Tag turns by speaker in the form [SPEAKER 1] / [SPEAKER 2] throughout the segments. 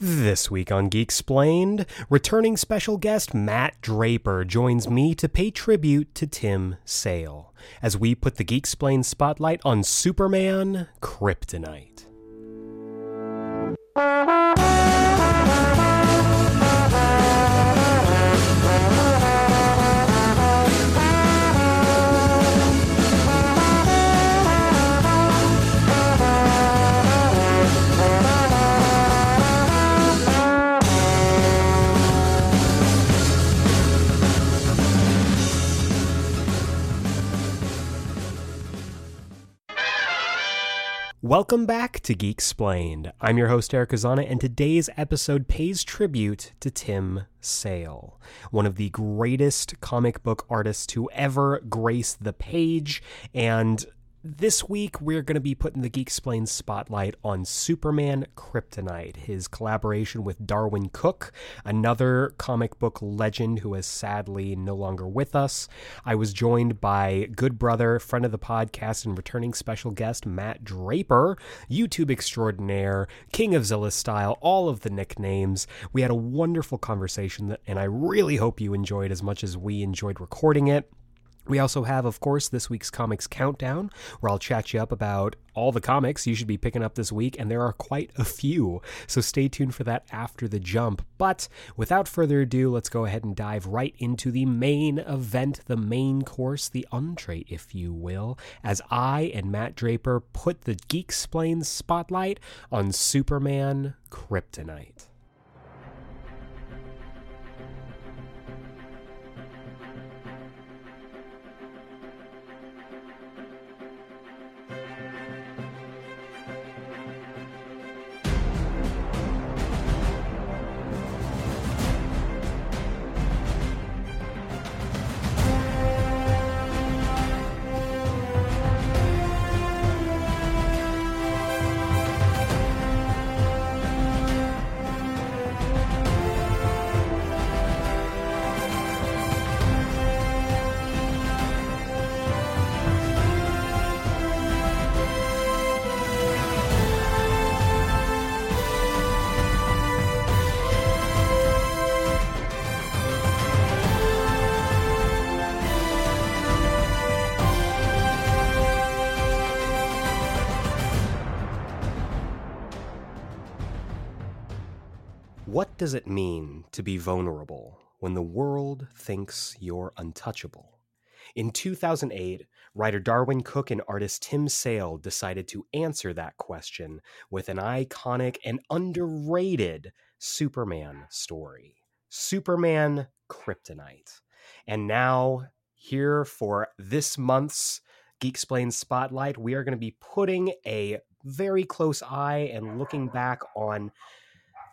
[SPEAKER 1] This week on Geek Explained, returning special guest Matt Draper joins me to pay tribute to Tim Sale as we put the Geek Explained spotlight on Superman Kryptonite. Welcome back to Geek Explained. I'm your host, Eric Azana, and today's episode pays tribute to Tim Sale, one of the greatest comic book artists to ever grace the page, and this week, we're going to be putting the Geek Explain spotlight on Superman Kryptonite, his collaboration with Darwyn Cooke, another comic book legend who is sadly no longer with us. I was joined by good brother, friend of the podcast, and returning special guest, Matt Draper, YouTube extraordinaire, King of Zilla style, all of the nicknames. We had a wonderful conversation, and I really hope you enjoyed as much as we enjoyed recording it. We also have, of course, this week's comics countdown, where I'll chat you up about all the comics you should be picking up this week, and there are quite a few. So stay tuned for that after the jump. But without further ado, let's go ahead and dive right into the main event, the main course, the entree, if you will, as I and Matt Draper put the Geek Explains spotlight on Superman Kryptonite. What does it mean to be vulnerable when the world thinks you're untouchable? In 2008, writer Darwyn Cooke and artist Tim Sale decided to answer that question with an iconic and underrated Superman story Superman Kryptonite. And now, here for this month's Geek Explained Spotlight, we are going to be putting a very close eye and looking back on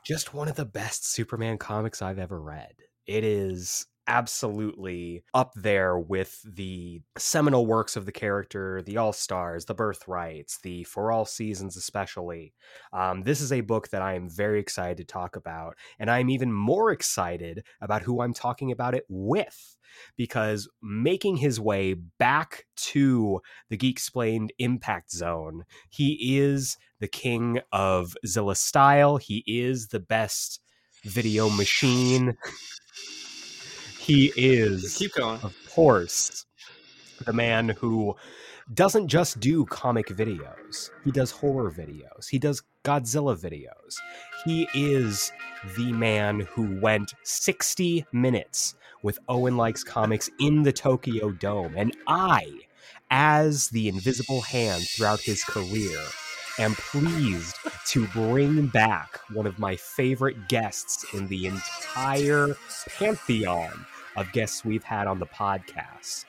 [SPEAKER 1] just one of the best Superman comics I've ever read. It is absolutely up there with the seminal works of the character, the All Stars, the Birthrights, the For All Seasons, especially. Um, this is a book that I am very excited to talk about, and I'm even more excited about who I'm talking about it with. Because making his way back to the Geek Explained Impact Zone, he is the king of Zilla style. He is the best video machine. He is,
[SPEAKER 2] keep going.
[SPEAKER 1] of course, the man who doesn't just do comic videos. He does horror videos. He does Godzilla videos. He is the man who went 60 minutes with Owen Likes Comics in the Tokyo Dome. And I, as the invisible hand throughout his career, am pleased to bring back one of my favorite guests in the entire pantheon of guests we've had on the podcast.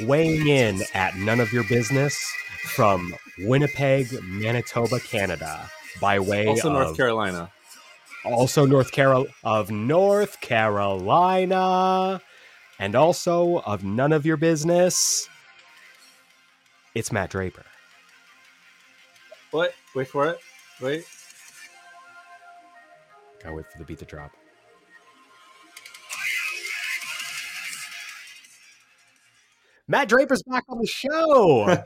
[SPEAKER 1] Weighing in at None of Your Business from Winnipeg, Manitoba, Canada, by way
[SPEAKER 2] Also
[SPEAKER 1] of
[SPEAKER 2] North Carolina.
[SPEAKER 1] also North Carol of North Carolina, and also of None of Your Business. It's Matt Draper.
[SPEAKER 2] What? Wait for it. Wait.
[SPEAKER 1] Gotta wait for the beat to drop. Matt Draper's back on the show.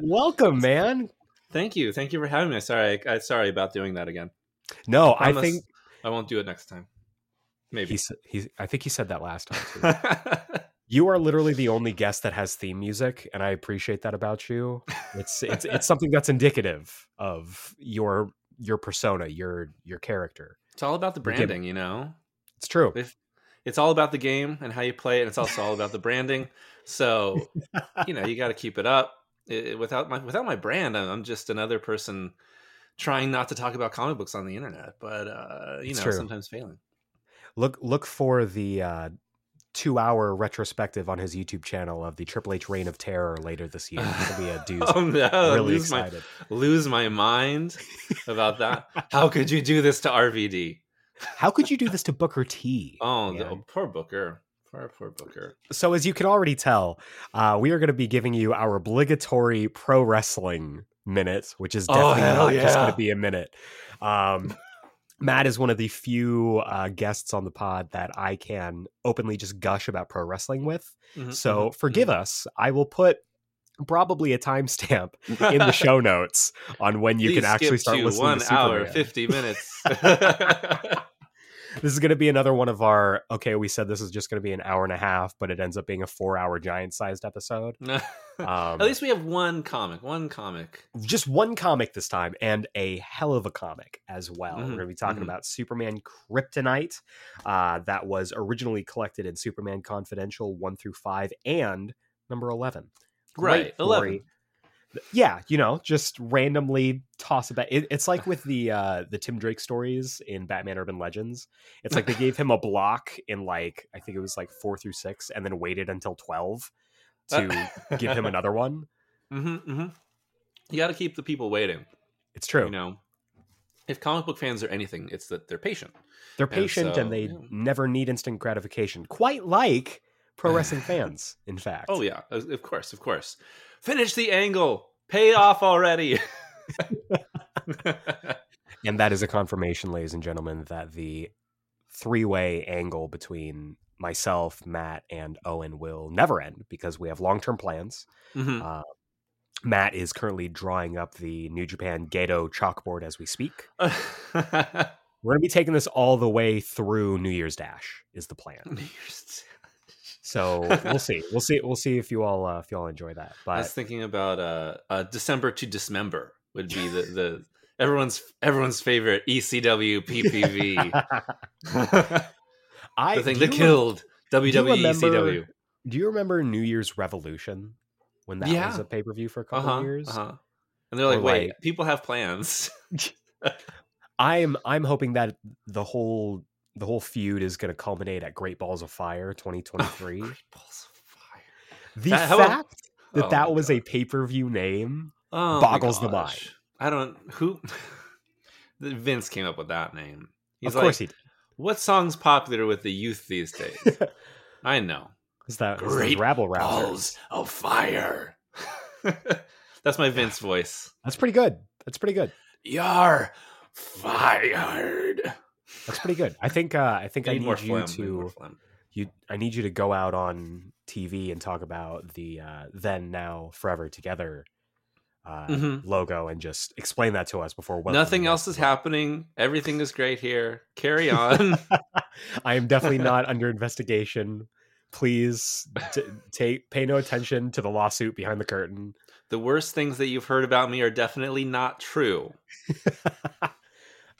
[SPEAKER 1] Welcome, man.
[SPEAKER 2] Thank you. Thank you for having me. Sorry, I, I sorry about doing that again.
[SPEAKER 1] No,
[SPEAKER 2] I
[SPEAKER 1] I think
[SPEAKER 2] I won't do it next time. Maybe.
[SPEAKER 1] he's he. I think he said that last time. Too. you are literally the only guest that has theme music, and I appreciate that about you. It's it's it's something that's indicative of your your persona, your your character.
[SPEAKER 2] it's all about the branding, you know.
[SPEAKER 1] It's true.
[SPEAKER 2] If it's all about the game and how you play it, and it's also all about the branding. So you know you got to keep it up. It- it- without my without my brand, I'm, just another person trying not to talk about comic books on the internet, but uh, you
[SPEAKER 1] It's
[SPEAKER 2] know
[SPEAKER 1] true.
[SPEAKER 2] sometimes failing.
[SPEAKER 1] Look look for the uh, two hour retrospective on his YouTube channel of the Triple H Reign of Terror later this year. It'll be a dude's
[SPEAKER 2] Oh no!
[SPEAKER 1] really
[SPEAKER 2] lose my
[SPEAKER 1] excited.
[SPEAKER 2] lose my mind about that. How could you do this to RVD?
[SPEAKER 1] How could you do this to Booker T?
[SPEAKER 2] Oh, the, oh, poor Booker. Poor poor Booker.
[SPEAKER 1] So, as you can already tell, uh, we are going to be giving you our obligatory pro wrestling minute, which is
[SPEAKER 2] Oh,
[SPEAKER 1] definitely
[SPEAKER 2] hell
[SPEAKER 1] not just going to be a minute. Um, Matt is one of the few uh, guests on the pod that I can openly just gush about pro wrestling with.
[SPEAKER 2] Mhm,
[SPEAKER 1] So,
[SPEAKER 2] mhm,
[SPEAKER 1] forgive us. I will put probably a timestamp in the show notes on when you
[SPEAKER 2] Please
[SPEAKER 1] can actually
[SPEAKER 2] skip
[SPEAKER 1] start
[SPEAKER 2] to
[SPEAKER 1] listening
[SPEAKER 2] one
[SPEAKER 1] to
[SPEAKER 2] hour fifty minutes.
[SPEAKER 1] This is going to be another one of our okay. We said this is just going to be an hour and a half, but it ends up being a four-hour giant-sized episode. Um,
[SPEAKER 2] At least we have one comic. One comic.
[SPEAKER 1] just one comic this time, and a hell of a comic as well.
[SPEAKER 2] Mhm,
[SPEAKER 1] We're going to be talking
[SPEAKER 2] mhm.
[SPEAKER 1] about Superman Kryptonite, uh, that was originally collected in Superman Confidential one through five and number eleven.
[SPEAKER 2] Right, 11.
[SPEAKER 1] story. Yeah, you know, just randomly toss about. It, it's like with the uh the Tim Drake stories in Batman Urban Legends. It's like they gave him a block in like I think it was like four through six, and then waited until twelve to give him another one.
[SPEAKER 2] Mm-hmm, mm-hmm. You got to keep the people waiting.
[SPEAKER 1] It's true.
[SPEAKER 2] You know, if comic book fans are anything, it's that they're patient.
[SPEAKER 1] They're
[SPEAKER 2] and
[SPEAKER 1] patient
[SPEAKER 2] so,
[SPEAKER 1] and they
[SPEAKER 2] yeah.
[SPEAKER 1] never need instant gratification, quite like pro wrestling fans. In fact,
[SPEAKER 2] Oh yeah, of course, of course. Finish the angle. Pay off already.
[SPEAKER 1] and that is a confirmation, ladies and gentlemen, that the three-way angle between myself, Matt, and Owen will never end because we have long-term plans.
[SPEAKER 2] Mhm.
[SPEAKER 1] Uh, Matt is currently drawing up the New Japan Gato chalkboard as we speak. We're going to be taking this all the way through New Year's Dash is the plan. So we'll see. We'll see. We'll see if you all uh, if you all enjoy that.
[SPEAKER 2] But I was thinking about uh, uh, December to Dismember would be the, the everyone's everyone's favorite ECW PPV.
[SPEAKER 1] I
[SPEAKER 2] the thing that killed E
[SPEAKER 1] you
[SPEAKER 2] WWE
[SPEAKER 1] remember-
[SPEAKER 2] ECW.
[SPEAKER 1] Do you remember New Year's Revolution when that
[SPEAKER 2] Yeah.
[SPEAKER 1] was a pay per view for a couple
[SPEAKER 2] huh.
[SPEAKER 1] of years?
[SPEAKER 2] Uh-huh. And they're like,
[SPEAKER 1] Or
[SPEAKER 2] wait,
[SPEAKER 1] like-
[SPEAKER 2] people have plans.
[SPEAKER 1] I'm I'm hoping that the whole the whole feud is going to culminate at Great Balls of Fire 2023.
[SPEAKER 2] Great balls of fire.
[SPEAKER 1] the
[SPEAKER 2] That-
[SPEAKER 1] fact that
[SPEAKER 2] Oh
[SPEAKER 1] that was a pay per view name
[SPEAKER 2] Oh
[SPEAKER 1] boggles the mind.
[SPEAKER 2] I don't who Vince came up with that name. He's
[SPEAKER 1] of
[SPEAKER 2] like,
[SPEAKER 1] course he did.
[SPEAKER 2] what song's popular with the youth these days? I know.
[SPEAKER 1] Is that
[SPEAKER 2] Great
[SPEAKER 1] those rabble rousers?
[SPEAKER 2] Balls of fire. That's my Vince voice.
[SPEAKER 1] That's pretty good. That's pretty good.
[SPEAKER 2] You're fired.
[SPEAKER 1] That's pretty good. I think uh, I think I
[SPEAKER 2] need
[SPEAKER 1] need
[SPEAKER 2] more
[SPEAKER 1] you
[SPEAKER 2] phlegm. need more
[SPEAKER 1] to
[SPEAKER 2] phlegm.
[SPEAKER 1] you I need you to go out on TV and talk about the uh, then now forever together uh,
[SPEAKER 2] Mhm.
[SPEAKER 1] logo and just explain that to us before welcoming
[SPEAKER 2] Nothing else is happening. Everything is great here. Carry on.
[SPEAKER 1] I am definitely not under investigation. Please t- take pay no attention to the lawsuit behind the curtain.
[SPEAKER 2] the worst things that you've heard about me are definitely not true.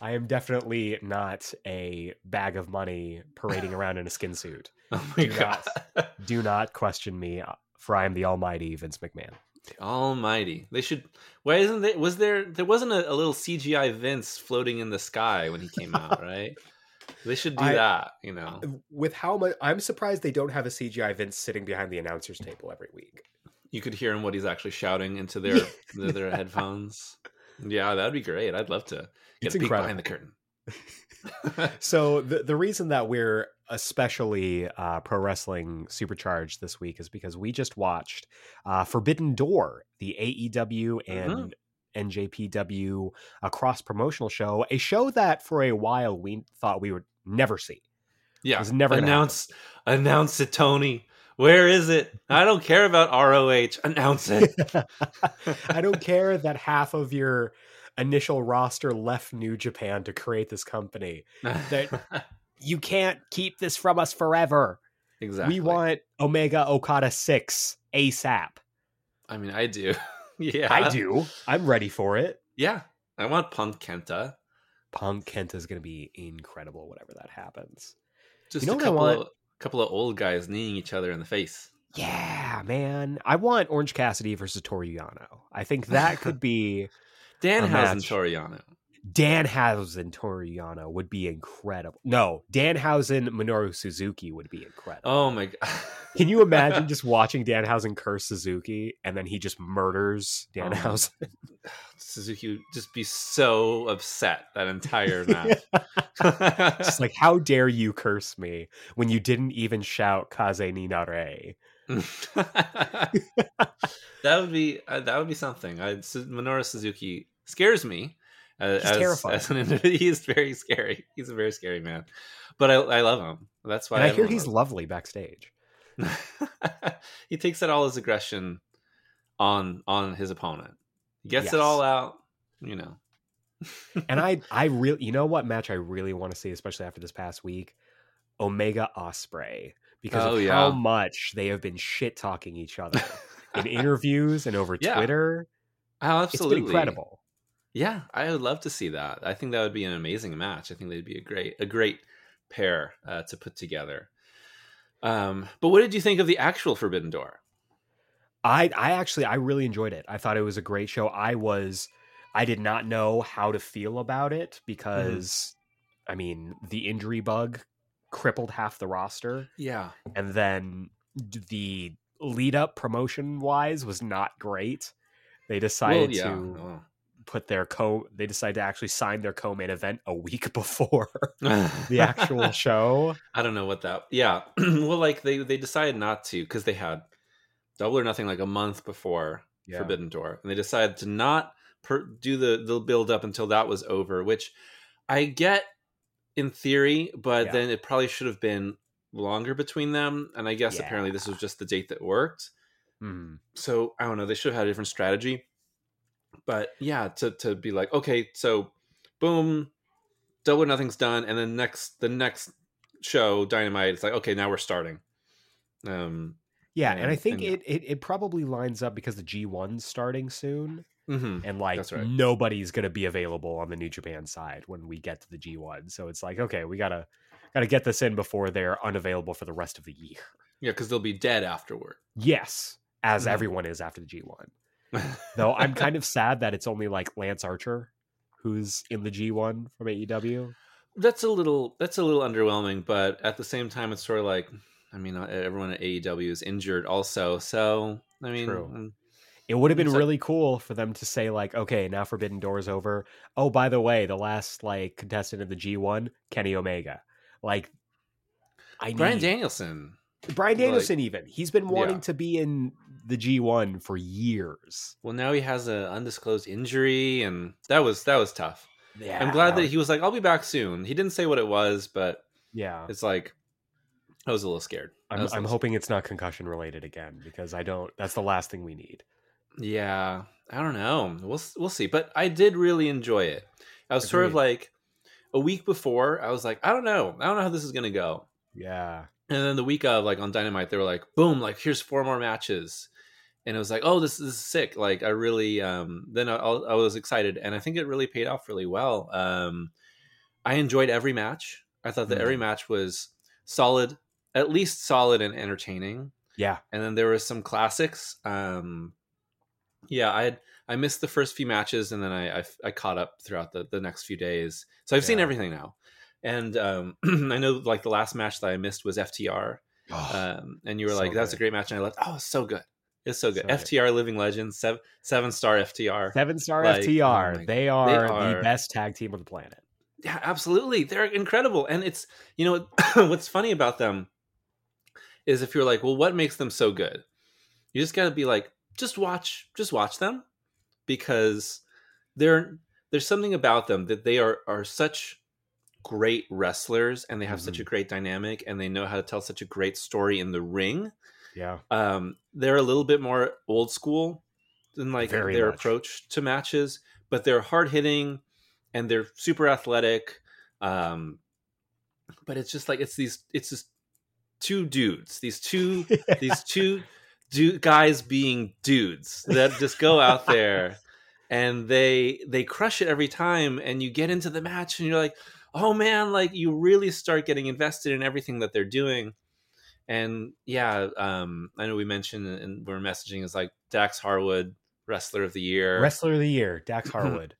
[SPEAKER 1] I am definitely not a bag of money parading around in a skin suit.
[SPEAKER 2] Oh my
[SPEAKER 1] Do
[SPEAKER 2] god.
[SPEAKER 1] not. Do not question me, uh, for I am the almighty Vince McMahon.
[SPEAKER 2] Almighty. They should why isn't there was there there wasn't a, a little CGI Vince floating in the sky when he came out, right? They should do
[SPEAKER 1] I-
[SPEAKER 2] that, you know.
[SPEAKER 1] With how much, I'm surprised they don't have a CGI Vince sitting behind the announcer's table every week.
[SPEAKER 2] You could hear him what he's actually shouting into their their, their headphones. Yeah, that'd be great. I'd love to
[SPEAKER 1] It's
[SPEAKER 2] a peek
[SPEAKER 1] incredible.
[SPEAKER 2] behind the curtain.
[SPEAKER 1] So the the reason that we're especially uh, pro wrestling supercharged this week is because we just watched uh, Forbidden Door, the AEW and NJPW uh, cross promotional show, a show that for a while we thought we would never see.
[SPEAKER 2] Yeah.
[SPEAKER 1] was never gonna
[SPEAKER 2] announce announce it, Tony. Where is it? I don't care about ROH. Announce it.
[SPEAKER 1] I don't care that half of your initial roster left New Japan to create this company. That- You can't keep this from us forever.
[SPEAKER 2] exactly.
[SPEAKER 1] We want Omega Okada 6 ASAP.
[SPEAKER 2] I mean, I do. yeah,
[SPEAKER 1] I do. I'm ready for it.
[SPEAKER 2] Yeah, I want Punk Kenta.
[SPEAKER 1] Punk Kenta is going to be incredible whenever that happens.
[SPEAKER 2] Just
[SPEAKER 1] know
[SPEAKER 2] a
[SPEAKER 1] what I
[SPEAKER 2] couple
[SPEAKER 1] want?
[SPEAKER 2] of couple of old guys kneeing each other in the face.
[SPEAKER 1] Yeah, man. I want Orange Cassidy versus Toru Yano. I think that could be
[SPEAKER 2] Danhausen.
[SPEAKER 1] Toru
[SPEAKER 2] Yano.
[SPEAKER 1] Danhausen Toru Yano would be incredible. No, Danhausen Minoru Suzuki would be incredible.
[SPEAKER 2] Oh my god.
[SPEAKER 1] Can you imagine just watching Danhausen curse Suzuki and then he just murders
[SPEAKER 2] Oh.
[SPEAKER 1] Danhausen?
[SPEAKER 2] Suzuki would just be so upset that entire match.
[SPEAKER 1] just like, how dare you curse me when you didn't even shout Kaze ni Nare?
[SPEAKER 2] that would be uh, that would be something. I, Minoru Suzuki scares me. Uh,
[SPEAKER 1] He's
[SPEAKER 2] as,
[SPEAKER 1] terrifying.
[SPEAKER 2] as an individual, he's very scary. He's a very scary man, but I, I love him. That's why
[SPEAKER 1] And I hear
[SPEAKER 2] everyone
[SPEAKER 1] he's lovely backstage.
[SPEAKER 2] he takes out all his aggression on on his opponent. He gets
[SPEAKER 1] Yes.
[SPEAKER 2] it all out. You know.
[SPEAKER 1] And I, I really, you know what match I really want to see, especially after this past week? Omega Osprey, because
[SPEAKER 2] Oh,
[SPEAKER 1] of
[SPEAKER 2] yeah.
[SPEAKER 1] how much they have been shit talking each other in interviews and over
[SPEAKER 2] Yeah.
[SPEAKER 1] Twitter.
[SPEAKER 2] Oh,
[SPEAKER 1] It's
[SPEAKER 2] absolutely
[SPEAKER 1] been incredible.
[SPEAKER 2] Yeah, I would love to see that. I think that would be an amazing match. I think they'd be a great a great pair uh, to put together. Um, but what did you think of the actual Forbidden Door?
[SPEAKER 1] I I actually I really enjoyed it. I thought it was a great show. I was I did not know how to feel about it because I mean, the injury bug crippled half the roster
[SPEAKER 2] Yeah,
[SPEAKER 1] and then the lead up promotion wise was not great. They decided
[SPEAKER 2] well, yeah.
[SPEAKER 1] to
[SPEAKER 2] Oh.
[SPEAKER 1] put their co they decided to actually sign their co-main event a week before
[SPEAKER 2] the
[SPEAKER 1] the actual show.
[SPEAKER 2] I don't know what that. Yeah, well, like they they decided not to because they had Double or Nothing like a month before
[SPEAKER 1] Yeah.
[SPEAKER 2] Forbidden Door, and they decided to not per- do the the build up until that was over, which I get in theory, but
[SPEAKER 1] Yeah.
[SPEAKER 2] then it probably should have been longer between them. And I guess apparently this was just the date that worked.
[SPEAKER 1] Mhm.
[SPEAKER 2] So I don't know. They should have had a different strategy. But yeah, to to be like, okay, so boom, double or nothing's done, and then next the next show, Dynamite, it's like, okay, now we're starting. Um
[SPEAKER 1] Yeah, and, I think
[SPEAKER 2] and yeah.
[SPEAKER 1] it, it it probably lines up because the G1's starting soon.
[SPEAKER 2] Mhm.
[SPEAKER 1] and like
[SPEAKER 2] right.
[SPEAKER 1] nobody's gonna be available on the New Japan side when we get to the G1. So it's like, okay, we gotta gotta get this in before they're unavailable for the rest of the year.
[SPEAKER 2] Yeah, because they'll be dead afterward.
[SPEAKER 1] Yes, as
[SPEAKER 2] Mhm.
[SPEAKER 1] everyone is after the G1. Though I'm kind of sad that it's only like Lance Archer who's in the G1 from AEW.
[SPEAKER 2] that's a little that's a little underwhelming, but at the same time, it's sort of like, I mean, everyone at AEW is injured also, so I mean,
[SPEAKER 1] True. It would have been
[SPEAKER 2] like-
[SPEAKER 1] really cool for them to say like, okay, now Forbidden Door's over. Oh, by the way, the last like contestant of the G1, Kenny Omega. Like, I
[SPEAKER 2] Brian
[SPEAKER 1] need
[SPEAKER 2] Danielson.
[SPEAKER 1] Brian
[SPEAKER 2] Like-
[SPEAKER 1] Danielson even he's been wanting
[SPEAKER 2] Yeah.
[SPEAKER 1] to be in the G1 for years.
[SPEAKER 2] Well, now he has an undisclosed injury, and that was that was tough.
[SPEAKER 1] Yeah,
[SPEAKER 2] I'm glad that he was like, "I'll be back soon." He didn't say what it was, but
[SPEAKER 1] Yeah,
[SPEAKER 2] it's like I was a little scared.
[SPEAKER 1] I'm, I'm
[SPEAKER 2] little
[SPEAKER 1] hoping it's not concussion related again because I don't. That's the last thing we need.
[SPEAKER 2] Yeah, I don't know. We'll we'll see. But I did really enjoy it. I was sort of like a week before. I was like, I don't know. I don't know how this is gonna go.
[SPEAKER 1] Yeah,
[SPEAKER 2] And then the week of, like on Dynamite, they were like, boom, like here's four more matches. And it was like, oh, this, this is sick. Like I really, um, then I, I was excited, and I think it really paid off really well. Um, I enjoyed every match. I thought that every
[SPEAKER 1] Mhm.
[SPEAKER 2] match was solid, at least solid and entertaining.
[SPEAKER 1] yeah,
[SPEAKER 2] and then there was some classics. Um, yeah, I had I missed the first few matches, and then I I, I caught up throughout the the next few days. So I've seen everything now, and um, I know like the last match that I missed was FTR, um, and you were
[SPEAKER 1] So
[SPEAKER 2] like, "That's a great match," and I left. Oh, it's so good. It's so good.
[SPEAKER 1] So good.
[SPEAKER 2] FTR Living Legends, seven seven star FTR.
[SPEAKER 1] seven star
[SPEAKER 2] Like,
[SPEAKER 1] FTR.
[SPEAKER 2] oh
[SPEAKER 1] they, are
[SPEAKER 2] they
[SPEAKER 1] the best tag team on the planet.
[SPEAKER 2] Yeah, absolutely. They're incredible. And it's, you know, what's funny about them is if you're like, well, what makes them so good? You just got to be like, just watch, just watch them because they're, there's something about them that they are, are such great wrestlers and they have such a great dynamic and they know how to tell such a great story in the ring.
[SPEAKER 1] Yeah,
[SPEAKER 2] Um, they're a little bit more old school than like
[SPEAKER 1] Very
[SPEAKER 2] their
[SPEAKER 1] much.
[SPEAKER 2] approach to matches, but they're hard hitting and they're super athletic. Um, but it's just like it's these it's just two dudes, these two these two du- guys being dudes that just go out there and they they crush it every time and you get into the match and you're like oh man like you really start getting invested in everything that they're doing and yeah um i know we mentioned and we're messaging is like dax harwood wrestler of the year
[SPEAKER 1] Wrestler of the year, Dax Harwood.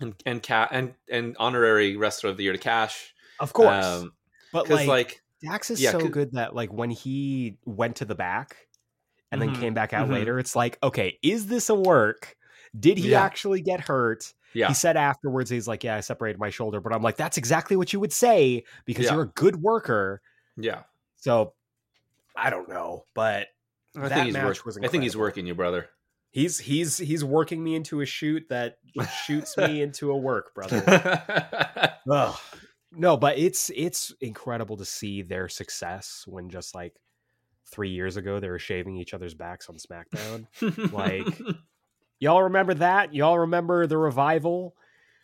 [SPEAKER 2] and and Ca- and and honorary wrestler of the year to cash
[SPEAKER 1] of course.
[SPEAKER 2] um
[SPEAKER 1] but like,
[SPEAKER 2] like,
[SPEAKER 1] Dax is
[SPEAKER 2] yeah,
[SPEAKER 1] so good that like when he went to the back and then
[SPEAKER 2] Mhm,
[SPEAKER 1] came back out
[SPEAKER 2] mhm.
[SPEAKER 1] later, it's like, okay, is this a work? Did he
[SPEAKER 2] Yeah.
[SPEAKER 1] actually get hurt?
[SPEAKER 2] yeah
[SPEAKER 1] He said afterwards, he's like, Yeah, I separated my shoulder. But I'm like, that's exactly what you would say because
[SPEAKER 2] Yeah.
[SPEAKER 1] you're a good worker.
[SPEAKER 2] yeah
[SPEAKER 1] So I don't know. But
[SPEAKER 2] i
[SPEAKER 1] That
[SPEAKER 2] think he's
[SPEAKER 1] match
[SPEAKER 2] work-
[SPEAKER 1] was
[SPEAKER 2] i think he's working you brother
[SPEAKER 1] he's he's he's working me into a shoot that shoots me into a work, brother. No, but it's it's incredible to see their success when just like three years ago they were shaving each other's backs on SmackDown. Like, Y'all remember that? Y'all remember the revival?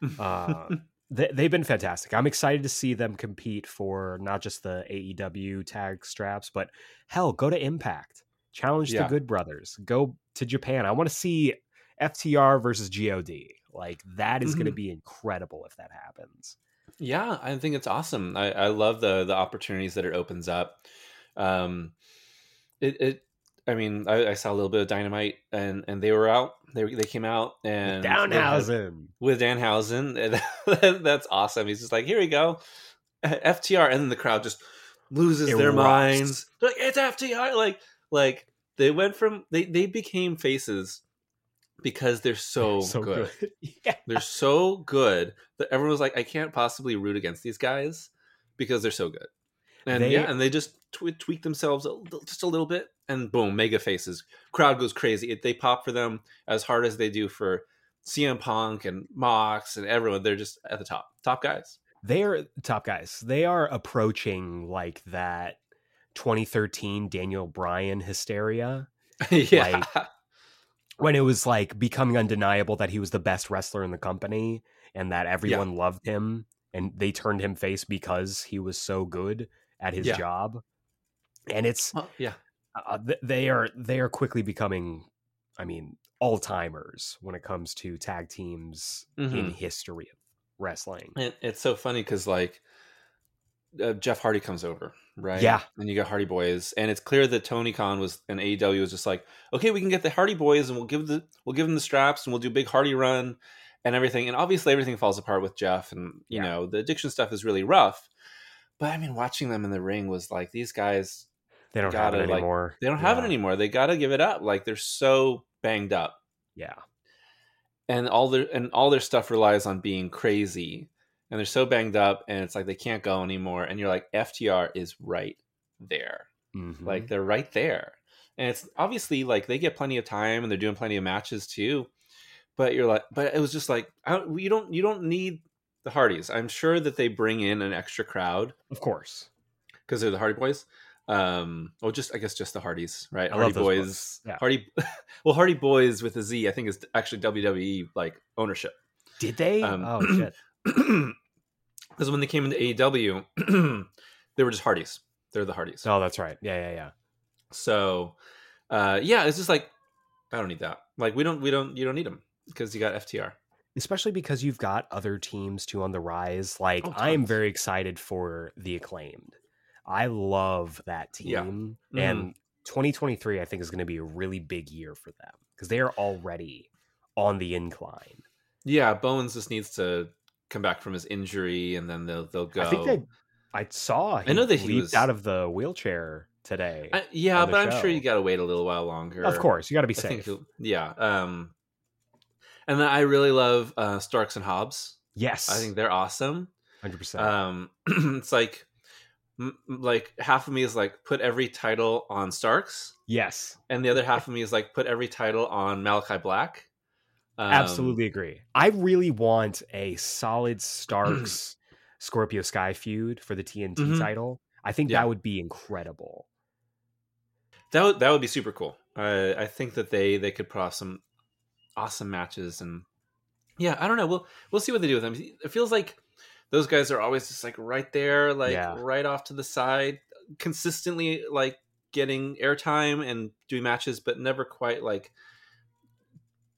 [SPEAKER 1] Uh, they, they've been fantastic. I'm excited to see them compete for not just the AEW tag straps, but hell, go to Impact, challenge
[SPEAKER 2] Yeah.
[SPEAKER 1] the Good Brothers, go to Japan. I want to see FTR versus God. Like that is going to be incredible if that happens.
[SPEAKER 2] Yeah, I think it's awesome. I, I love the the opportunities that it opens up. Um, it, it I mean, I, I saw a little bit of Dynamite, and and they were out. They they came out and
[SPEAKER 1] Danhausen.
[SPEAKER 2] with Danhausen. and That's awesome. He's just like, here we go, FTR, and then the crowd just loses their
[SPEAKER 1] Erupts.
[SPEAKER 2] minds. They're like it's FTR. Like like they went from they they became faces because they're so, so good.
[SPEAKER 1] yeah.
[SPEAKER 2] They're so good that everyone was like, I can't possibly root against these guys because they're so good. And
[SPEAKER 1] They-
[SPEAKER 2] yeah, and they just tw- tweak themselves a, just a little bit, and boom, mega faces. Crowd goes crazy. It, they pop for them as hard as they do for CM Punk and Mox and everyone. They're just at the top, top guys.
[SPEAKER 1] they are top guys. They are approaching like that 2013 Daniel Bryan hysteria
[SPEAKER 2] yeah,
[SPEAKER 1] when it was like becoming undeniable that he was the best wrestler in the company and that everyone loved him and they turned him face because he was so good at his
[SPEAKER 2] Yeah.
[SPEAKER 1] job. And it's
[SPEAKER 2] Well, yeah,
[SPEAKER 1] uh, they are they are quickly becoming I mean all timers when it comes to tag teams in
[SPEAKER 2] Mhm.
[SPEAKER 1] history of wrestling.
[SPEAKER 2] And it's so funny because like uh, Jeff Hardy comes over, right?
[SPEAKER 1] Yeah.
[SPEAKER 2] and you got Hardy Boys, and it's clear that Tony Khan was and AEW was just like, okay, we can get the Hardy Boys, and we'll give the we'll give them the straps, and we'll do big Hardy run and everything. And obviously, everything falls apart with Jeff, and you
[SPEAKER 1] Yeah.
[SPEAKER 2] know the addiction stuff is really rough. But I mean, watching them in the ring was like these guys.
[SPEAKER 1] They don't have it
[SPEAKER 2] gotta, like,
[SPEAKER 1] anymore.
[SPEAKER 2] They don't have it anymore. They got to give it up. Like they're so banged up
[SPEAKER 1] Yeah.
[SPEAKER 2] and all their and all their stuff relies on being crazy and they're so banged up and it's like they can't go anymore and you're like ftr is right there
[SPEAKER 1] Mhm.
[SPEAKER 2] like they're right there and it's obviously like they get plenty of time and they're doing plenty of matches too but you're like but it was just like I don't, you don't you don't need the hardys i'm sure that they bring in an extra crowd
[SPEAKER 1] of course.
[SPEAKER 2] because they're the hardy boys um well just i guess just the hardys right
[SPEAKER 1] I
[SPEAKER 2] hardy boys
[SPEAKER 1] books. Yeah.
[SPEAKER 2] hardy well hardy boys with a z i think is actually wwe like ownership
[SPEAKER 1] Did they?
[SPEAKER 2] Um,
[SPEAKER 1] oh shit.
[SPEAKER 2] because when they came into AEW, they were just Hardys. They're the Hardys.
[SPEAKER 1] Oh, that's right. Yeah, yeah, yeah.
[SPEAKER 2] So, uh, yeah, it's just like I don't need that. Like we don't, we don't, you don't need them because you got FTR.
[SPEAKER 1] Especially because you've got other teams too on the rise. Like
[SPEAKER 2] Oh,
[SPEAKER 1] I am very excited for the acclaimed. I love that
[SPEAKER 2] Yeah.
[SPEAKER 1] team.
[SPEAKER 2] Mhm.
[SPEAKER 1] And 2023 I think is going to be a really big year for them because they are already on the incline.
[SPEAKER 2] Yeah, Bowens just needs to come back from his injury, and then they'll they'll go.
[SPEAKER 1] I think they I saw he
[SPEAKER 2] know that he
[SPEAKER 1] leaped
[SPEAKER 2] was-
[SPEAKER 1] out of the wheelchair today.
[SPEAKER 2] I- yeah, but I'm sure you got to wait a little while longer.
[SPEAKER 1] of course, you got to be
[SPEAKER 2] I think
[SPEAKER 1] safe.
[SPEAKER 2] yeah. Um, and then I really love uh, Starks and Hobbs.
[SPEAKER 1] Yes.
[SPEAKER 2] I think they're awesome.
[SPEAKER 1] 100%.
[SPEAKER 2] um it's like m- like half of me is like put every title on starks
[SPEAKER 1] yes.
[SPEAKER 2] and the other half of me is like put every title on malakai black Um,
[SPEAKER 1] Absolutely agree. I really want a solid Starks Scorpio Sky feud for the TNT
[SPEAKER 2] Mhm.
[SPEAKER 1] title. I think
[SPEAKER 2] Yeah.
[SPEAKER 1] that would be incredible.
[SPEAKER 2] that would that would be super cool i i think that they they could put off some awesome matches and Yeah, I don't know. We'll we'll see what they do with them. It feels like those guys are always just like right there, like
[SPEAKER 1] Yeah.
[SPEAKER 2] right off to the side, consistently like getting airtime and doing matches, but never quite like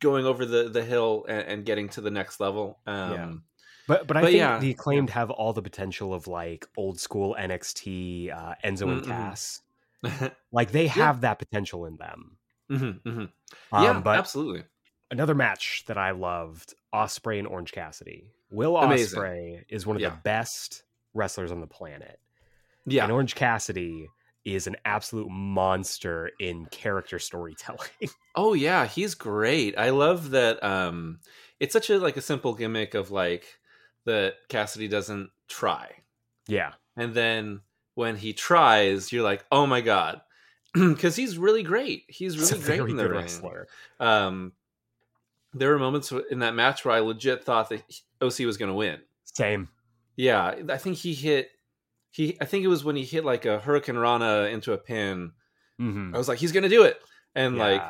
[SPEAKER 2] going over the the hill and, and getting to the next level. Um,
[SPEAKER 1] Yeah. But but I
[SPEAKER 2] But
[SPEAKER 1] think
[SPEAKER 2] yeah.
[SPEAKER 1] the acclaimed have all the potential of like old school NXT, uh, Enzo and
[SPEAKER 2] Mm-mm.
[SPEAKER 1] Cass. Like they have that potential in them.
[SPEAKER 2] mhm.
[SPEAKER 1] Um,
[SPEAKER 2] yeah,
[SPEAKER 1] but
[SPEAKER 2] absolutely.
[SPEAKER 1] Another match that I loved: Osprey and Orange Cassidy. Will
[SPEAKER 2] Amazing.
[SPEAKER 1] Osprey is one of
[SPEAKER 2] Yeah.
[SPEAKER 1] the best wrestlers on the planet,
[SPEAKER 2] Yeah,
[SPEAKER 1] and Orange Cassidy is an absolute monster in character storytelling.
[SPEAKER 2] Oh yeah, he's great. I love that um it's such a like a simple gimmick of like that Cassidy doesn't try.
[SPEAKER 1] yeah,
[SPEAKER 2] And then when he tries, you're like, "Oh my god." Cuz he's really great. He's
[SPEAKER 1] he's
[SPEAKER 2] really great
[SPEAKER 1] very
[SPEAKER 2] in the ring.
[SPEAKER 1] wrestler.
[SPEAKER 2] Um there were moments in that match where I legit thought that OC was going to win.
[SPEAKER 1] Same.
[SPEAKER 2] Yeah, I think he hit he I think it was when he hit like a hurricanrana into a pin.
[SPEAKER 1] Mhm.
[SPEAKER 2] I was like, he's going to do it. And like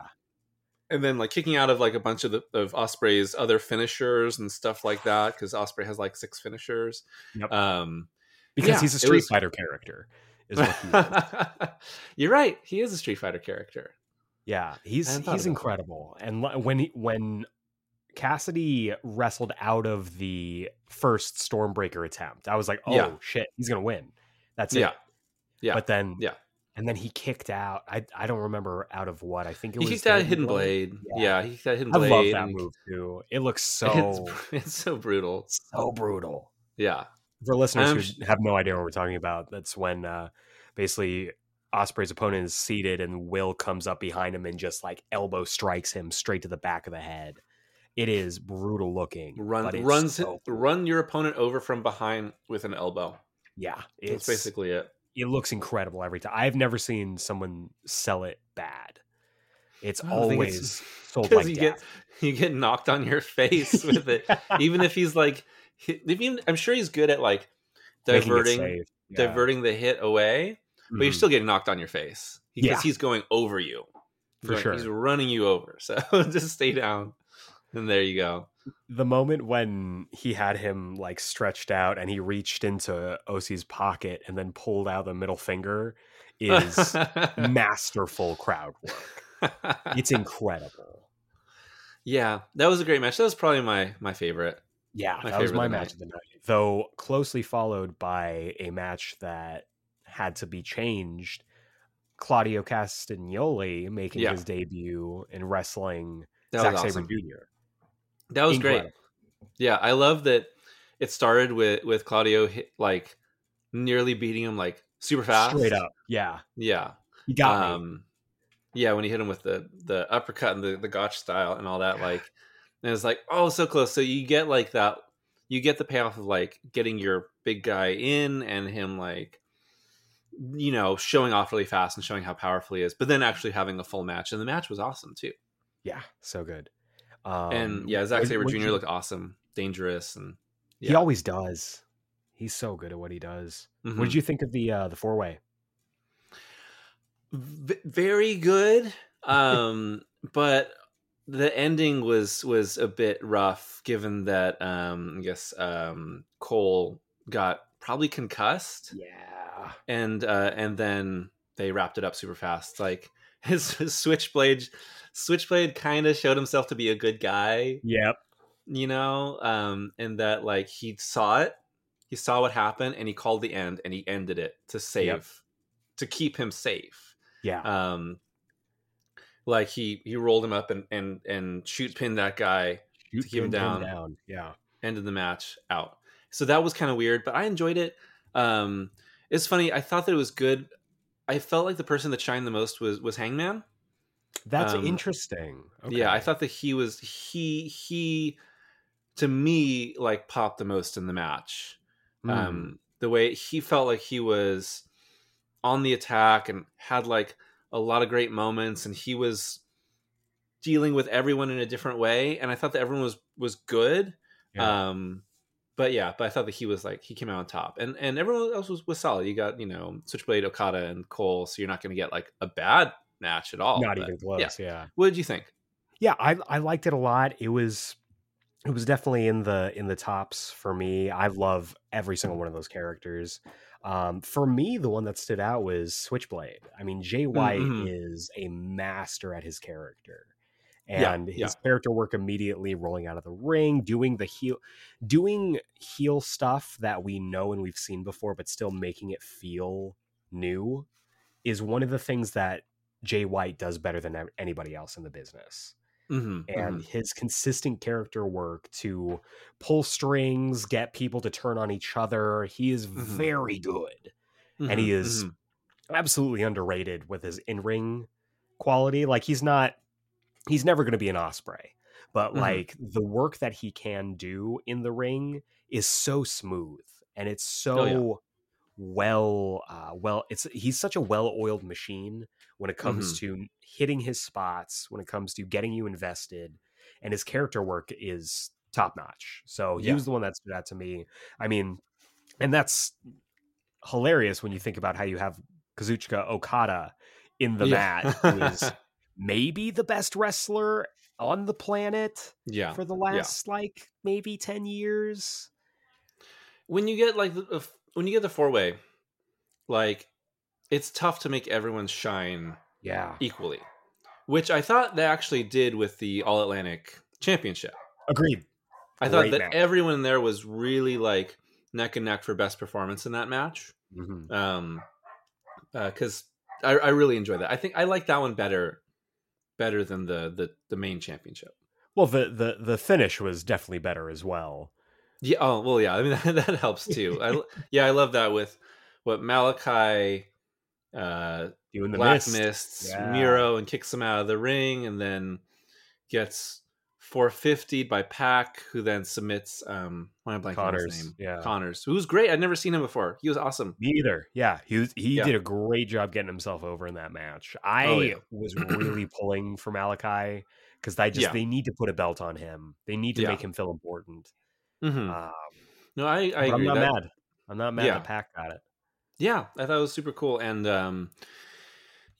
[SPEAKER 2] and then like kicking out of like a bunch of the of Osprey's other finishers and stuff like that because Osprey has like six finishers.
[SPEAKER 1] Yep.
[SPEAKER 2] Um,
[SPEAKER 1] because
[SPEAKER 2] yeah,
[SPEAKER 1] he's a Street
[SPEAKER 2] was-
[SPEAKER 1] Fighter character. Is what he is.
[SPEAKER 2] you're right. He is a Street Fighter character.
[SPEAKER 1] Yeah, he's he's
[SPEAKER 2] about that.
[SPEAKER 1] incredible. And when he, when Cassidy wrestled out of the first Stormbreaker attempt, I was like, "Oh
[SPEAKER 2] Yeah.
[SPEAKER 1] shit, he's gonna win." That's it.
[SPEAKER 2] Yeah, yeah.
[SPEAKER 1] But then,
[SPEAKER 2] Yeah.
[SPEAKER 1] and then he kicked out. I I don't remember out of what. I think it
[SPEAKER 2] he
[SPEAKER 1] was
[SPEAKER 2] kicked out
[SPEAKER 1] Hidden
[SPEAKER 2] Hidden Blade.
[SPEAKER 1] Yeah.
[SPEAKER 2] Yeah, he kicked out Hidden
[SPEAKER 1] I
[SPEAKER 2] Blade.
[SPEAKER 1] love that
[SPEAKER 2] and
[SPEAKER 1] move too. It looks so
[SPEAKER 2] It's, it's so brutal.
[SPEAKER 1] so brutal.
[SPEAKER 2] Yeah,
[SPEAKER 1] For listeners
[SPEAKER 2] I'm
[SPEAKER 1] who have no idea what we're talking about, that's when uh, basically Osprey's opponent is seated and Will comes up behind him and just like elbow strikes him straight to the back of the head. It is brutal looking.
[SPEAKER 2] run runs
[SPEAKER 1] so cool.
[SPEAKER 2] run your opponent over from behind with an elbow.
[SPEAKER 1] Yeah,
[SPEAKER 2] That's
[SPEAKER 1] it's
[SPEAKER 2] basically it.
[SPEAKER 1] it looks incredible every time. I've never seen someone sell it bad. It's
[SPEAKER 2] don't it's-
[SPEAKER 1] always sold like
[SPEAKER 2] you
[SPEAKER 1] death.
[SPEAKER 2] get you get knocked on your face with it. even if he's like even i'm sure he's good at like diverting.
[SPEAKER 1] Yeah.
[SPEAKER 2] diverting the hit away but you're
[SPEAKER 1] Mhm.
[SPEAKER 2] still getting knocked on your face because
[SPEAKER 1] Yeah.
[SPEAKER 2] he's going over you He's
[SPEAKER 1] For
[SPEAKER 2] going-
[SPEAKER 1] sure.
[SPEAKER 2] he's running you over so just stay down and there you go
[SPEAKER 1] the moment when he had him like stretched out and he reached into OC's pocket and then pulled out the middle finger is masterful crowd work. It's incredible.
[SPEAKER 2] yeah that was a great match that was probably my my favorite
[SPEAKER 1] Yeah,
[SPEAKER 2] My
[SPEAKER 1] that was my match of the night. Though closely followed by a match that had to be changed. Claudio Castagnoli making
[SPEAKER 2] Yeah.
[SPEAKER 1] his debut in wrestling
[SPEAKER 2] that
[SPEAKER 1] Zack
[SPEAKER 2] was
[SPEAKER 1] Sabre Jr.
[SPEAKER 2] that was great yeah i love that it started with with claudio hit, like nearly beating him like super fast
[SPEAKER 1] Straight up. Yeah.
[SPEAKER 2] yeah
[SPEAKER 1] He got me.
[SPEAKER 2] um yeah when he hit him with the the uppercut and the the gotch style and all that like and it's like oh so close so you get like that you get the payoff of like getting your big guy in and him like you know showing off really fast and showing how powerful he is but then actually having a full match and the match was awesome too
[SPEAKER 1] Yeah, so good. Um,
[SPEAKER 2] and yeah Zack
[SPEAKER 1] what-
[SPEAKER 2] Sabre Jr.
[SPEAKER 1] you-
[SPEAKER 2] looked awesome dangerous and
[SPEAKER 1] He always does. He's so good at what he does. What
[SPEAKER 2] Mhm.
[SPEAKER 1] did you think of the uh, the four way?
[SPEAKER 2] v- very good um but the ending was was a bit rough given that um i guess um cole got probably concussed
[SPEAKER 1] Yeah,
[SPEAKER 2] and uh and then they wrapped it up super fast. Like his, his switchblade switchblade kind of showed himself to be a good guy
[SPEAKER 1] yep.
[SPEAKER 2] you know um and that like he saw it he saw what happened and he called the end and he ended it to save to keep him safe.
[SPEAKER 1] Yeah,
[SPEAKER 2] um like he he rolled him up and and and shoot pinned that guy
[SPEAKER 1] Shoot,
[SPEAKER 2] keep him
[SPEAKER 1] pin, pin
[SPEAKER 2] down.
[SPEAKER 1] Yeah,
[SPEAKER 2] ended the match out. So that was kind of weird but i enjoyed it. Um it's funny i thought that it was good i felt like the person that shined the most was was hangman
[SPEAKER 1] that's
[SPEAKER 2] Um,
[SPEAKER 1] interesting.
[SPEAKER 2] yeah i thought that he was he he to me like popped the most in the match
[SPEAKER 1] Hmm.
[SPEAKER 2] um the way he felt like he was on the attack and had like a lot of great moments and he was dealing with everyone in a different way and i thought that everyone was was good
[SPEAKER 1] Yeah.
[SPEAKER 2] um but yeah but i thought that he was like he came out on top and and everyone else was, was solid you got you know switchblade okada and cole so you're not going to get like a bad match at all
[SPEAKER 1] not
[SPEAKER 2] but
[SPEAKER 1] even close.
[SPEAKER 2] yeah.
[SPEAKER 1] Yeah.
[SPEAKER 2] what did you think
[SPEAKER 1] yeah, I I liked it a lot. It was it was definitely in the in the tops for me. I love every single one of those characters. Um, for me, the one that stood out was Switchblade. I mean, Jay White
[SPEAKER 2] Mhm.
[SPEAKER 1] is a master at his character,
[SPEAKER 2] Yeah,
[SPEAKER 1] and his
[SPEAKER 2] yeah.
[SPEAKER 1] character work immediately rolling out of the ring, doing the heel, doing heel stuff that we know and we've seen before, but still making it feel new, is one of the things that Jay White does better than anybody else in the business
[SPEAKER 2] Mhm,
[SPEAKER 1] and
[SPEAKER 2] mhm.
[SPEAKER 1] his consistent character work to pull strings, get people to turn on each other. He is
[SPEAKER 2] Mhm.
[SPEAKER 1] very good. and he
[SPEAKER 2] Mhm,
[SPEAKER 1] is
[SPEAKER 2] mhm.
[SPEAKER 1] Absolutely underrated with his in-ring quality. Like he's not he's never going to be an Osprey, but
[SPEAKER 2] Mhm.
[SPEAKER 1] like the work that he can do in the ring is so smooth and it's so
[SPEAKER 2] Oh, yeah.
[SPEAKER 1] well uh well it's he's such a well-oiled machine when it comes
[SPEAKER 2] Mm-hmm.
[SPEAKER 1] to hitting his spots when it comes to getting you invested and his character work is top notch so he
[SPEAKER 2] Yeah.
[SPEAKER 1] was the one that stood out to me i mean and that's hilarious when you think about how you have kazuchika okada in the
[SPEAKER 2] Yeah.
[SPEAKER 1] mat who is maybe the best wrestler on the planet
[SPEAKER 2] yeah.
[SPEAKER 1] for the last like maybe 10 years
[SPEAKER 2] when you get like the, when you get the four way, like it's tough to make everyone shine
[SPEAKER 1] yeah
[SPEAKER 2] equally, which I thought they actually did with the All Atlantic Championship.
[SPEAKER 1] agreed
[SPEAKER 2] I thought
[SPEAKER 1] Great
[SPEAKER 2] that
[SPEAKER 1] match.
[SPEAKER 2] everyone there was really like neck and neck for best performance in that match.
[SPEAKER 1] Mhm.
[SPEAKER 2] Um, because I, I really enjoy that. I think I like that one better, better than the the the main championship.
[SPEAKER 1] well the, the the finish was definitely better as well
[SPEAKER 2] Yeah. Oh well. Yeah. I mean that, that helps too. I yeah I love that with what Malakai, uh,
[SPEAKER 1] doing the
[SPEAKER 2] Black
[SPEAKER 1] mist.
[SPEAKER 2] Mists,
[SPEAKER 1] Yeah.
[SPEAKER 2] Miro, and kicks him out of the ring, and then gets 450 by Pac, who then submits um why am I blanking on his
[SPEAKER 1] Connors,
[SPEAKER 2] name?
[SPEAKER 1] yeah.
[SPEAKER 2] Connors, who's great. I'd never seen him before. He was awesome.
[SPEAKER 1] Me either. Yeah, he was, he
[SPEAKER 2] Yeah.
[SPEAKER 1] did a great job getting himself over in that match. I
[SPEAKER 2] Oh, yeah.
[SPEAKER 1] was really pulling for Malakai because I just
[SPEAKER 2] Yeah.
[SPEAKER 1] they need to put a belt on him. They need to make him feel important.
[SPEAKER 2] Mm-hmm.
[SPEAKER 1] Um,
[SPEAKER 2] No, I, I
[SPEAKER 1] I'm not
[SPEAKER 2] That-
[SPEAKER 1] mad. I'm not mad
[SPEAKER 2] Yeah.
[SPEAKER 1] that Pac got it.
[SPEAKER 2] yeah i thought it was super cool and um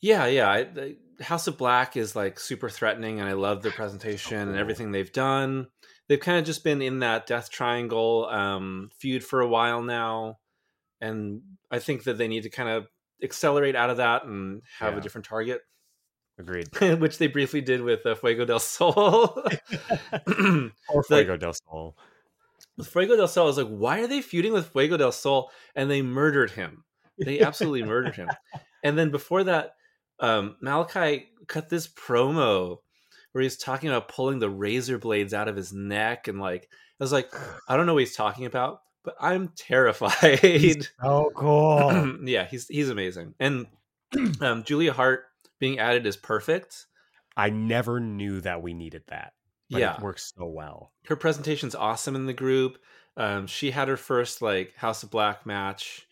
[SPEAKER 2] yeah yeah I, the house of black is like super threatening and i love their presentation and everything they've done they've kind of just been in that death triangle um feud for a while now and i think that they need to kind of accelerate out of that and have
[SPEAKER 1] Yeah.
[SPEAKER 2] a different target
[SPEAKER 1] Agreed.
[SPEAKER 2] which they briefly did with uh, fuego del sol
[SPEAKER 1] Or Fuego del Sol.
[SPEAKER 2] with Fuego del Sol, I was like, why are they feuding with Fuego del Sol? And they murdered him. They absolutely murdered him. And then before that, um, Malakai cut this promo where he's talking about pulling the razor blades out of his neck. And like, I was like, I don't know what he's talking about, but I'm terrified.
[SPEAKER 1] Oh, cool.
[SPEAKER 2] yeah, he's he's amazing. And um, Julia Hart being added is perfect.
[SPEAKER 1] I never knew that we needed that. But
[SPEAKER 2] yeah,
[SPEAKER 1] it works so well.
[SPEAKER 2] her presentation's awesome in the group. Um, she had her first like House of Black match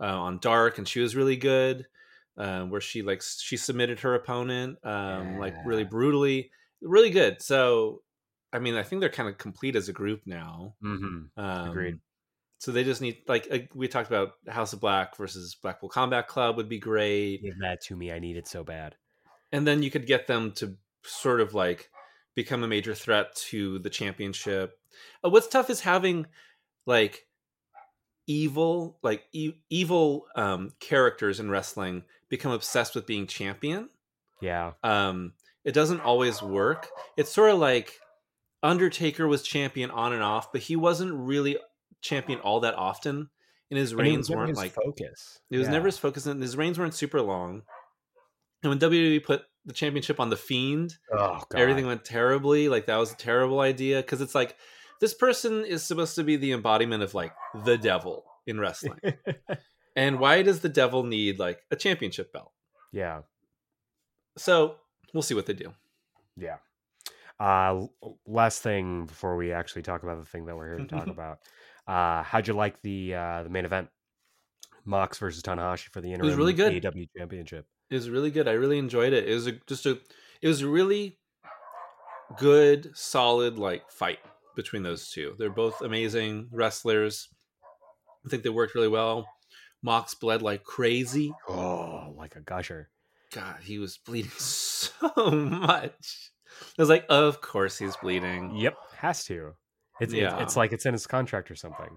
[SPEAKER 2] uh, on Dark, and she was really good. Um, where she like she submitted her opponent um, like really brutally, really good. So, I mean, I think they're kind of complete as a group now.
[SPEAKER 1] Mm-hmm.
[SPEAKER 2] Um,
[SPEAKER 1] Agreed.
[SPEAKER 2] So they just need like uh, we talked about House of Black versus Blackpool Combat Club would be great,
[SPEAKER 1] Give that to me. I need it so bad.
[SPEAKER 2] and then you could get them to sort of like become a major threat to the championship. Uh, what's tough is having like evil, like e- evil um, characters in wrestling become obsessed with being champion.
[SPEAKER 1] Yeah.
[SPEAKER 2] Um, it doesn't always work. It's sort of like Undertaker was champion on and off, but he wasn't really champion all that often. And his
[SPEAKER 1] And
[SPEAKER 2] reigns
[SPEAKER 1] never
[SPEAKER 2] weren't
[SPEAKER 1] his
[SPEAKER 2] like
[SPEAKER 1] focus.
[SPEAKER 2] it was
[SPEAKER 1] Yeah.
[SPEAKER 2] never his focus, and his reigns weren't super long. And when WWE put the championship on the Fiend,
[SPEAKER 1] Oh, God.
[SPEAKER 2] everything went terribly. Like that was a terrible idea because it's like this person is supposed to be the embodiment of like the devil in wrestling. and why does the devil need like a championship belt?
[SPEAKER 1] yeah.
[SPEAKER 2] So we'll see what they do.
[SPEAKER 1] Yeah. Uh, last thing before we actually talk about the thing that we're here to talk about. Uh, how'd you like the uh, the main event? Mox versus Tanahashi for the interim
[SPEAKER 2] was really good.
[SPEAKER 1] AEW championship.
[SPEAKER 2] It was really good. I really enjoyed it. It was a, just a it was a really good, solid like fight between those two. They're both amazing wrestlers. I think they worked really well. Mox bled like crazy.
[SPEAKER 1] Oh, like a gusher.
[SPEAKER 2] God, he was bleeding so much. I was like, of course he's bleeding.
[SPEAKER 1] Yep, has to. It's,
[SPEAKER 2] Yeah.
[SPEAKER 1] it's like it's in his contract or something.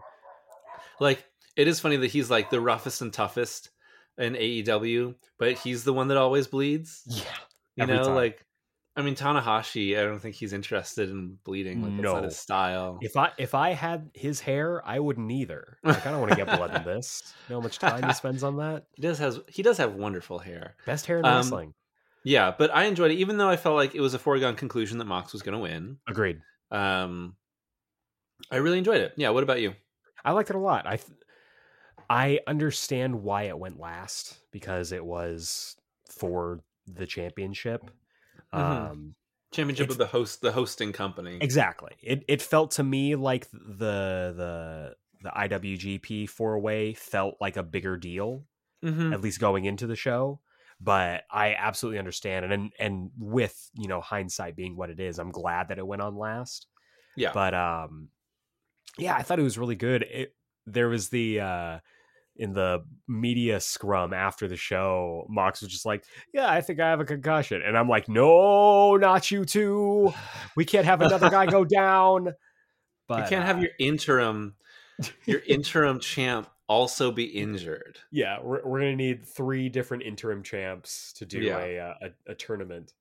[SPEAKER 2] Like it is funny that he's like the roughest and toughest in AEW, but he's the one that always bleeds.
[SPEAKER 1] Yeah.
[SPEAKER 2] You know,
[SPEAKER 1] time.
[SPEAKER 2] like I mean Tanahashi, I don't think he's interested in bleeding. Like that's not
[SPEAKER 1] No.
[SPEAKER 2] his style.
[SPEAKER 1] If I if I had his hair, I wouldn't either. Like I don't want to get blood in this. You know how much time he spends on that?
[SPEAKER 2] He does has he does have wonderful hair.
[SPEAKER 1] Best hair in
[SPEAKER 2] Um,
[SPEAKER 1] wrestling.
[SPEAKER 2] Yeah, but I enjoyed it, even though I felt like it was a foregone conclusion that Mox was going to win.
[SPEAKER 1] Agreed.
[SPEAKER 2] Um, I really enjoyed it. Yeah. What about you?
[SPEAKER 1] I liked it a lot. I I understand why it went last because it was for the championship.
[SPEAKER 2] Mhm.
[SPEAKER 1] Um
[SPEAKER 2] Championship of the host, the hosting company.
[SPEAKER 1] exactly. It it felt to me like the the the IWGP four way felt like a bigger deal
[SPEAKER 2] Mhm.
[SPEAKER 1] at least going into the show. But I absolutely understand, and and, and with you know hindsight being what it is, I'm glad that it went on last.
[SPEAKER 2] Yeah.
[SPEAKER 1] But um, yeah, I thought it was really good. It there was the uh in the media scrum after the show, Mox was just like, "Yeah, I think I have a concussion," and I'm like, "No, not you too. We can't have another guy go down." But
[SPEAKER 2] you can't have
[SPEAKER 1] uh,
[SPEAKER 2] your interim, your interim champ also be injured.
[SPEAKER 1] yeah, we're we're gonna need three different interim champs to do
[SPEAKER 2] Yeah.
[SPEAKER 1] a, uh, a a tournament.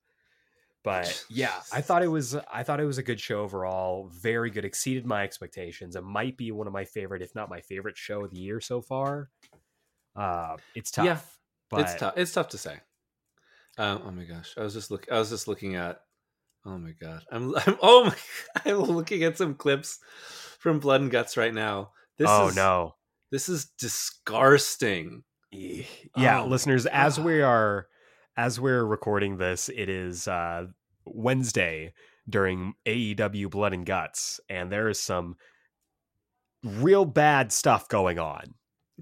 [SPEAKER 1] But yeah, I thought it was I thought it was a good show overall. Very good, exceeded my expectations. It might be one of my favorite, if not my favorite show of the year so far. Uh, it's tough.
[SPEAKER 2] Yeah,
[SPEAKER 1] but
[SPEAKER 2] it's tough. It's tough to say. Um, oh my gosh, I was just look. I was just looking at. Oh my god, I'm. I'm oh my. I'm looking at some clips from Blood and Guts right now. This
[SPEAKER 1] oh
[SPEAKER 2] is,
[SPEAKER 1] no,
[SPEAKER 2] This is disgusting.
[SPEAKER 1] yeah,
[SPEAKER 2] Oh
[SPEAKER 1] listeners, as we are as we're recording this, it is uh Wednesday during AEW Blood and Guts, and there is some real bad stuff going on.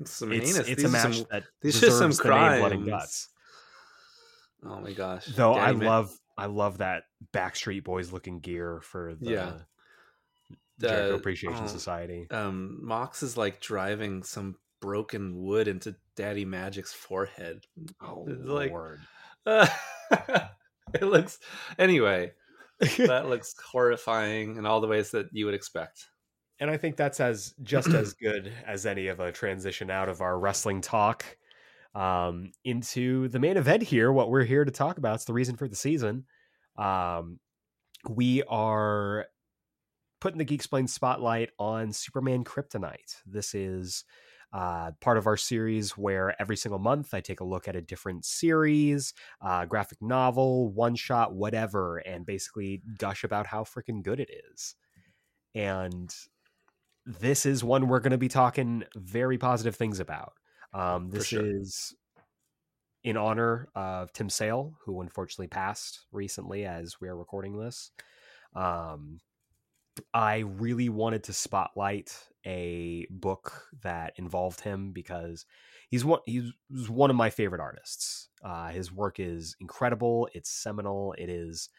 [SPEAKER 2] Some
[SPEAKER 1] It's it's a match
[SPEAKER 2] some-
[SPEAKER 1] that
[SPEAKER 2] these are some
[SPEAKER 1] the name Blood and. Guts.
[SPEAKER 2] Oh my gosh.
[SPEAKER 1] Though I
[SPEAKER 2] Daddy
[SPEAKER 1] love I love that Backstreet Boys looking gear for the
[SPEAKER 2] Yeah.
[SPEAKER 1] Jericho
[SPEAKER 2] Uh,
[SPEAKER 1] Appreciation
[SPEAKER 2] oh,
[SPEAKER 1] Society.
[SPEAKER 2] Um, Mox is like driving some broken wood into Daddy Magic's forehead.
[SPEAKER 1] Oh
[SPEAKER 2] like-
[SPEAKER 1] lord.
[SPEAKER 2] it looks anyway. That looks horrifying in all the ways that you would expect.
[SPEAKER 1] and I think that's as just as good as any of a transition out of our wrestling talk um, into the main event here. What we're here to talk about. It's the reason for the season. Um, we are putting the Geek Explain spotlight on Superman Kryptonite. This is uh, part of our series where every single month I take a look at a different series, uh, graphic novel, one shot, whatever, and basically gush about how freaking good it is. And this is one we're going to be talking very positive things about. Um, this
[SPEAKER 2] sure.
[SPEAKER 1] is in honor of Tim Sale, who unfortunately passed recently as we are recording this. Um, I really wanted to spotlight a book that involved him because he's one he's one of my favorite artists. Uh, his work is incredible. It's seminal. It is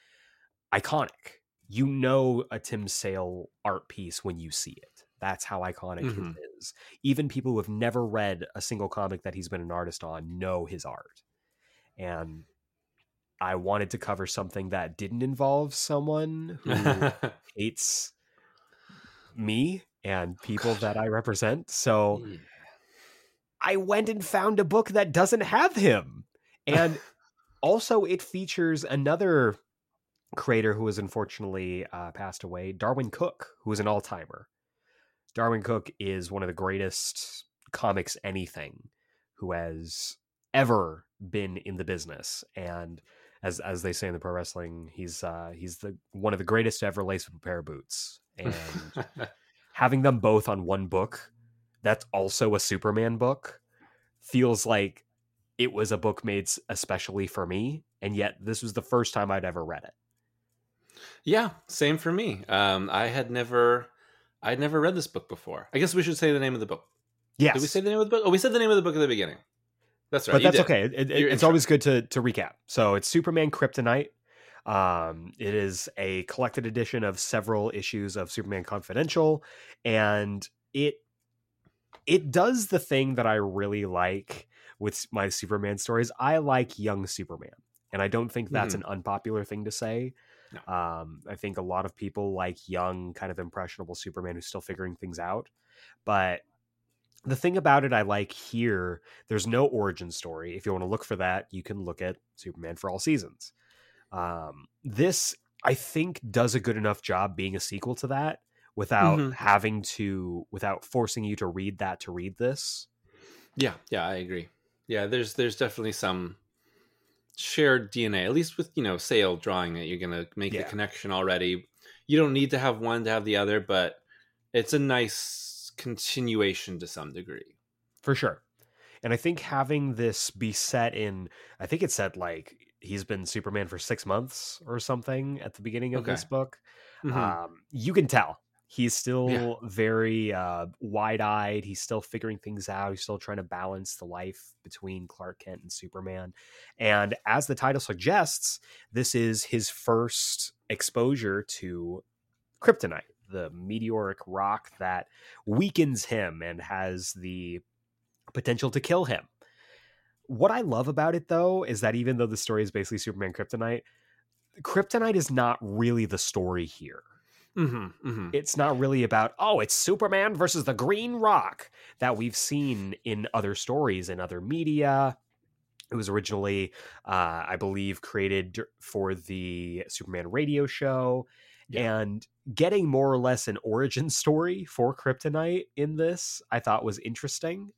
[SPEAKER 1] iconic. You know a Tim Sale art piece when you see it. That's how iconic
[SPEAKER 2] Mhm.
[SPEAKER 1] it is. Even people who have never read a single comic that he's been an artist on know his art. And I wanted to cover something that didn't involve someone who hates me and people
[SPEAKER 2] gosh.
[SPEAKER 1] that I represent. So
[SPEAKER 2] Yeah.
[SPEAKER 1] I went and found a book that doesn't have him. And also, it features another creator who has unfortunately uh, passed away, Darwyn Cooke, who is an all timer. Darwyn Cooke is one of the greatest comics anything who has ever been in the business. And as as they say in the pro wrestling, he's uh, he's the one of the greatest to ever lace a pair of boots. And having them both on one book that's also a Superman book feels like it was a book made especially for me, and yet this was the first time I'd ever read it.
[SPEAKER 2] yeah, same for me. Um, I had never, I'd never read this book before. I guess we should say the name of the book.
[SPEAKER 1] Yes,
[SPEAKER 2] Did we say the name of the book? Oh, we said the name of the book at the beginning. That's right.
[SPEAKER 1] but that's okay. It- it- it's always good to to recap. So it's Superman Kryptonite. Um, it is a collected edition of several issues of Superman Confidential, and it it does the thing that I really like with my Superman stories. I like young Superman, and I don't think that's
[SPEAKER 2] Mm-hmm.
[SPEAKER 1] an unpopular thing to say.
[SPEAKER 2] No.
[SPEAKER 1] Um, I think a lot of people like young, kind of impressionable Superman who's still figuring things out. But the thing about it I like here, there's no origin story. If you want to look for that, you can look at Superman for All Seasons. Um, this, I think, does a good enough job being a sequel to that without
[SPEAKER 2] Mhm.
[SPEAKER 1] having to, without forcing you to read that to read this.
[SPEAKER 2] Yeah, yeah, I agree. Yeah, there's there's definitely some shared DNA. At least with you know Sale drawing it, you're gonna make
[SPEAKER 1] Yeah.
[SPEAKER 2] the connection already. You don't need to have one to have the other, but it's a nice continuation to some degree.
[SPEAKER 1] for sure. And I think having this be set in, I think it said like he's been Superman for six months or something at the beginning of
[SPEAKER 2] Okay.
[SPEAKER 1] this book.
[SPEAKER 2] Mhm.
[SPEAKER 1] Um, you can tell he's still
[SPEAKER 2] Yeah.
[SPEAKER 1] very uh, wide eyed. He's still figuring things out. He's still trying to balance the life between Clark Kent and Superman. And as the title suggests, this is his first exposure to kryptonite, the meteoric rock that weakens him and has the potential to kill him. What I love about it though is that even though the story is basically Superman kryptonite, kryptonite is not really the story here.
[SPEAKER 2] Mhm, mhm.
[SPEAKER 1] It's not really about, oh, it's Superman versus the Green Rock that we've seen in other stories and other media. It was originally, uh, I believe, created for the Superman radio show.
[SPEAKER 2] Yeah.
[SPEAKER 1] And getting more or less an origin story for Kryptonite in this, I thought was interesting.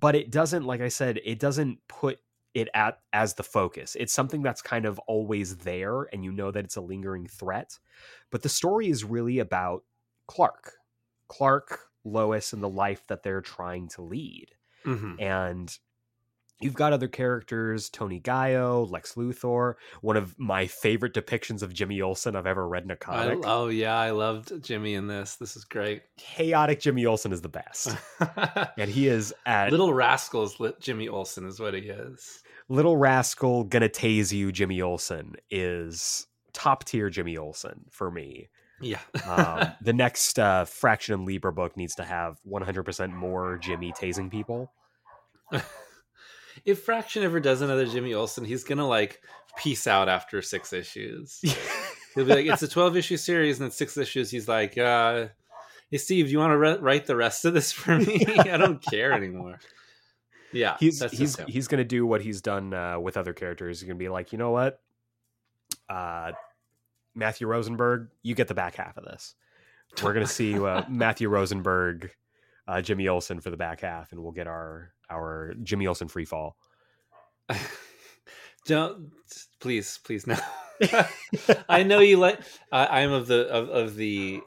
[SPEAKER 1] But it doesn't, like I said, it doesn't put it at as the focus. It's something that's kind of always there, and you know that it's a lingering threat. But the story is really about Clark, Clark, Lois, and the life that they're trying to lead
[SPEAKER 2] Mhm.
[SPEAKER 1] and you've got other characters tony Gaio, lex luthor one of my favorite depictions of jimmy olsen i've ever read in a comic
[SPEAKER 2] oh yeah, I loved Jimmy in this. This is great.
[SPEAKER 1] chaotic jimmy olsen is the best and he is at little,
[SPEAKER 2] Little Rascals Jimmy Olsen is what he is.
[SPEAKER 1] Little rascal gonna tase you jimmy olsen is top tier jimmy olsen for me
[SPEAKER 2] Yeah.
[SPEAKER 1] um, the next uh, fraction and Lieber book needs to have 100% more jimmy tasing people
[SPEAKER 2] if Fraction ever does another Jimmy Olsen, he's gonna like peace out after six issues. He'll be like, "It's a twelve issue series, and it's six issues." He's like, uh, "Hey, Steve, do you want to re- write the rest of this for me? I don't care anymore." Yeah,
[SPEAKER 1] he's he's he's gonna do what he's done uh, with other characters. He's gonna be like, you know what, uh, Matthew Rosenberg, you get the back half of this. We're gonna see uh, Matthew Rosenberg, uh, Jimmy Olsen for the back half, and we'll get our our Jimmy Olsen free fall.
[SPEAKER 2] don't please, please no. I know you like. I I'm of the of, of the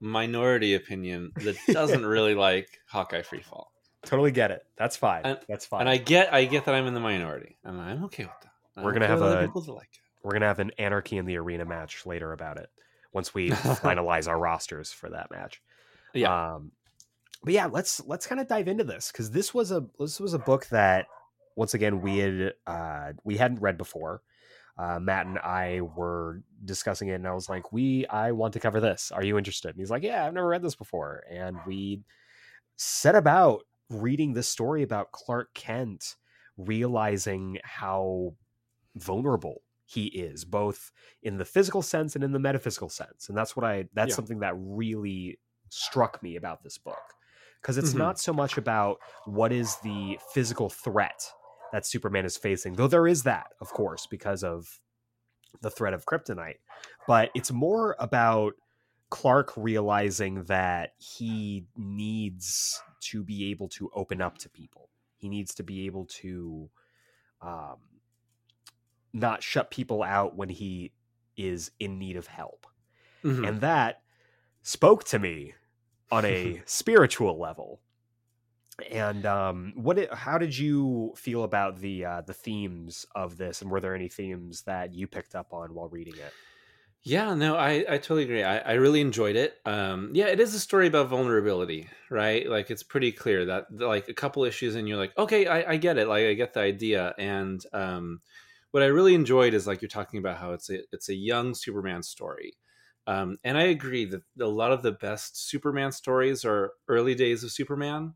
[SPEAKER 2] minority opinion that doesn't really like Hawkeye free fall.
[SPEAKER 1] Totally get it. That's fine.
[SPEAKER 2] And-
[SPEAKER 1] That's fine.
[SPEAKER 2] and I get I get that I'm in the minority, and I'm okay with that. I'm
[SPEAKER 1] We're gonna have a-
[SPEAKER 2] like.
[SPEAKER 1] We're gonna have an anarchy in the arena match later about it once we finalize our rosters for that match.
[SPEAKER 2] Yeah.
[SPEAKER 1] Um, but yeah, let's let's kind of dive into this because this was a this was a book that once again we had uh, we hadn't read before. Uh, Matt and I were discussing it, and I was like, "We, I want to cover this. Are you interested?" And he's like, "Yeah, I've never read this before." And we set about reading this story about Clark Kent realizing how vulnerable he is, both in the physical sense and in the metaphysical sense. And that's what I that's
[SPEAKER 2] Yeah.
[SPEAKER 1] something that really struck me about this book. Because it's
[SPEAKER 2] Mhm.
[SPEAKER 1] not so much about what is the physical threat that Superman is facing, though there is that, of course, because of the threat of kryptonite. But it's more about Clark realizing that he needs to be able to open up to people. He needs to be able to um, not shut people out when he is in need of help.
[SPEAKER 2] Mhm.
[SPEAKER 1] And that spoke to me on a spiritual level. And um, what? It, how did you feel about the uh, the themes of this? And were there any themes that you picked up on while reading it?
[SPEAKER 2] Yeah, no, I, I totally agree. I, I really enjoyed it. Um, yeah, it is a story about vulnerability, right? Like it's pretty clear that like a couple issues and you're like, okay, I, I get it. Like I get the idea. And um, what I really enjoyed is like you're talking about how it's a it's a young Superman story. Um, and I agree that a lot of the best Superman stories are early days of Superman,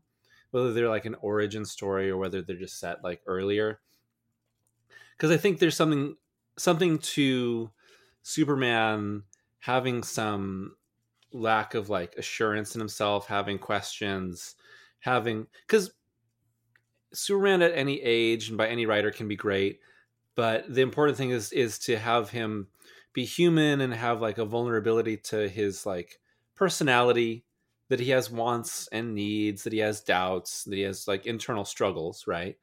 [SPEAKER 2] whether they're like an origin story or whether they're just set like earlier. Because I think there's something something to Superman having some lack of like assurance in himself, having questions, having because Superman at any age and by any writer can be great, but the important thing is is to have him be human and have like a vulnerability to his like personality that he has wants and needs, that he has doubts, that he has like internal struggles, right?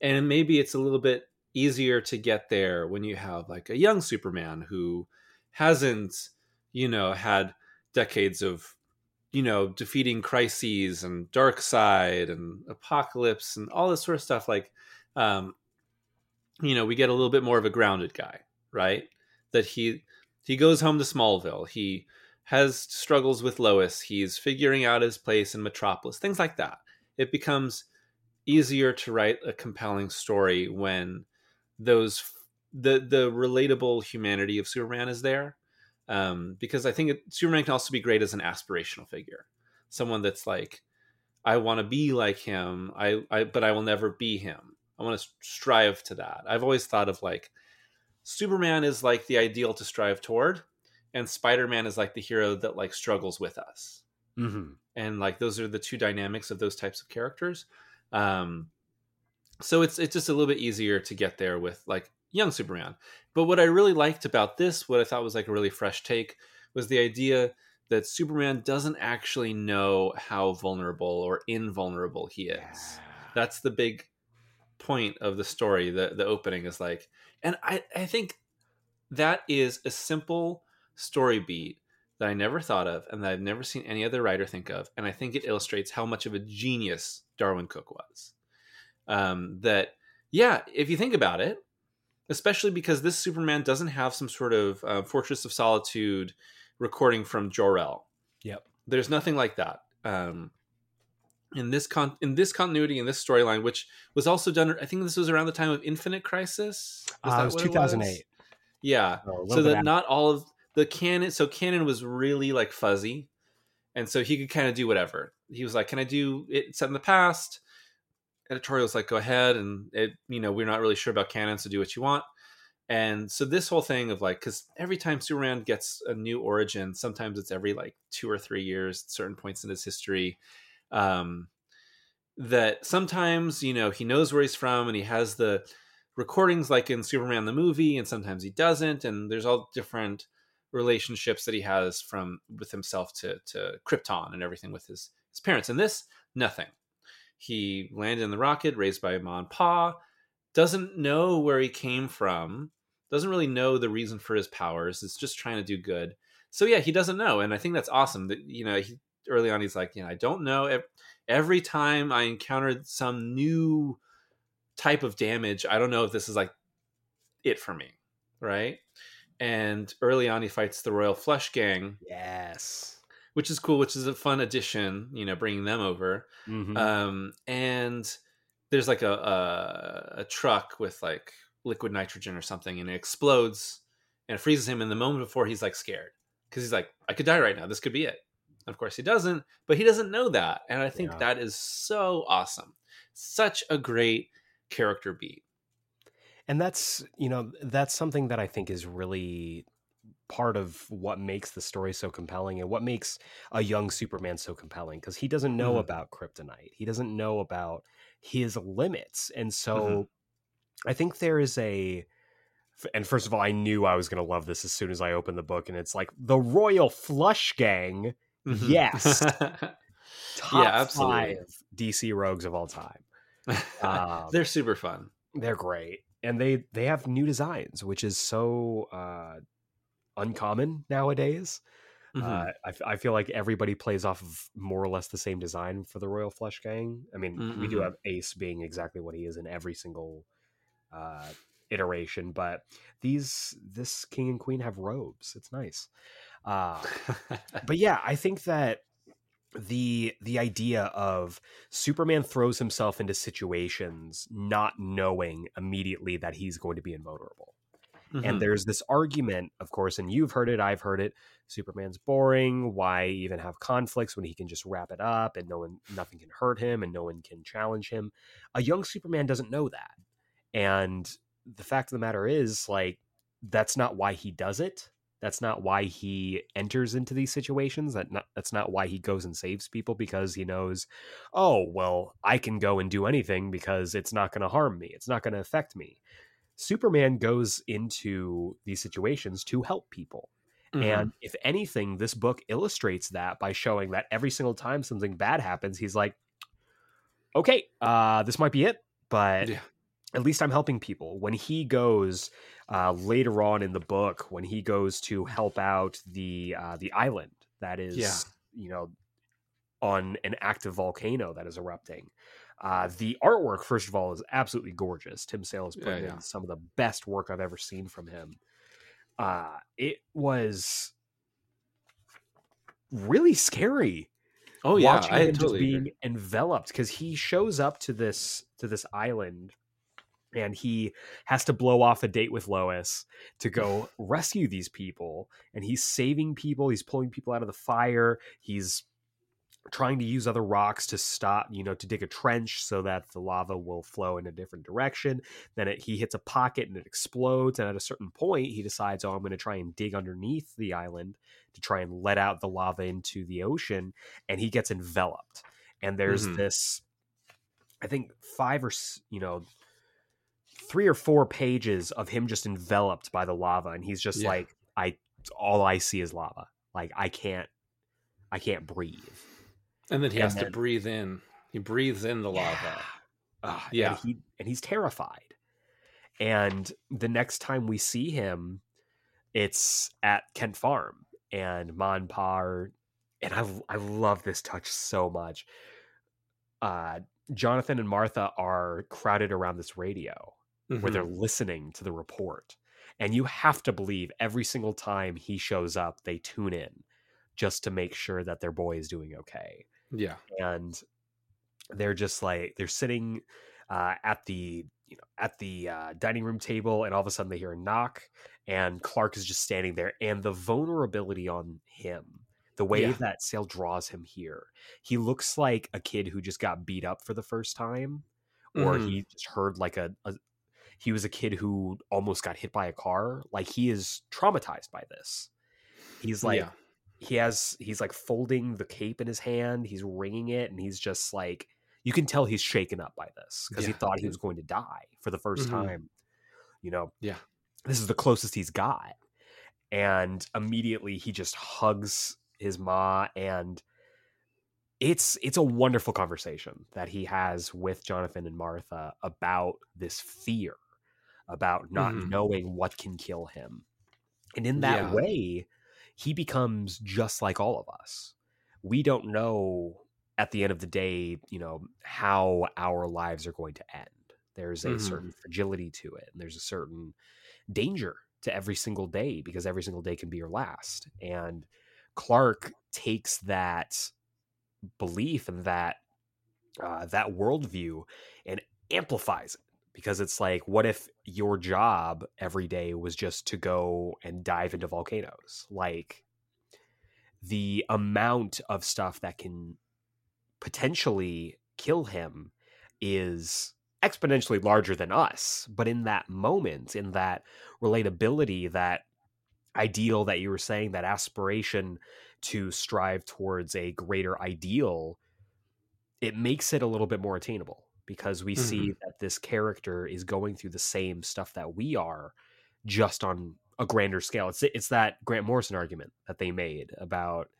[SPEAKER 2] And maybe it's a little bit easier to get there when you have like a young Superman who hasn't, you know, had decades of, you know, defeating crises and Darkseid and Apokolips and all this sort of stuff. Like, um, you know, we get a little bit more of a grounded guy, right? That he he goes home to Smallville. He has struggles with Lois. He's figuring out his place in Metropolis. Things like that. It becomes easier to write a compelling story when those the the relatable humanity of Superman is there. Um, because I think it, Superman can also be great as an aspirational figure, someone that's like, I want to be like him. I, I but I will never be him. I want to strive to that. I've always thought of like Superman is like the ideal to strive toward, and Spider-Man is like the hero that like struggles with us.
[SPEAKER 1] Mm-hmm.
[SPEAKER 2] And like those are the two dynamics of those types of characters. Um, so it's it's just a little bit easier to get there with like young Superman. But what I really liked about this, what I thought was like a really fresh take, was the idea that Superman doesn't actually know how vulnerable or invulnerable he is. Yeah. That's the big point of the story. The the opening is like, and I I think that is a simple story beat that I never thought of and that I've never seen any other writer think of, and I think it illustrates how much of a genius darwyn cooke was. Um, that yeah, if you think about it, especially because this Superman doesn't have some sort of uh, Fortress of Solitude recording from Jor El.
[SPEAKER 1] Yep.
[SPEAKER 2] There's nothing like that. Um, in this con- in this continuity in this storyline, which was also done, I think this was around the time of Infinite Crisis.
[SPEAKER 1] Was uh, it was 2008.
[SPEAKER 2] Yeah, oh, so that not all of the canon. So canon was really like fuzzy, and so he could kind of do whatever. He was like, "Can I do it set in the past?" editorial's like, go ahead, and it, you know, we're not really sure about canon, so do what you want. And so this whole thing of like, because every time Superman gets a new origin, sometimes it's every like two or three years, certain points in his history. Um, that sometimes you know he knows where he's from and he has the recordings like in Superman the movie, and sometimes he doesn't. And there's all different relationships that he has from with himself to to Krypton and everything with his his parents. And this nothing. He landed in the rocket, raised by mom and pa, doesn't know where he came from, doesn't really know the reason for his powers. It's just trying to do good. So yeah, he doesn't know, and I think that's awesome. That you know, he, early on, he's like, you know, I don't know. Every time I encountered some new type of damage, I don't know if this is like it for me, right? And early on, he fights the Royal Flush Gang.
[SPEAKER 1] Yes
[SPEAKER 2] which is cool, which is a fun addition, you know, bringing them over. Mm-hmm. Um, and there's like a, a, a truck with like liquid nitrogen or something, and it explodes and it freezes him in the moment before he's like scared because he's like, I could die right now. This could be it. Of course, he doesn't, but he doesn't know that, and I think yeah. that is so awesome. Such a great character beat.
[SPEAKER 1] And that's you know that's something that I think is really part of what makes the story so compelling and what makes a young Superman so compelling because he doesn't know mm-hmm. about kryptonite. He doesn't know about his limits. And so mm-hmm. I think there is a and first of all, I knew I was going to love this as soon as I opened the book and it's like the Royal Flush Gang. Mm-hmm. Yes. Top yeah, absolutely. 5 DC rogues of all time.
[SPEAKER 2] Um, they're super fun.
[SPEAKER 1] They're great. And they they have new designs, which is so uh uncommon nowadays. Mm-hmm. Uh, I, I, feel like everybody plays off of more or less the same design for the Royal Flush Gang. I mean, mm-hmm. we do mm-hmm. have Ace being exactly what he is in every single uh, iteration, but these this King and Queen have robes. It's nice. Uh, but yeah, I think that the the idea of Superman throws himself into situations not knowing immediately that he's going to be invulnerable. Mm-hmm. And there's this argument, of course, and you've heard it, I've heard it. Superman's boring. Why even have conflicts when he can just wrap it up and no one, nothing can hurt him and no one can challenge him? A young Superman doesn't know that. And the fact of the matter is, like, that's not why he does it. That's not why he enters into these situations. That not, that's not why he goes and saves people because he knows, oh well, I can go and do anything because it's not going to harm me. It's not going to affect me. Superman goes into these situations to help people. Mm-hmm. And if anything, this book illustrates that by showing that every single time something bad happens, he's like, okay, uh, this might be it, but yeah. At least I'm helping people. When he goes uh, later on in the book, when he goes to help out the uh, the island that is, yeah. you know, on an active volcano that is erupting. Uh, the artwork, first of all, is absolutely gorgeous. Tim Sale has put yeah, in some of the best work I've ever seen from him. Uh, it was really scary
[SPEAKER 2] Oh yeah, watching I
[SPEAKER 1] him totally just being agree. enveloped because he shows up to this to this island and he has to blow off a date with Lois to go rescue these people and he's saving people he's pulling people out of the fire he's trying to use other rocks to stop, you know, to dig a trench so that the lava will flow in a different direction. Then it, he hits a pocket and it explodes. And at a certain point, he decides, oh, I'm going to try and dig underneath the island to try and let out the lava into the ocean. And he gets enveloped. And there's mm-hmm. this, I think, five or, you know, three or four pages of him just enveloped by the lava. And he's just yeah. like, I, all I see is lava. Like, I can't, I can't breathe
[SPEAKER 2] and then he and has then, to breathe in. He breathes in the lava. Yeah.
[SPEAKER 1] Uh, yeah. And, he, and he's terrified. And the next time we see him, it's at Kent Farm. And Ma Par, and I, I love this touch so much. Uh, Jonathan and Martha are crowded around this radio mm-hmm. where they're mm-hmm. listening to the report. And you have to believe every single time he shows up, they tune in just to make sure that their boy is doing okay.
[SPEAKER 2] Yeah.
[SPEAKER 1] And they're just like they're sitting uh, at the you know at the uh, dining room table, and all of a sudden they hear a knock, and Clark is just standing there, and the vulnerability on him, the way yeah. that Sale draws him here, he looks like a kid who just got beat up for the first time, or mm-hmm. he just heard like a, a he was a kid who almost got hit by a car. Like he is traumatized by this. He's like, yeah he has he's like folding the cape in his hand he's wringing it and he's just like you can tell he's shaken up by this because yeah. he thought he was going to die for the 1st mm-hmm. time you know
[SPEAKER 2] yeah
[SPEAKER 1] this is the closest he's got and immediately he just hugs his ma and it's it's a wonderful conversation that he has with Jonathan and Martha about this fear about not mm-hmm. knowing what can kill him and in that yeah. way he becomes just like all of us. We don't know at the end of the day, you know, how our lives are going to end. There's a mm-hmm. certain fragility to it, and there's a certain danger to every single day because every single day can be your last. And Clark takes that belief and that uh, that worldview and amplifies it because it's like what if your job every day was just to go and dive into volcanoes? Like the amount of stuff that can potentially kill him is exponentially larger than us. But in that moment in that relatability that ideal that you were saying that aspiration to strive towards a greater ideal it makes it a little bit more attainable because we mm-hmm. see that this character is going through the same stuff that we are just on a grander scale. It's it's that Grant Morrison argument that they made about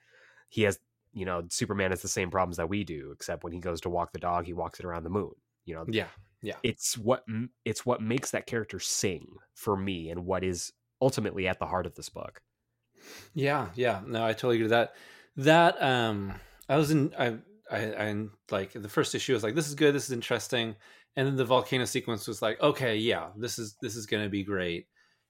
[SPEAKER 1] he has you know Superman has the same problems that we do except when he goes to walk the dog he walks it around the moon. You know.
[SPEAKER 2] Yeah. Yeah.
[SPEAKER 1] It's what it's what makes that character sing for me and what is ultimately at the heart of this book.
[SPEAKER 2] Yeah, yeah. No, I totally agree with that. That um I was in I I, and like the first issue was like this is good this is interesting and then the volcano sequence was like okay yeah this is this is going to be great.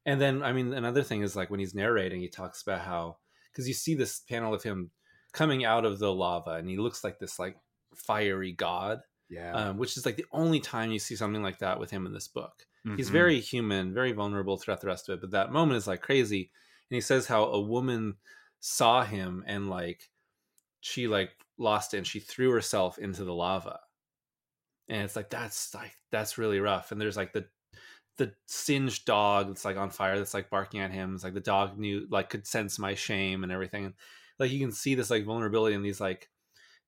[SPEAKER 2] And then i mean another thing is like when he's narrating he talks about how because you see this panel of him coming out of the lava and he looks like this like fiery god
[SPEAKER 1] yeah.
[SPEAKER 2] um, which is like the only time you see something like that with him in this book. Mm-hmm. he's very human very vulnerable throughout the rest of it but that moment is like crazy and he says how a woman saw him and like she like lost it and she threw herself into the lava and it's like that's like that's really rough and there's like the the singed dog that's like on fire that's like barking at him. It's like the dog knew like could sense my shame and everything. Like you can see this like vulnerability in these like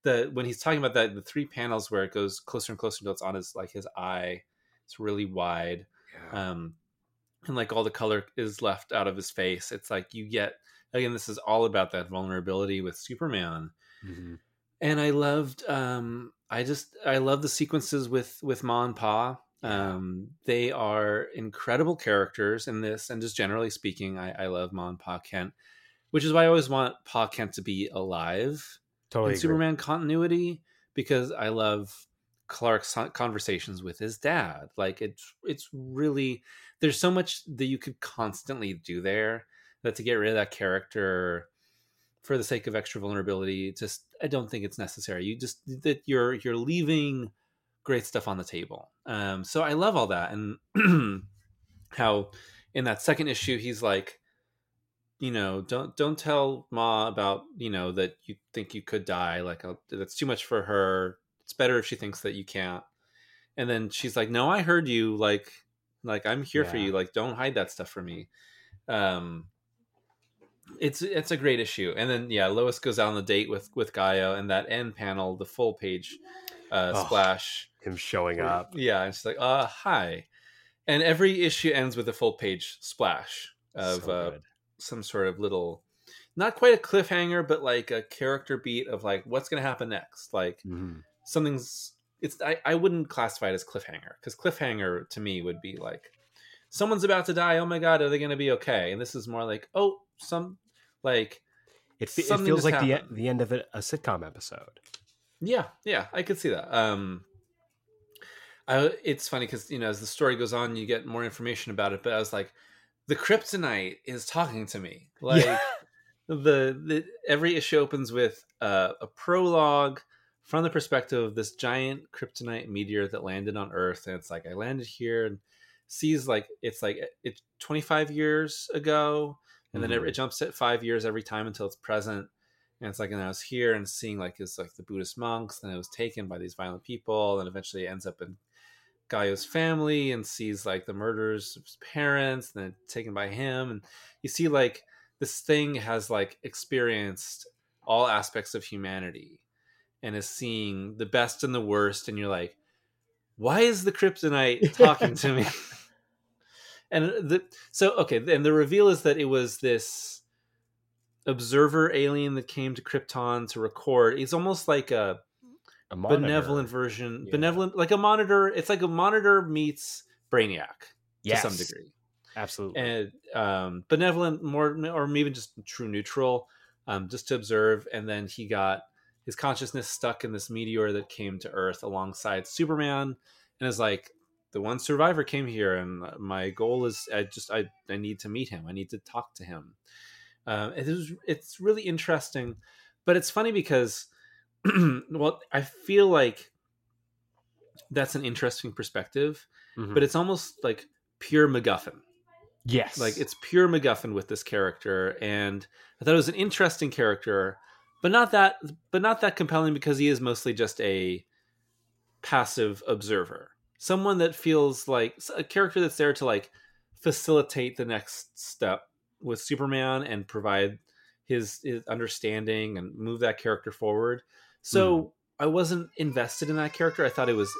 [SPEAKER 2] the when he's talking about that the three panels where it goes closer and closer until it's on his like his eye. It's really wide.
[SPEAKER 1] Yeah.
[SPEAKER 2] Um and like all the color is left out of his face. It's like you get again this is all about that vulnerability with Superman
[SPEAKER 1] Mhm.
[SPEAKER 2] and I loved um I just I love the sequences with with Ma and Pa. Um they are incredible characters in this and just generally speaking I, I love Ma and Pa Kent, which is why I always want Pa Kent to be alive
[SPEAKER 1] Totally.
[SPEAKER 2] in
[SPEAKER 1] agree.
[SPEAKER 2] Superman continuity because I love Clark's conversations with his dad. Like it's it's really there's so much that you could constantly do there that to get rid of that character for the sake of extra vulnerability just I don't think it's necessary. You just that you're you're leaving great stuff on the table. Um so I love all that and how in that second issue he's like you know don't don't tell ma about you know that you think you could die like that's too much for her. It's better if she thinks that you can't. And then she's like no i heard you. Like like i'm here for you. Like don't hide that stuff from me. Um it's it's a great issue. And then yeah lois goes out on the date with with Gaio and that end panel the full page uh
[SPEAKER 1] Oh,
[SPEAKER 2] splash.
[SPEAKER 1] Him showing up.
[SPEAKER 2] yeah and she's like uh hi. And every issue ends with a full page splash of
[SPEAKER 1] So
[SPEAKER 2] uh some sort of little not quite a cliffhanger but like a character beat of like what's going to happen next? Like
[SPEAKER 1] Mhm.
[SPEAKER 2] something's it's I, I wouldn't classify it as cliffhanger because cliffhanger to me would be like someone's about to die. Oh my god are they going to be okay? And this is more like oh some like
[SPEAKER 1] It, fe- it feels like the e, the end of a, a sitcom episode.
[SPEAKER 2] Yeah, yeah, I could see that. Um, I, it's funny because you know as the story goes on, you get more information about it. But I was like, the kryptonite is talking to me. Like
[SPEAKER 1] Yeah.
[SPEAKER 2] the, the every issue opens with uh, a prologue from the perspective of this giant kryptonite meteor that landed on Earth, and it's like I landed here and sees like it's like it's 25 years ago, and then
[SPEAKER 1] Mhm.
[SPEAKER 2] it, it jumps at five years every time until it's present. And it's like and i was here and seeing like it's like the buddhist monks and it was taken by these violent people and eventually it ends up in Gaio's family and sees like the murders of his parents and then taken by him. And you see like this thing has like experienced all aspects of humanity and is seeing the best and the worst and you're like why is the kryptonite talking to me and the so okay and the reveal is that it was this observer alien that came to krypton to record. It's almost like a
[SPEAKER 1] A
[SPEAKER 2] benevolent version
[SPEAKER 1] Yeah.
[SPEAKER 2] benevolent like a monitor it's like a monitor meets brainiac
[SPEAKER 1] yes,
[SPEAKER 2] to some degree.
[SPEAKER 1] Absolutely.
[SPEAKER 2] and um benevolent more or maybe just true neutral um just to observe. And then he got his consciousness stuck in this meteor that came to earth alongside superman and is like the one survivor came here and my goal is i just i, I need to meet him. I need to talk to him. Um it is it's really interesting but it's funny because well i feel like that's an interesting perspective
[SPEAKER 1] Mhm.
[SPEAKER 2] but it's almost like pure macguffin.
[SPEAKER 1] Yes,
[SPEAKER 2] like it's pure MacGuffin with this character, and I thought it was an interesting character, but not that, but not that compelling because he is mostly just a passive observer, someone that feels like a character that's there to like facilitate the next step with Superman and provide his, his understanding and move that character forward. So I wasn't invested in that character. I thought it was,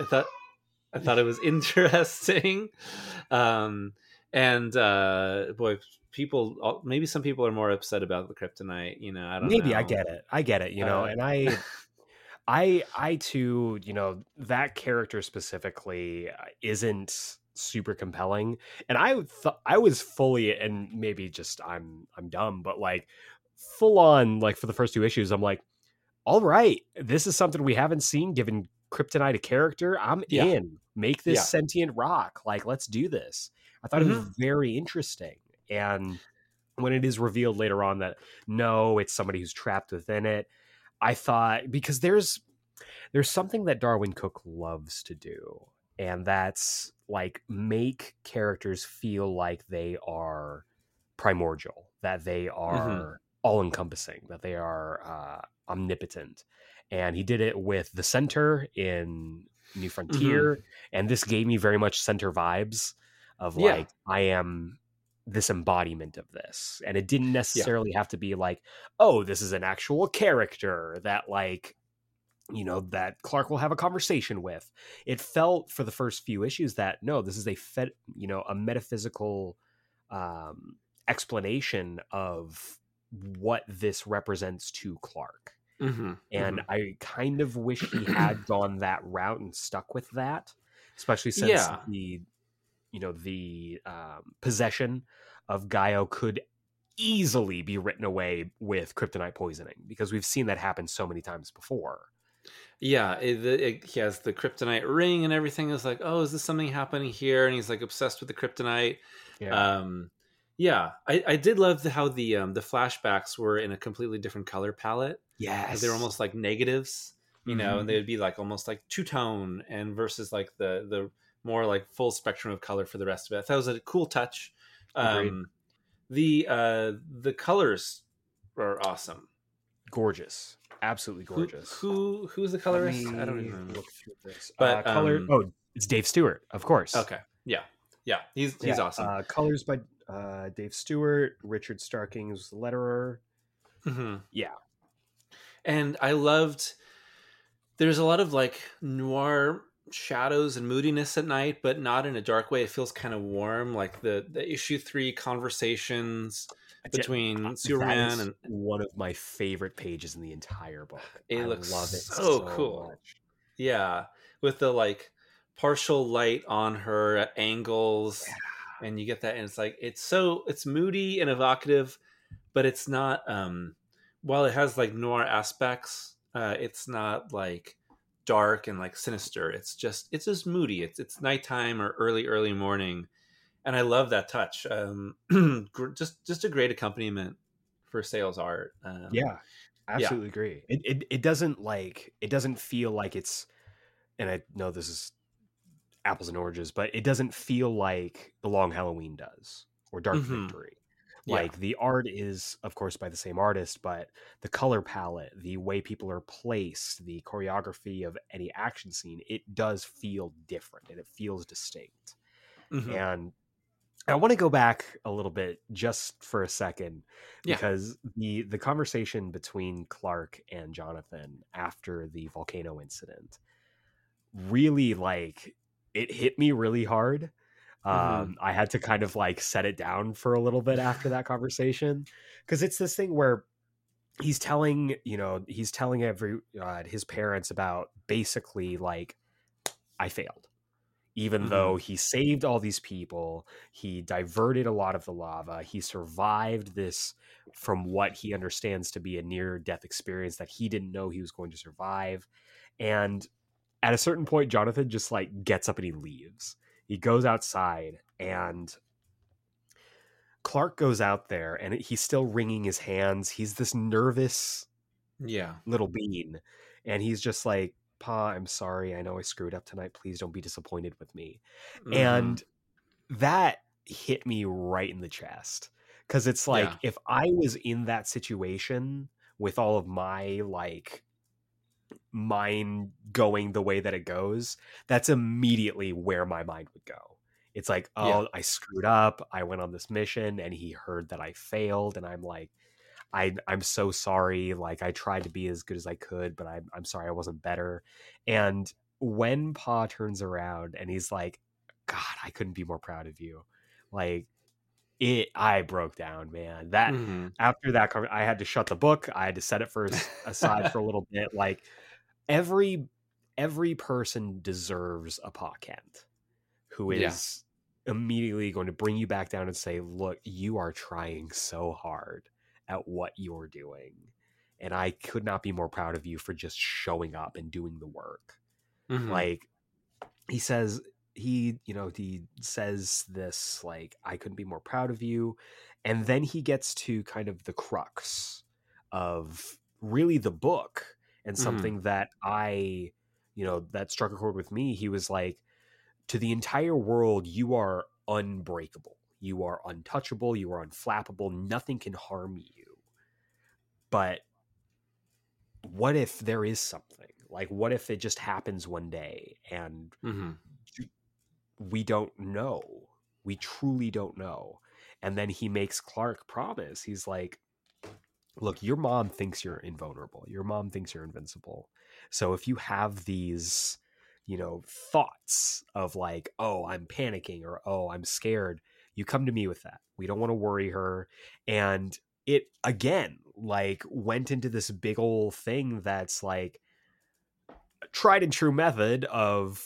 [SPEAKER 2] I thought, I thought it was interesting. Um, and uh boy people maybe some people are more upset about the kryptonite you know i don't
[SPEAKER 1] maybe
[SPEAKER 2] know
[SPEAKER 1] I get it. I get it. You know,
[SPEAKER 2] Uh,
[SPEAKER 1] and I, I, I too, you know, that character specifically uh, isn't super compelling, and I thought I was fully, and maybe just I'm I'm dumb, but like full on, like for the first two issues, I'm like, all right, this is something we haven't seen. Given Kryptonite a character, I'm
[SPEAKER 2] Yeah.
[SPEAKER 1] in. Make this
[SPEAKER 2] Yeah.
[SPEAKER 1] sentient rock. Like, let's do this. I thought it was very interesting, and when it is revealed later on that no, it's somebody who's trapped within it. I thought because there's there's something that Darwyn Cooke loves to do, and that's like make characters feel like they are primordial, that they are all encompassing, that they are uh, omnipotent. And he did it with the center in New Frontier, mm-hmm. and this gave me very much center vibes of like yeah. I am this embodiment of this, and it didn't necessarily yeah. have to be like, oh, this is an actual character that like you know that Clark will have a conversation with. It felt for the first few issues that no, this is a fed, you know, a metaphysical um, explanation of what this represents to Clark. Mm-hmm, and mm-hmm. I kind of wish he had gone that route and stuck with that, especially since yeah. the, you know, the um, possession of Gaio could easily be written away with kryptonite poisoning because we've seen that happen so many times before.
[SPEAKER 2] Yeah, it, it, he has the kryptonite ring and everything is like, oh, is this something happening here? And he's like obsessed with the kryptonite. Yeah. Um, yeah, I, I did love the, how the um, the flashbacks were in a completely different color palette.
[SPEAKER 1] Yeah,
[SPEAKER 2] they were almost like negatives, you mm-hmm. know, and they'd be like almost like two tone and versus like the the more like full spectrum of color for the rest of it. That was a cool touch. Um, the uh, the colors are awesome,
[SPEAKER 1] gorgeous, absolutely gorgeous.
[SPEAKER 2] Who, who who's the colorist? I don't even look through
[SPEAKER 1] this. But uh, color. Um, oh, it's Dave Stewart, of course.
[SPEAKER 2] Okay, yeah, yeah, he's he's
[SPEAKER 1] yeah,
[SPEAKER 2] awesome.
[SPEAKER 1] Uh, colors by uh, Dave Stewart, Richard Starking was the letterer.
[SPEAKER 2] Mm-hmm.
[SPEAKER 1] Yeah,
[SPEAKER 2] and I loved. There's a lot of like noir shadows and moodiness at night, but not in a dark way. It feels kind of warm, like the the issue three conversations between yeah, Superman and
[SPEAKER 1] one of my favorite pages in the entire book.
[SPEAKER 2] It I looks love it so, so cool. Much. Yeah, with the like partial light on her at angles. Yeah and you get that and it's like it's so it's moody and evocative but it's not um while it has like noir aspects uh it's not like dark and like sinister. It's just it's just moody. It's it's nighttime or early early morning. And i love that touch. Um just just a great accompaniment for Sale's art. Um,
[SPEAKER 1] yeah. absolutely yeah. agree. It, it it doesn't like it doesn't feel like it's and i know this is apples and oranges, but it doesn't feel like The Long Halloween does or Dark mm-hmm. Victory. Like the art is, of course, by the same artist, but the color palette, the way people are placed, the choreography of any action scene, it does feel different and it feels distinct. Mm-hmm. And I want to go back a little bit just for a second because yeah. the the conversation between Clark and Jonathan after the volcano incident really like it hit me really hard. Mm-hmm. Um. I had to kind of like set it down for a little bit after that conversation because it's this thing where he's telling you know he's telling every uh, his parents about basically like I failed even mm-hmm. though he saved all these people, he diverted a lot of the lava, he survived this from what he understands to be a near death experience that he didn't know he was going to survive. And at a certain point, Jonathan just like gets up and he leaves. He goes outside and Clark goes out there and he's still wringing his hands. He's this nervous,
[SPEAKER 2] yeah,
[SPEAKER 1] little bean, and he's just like, "Pa, I'm sorry. I know I screwed up tonight. Please don't be disappointed with me." Mm-hmm. And that hit me right in the chest because it's like yeah. if I was in that situation with all of my like mind going the way that it goes, that's immediately where my mind would go. It's like, oh, yeah. I screwed up. I went on this mission and he heard that I failed. And I'm like, I, I'm so sorry. Like, I tried to be as good as I could, but I'm, I'm sorry I wasn't better. And when Pa turns around and he's like, God, I couldn't be more proud of you. Like, it i broke down man that mm-hmm. after that i had to shut the book i had to set it for aside for a little bit like every every person deserves a Pa Kent who is yeah. immediately going to bring you back down and say, "Look, you are trying so hard at what you're doing." And I could not be more proud of you for just showing up and doing the work. Mm-hmm. Like he says he, you know, he says this like I couldn't be more proud of you. And then he gets to kind of the crux of really the book and mm-hmm. something mm-hmm. that I, you know, that struck a chord with me. He was like, to the entire world, you are unbreakable. You are untouchable. You are unflappable. Nothing can harm you. But what if there is something? Like, what if it just happens one day and
[SPEAKER 2] hmm
[SPEAKER 1] we don't know? We truly don't know. And then he makes Clark promise. He's like, look, your mom thinks you're invulnerable. Your mom thinks you're invincible. So if you have these, you know, thoughts of like, oh, I'm panicking or oh, I'm scared, you come to me with that. We don't want to worry her. And it again, like, went into this big old thing that's like a tried and true method of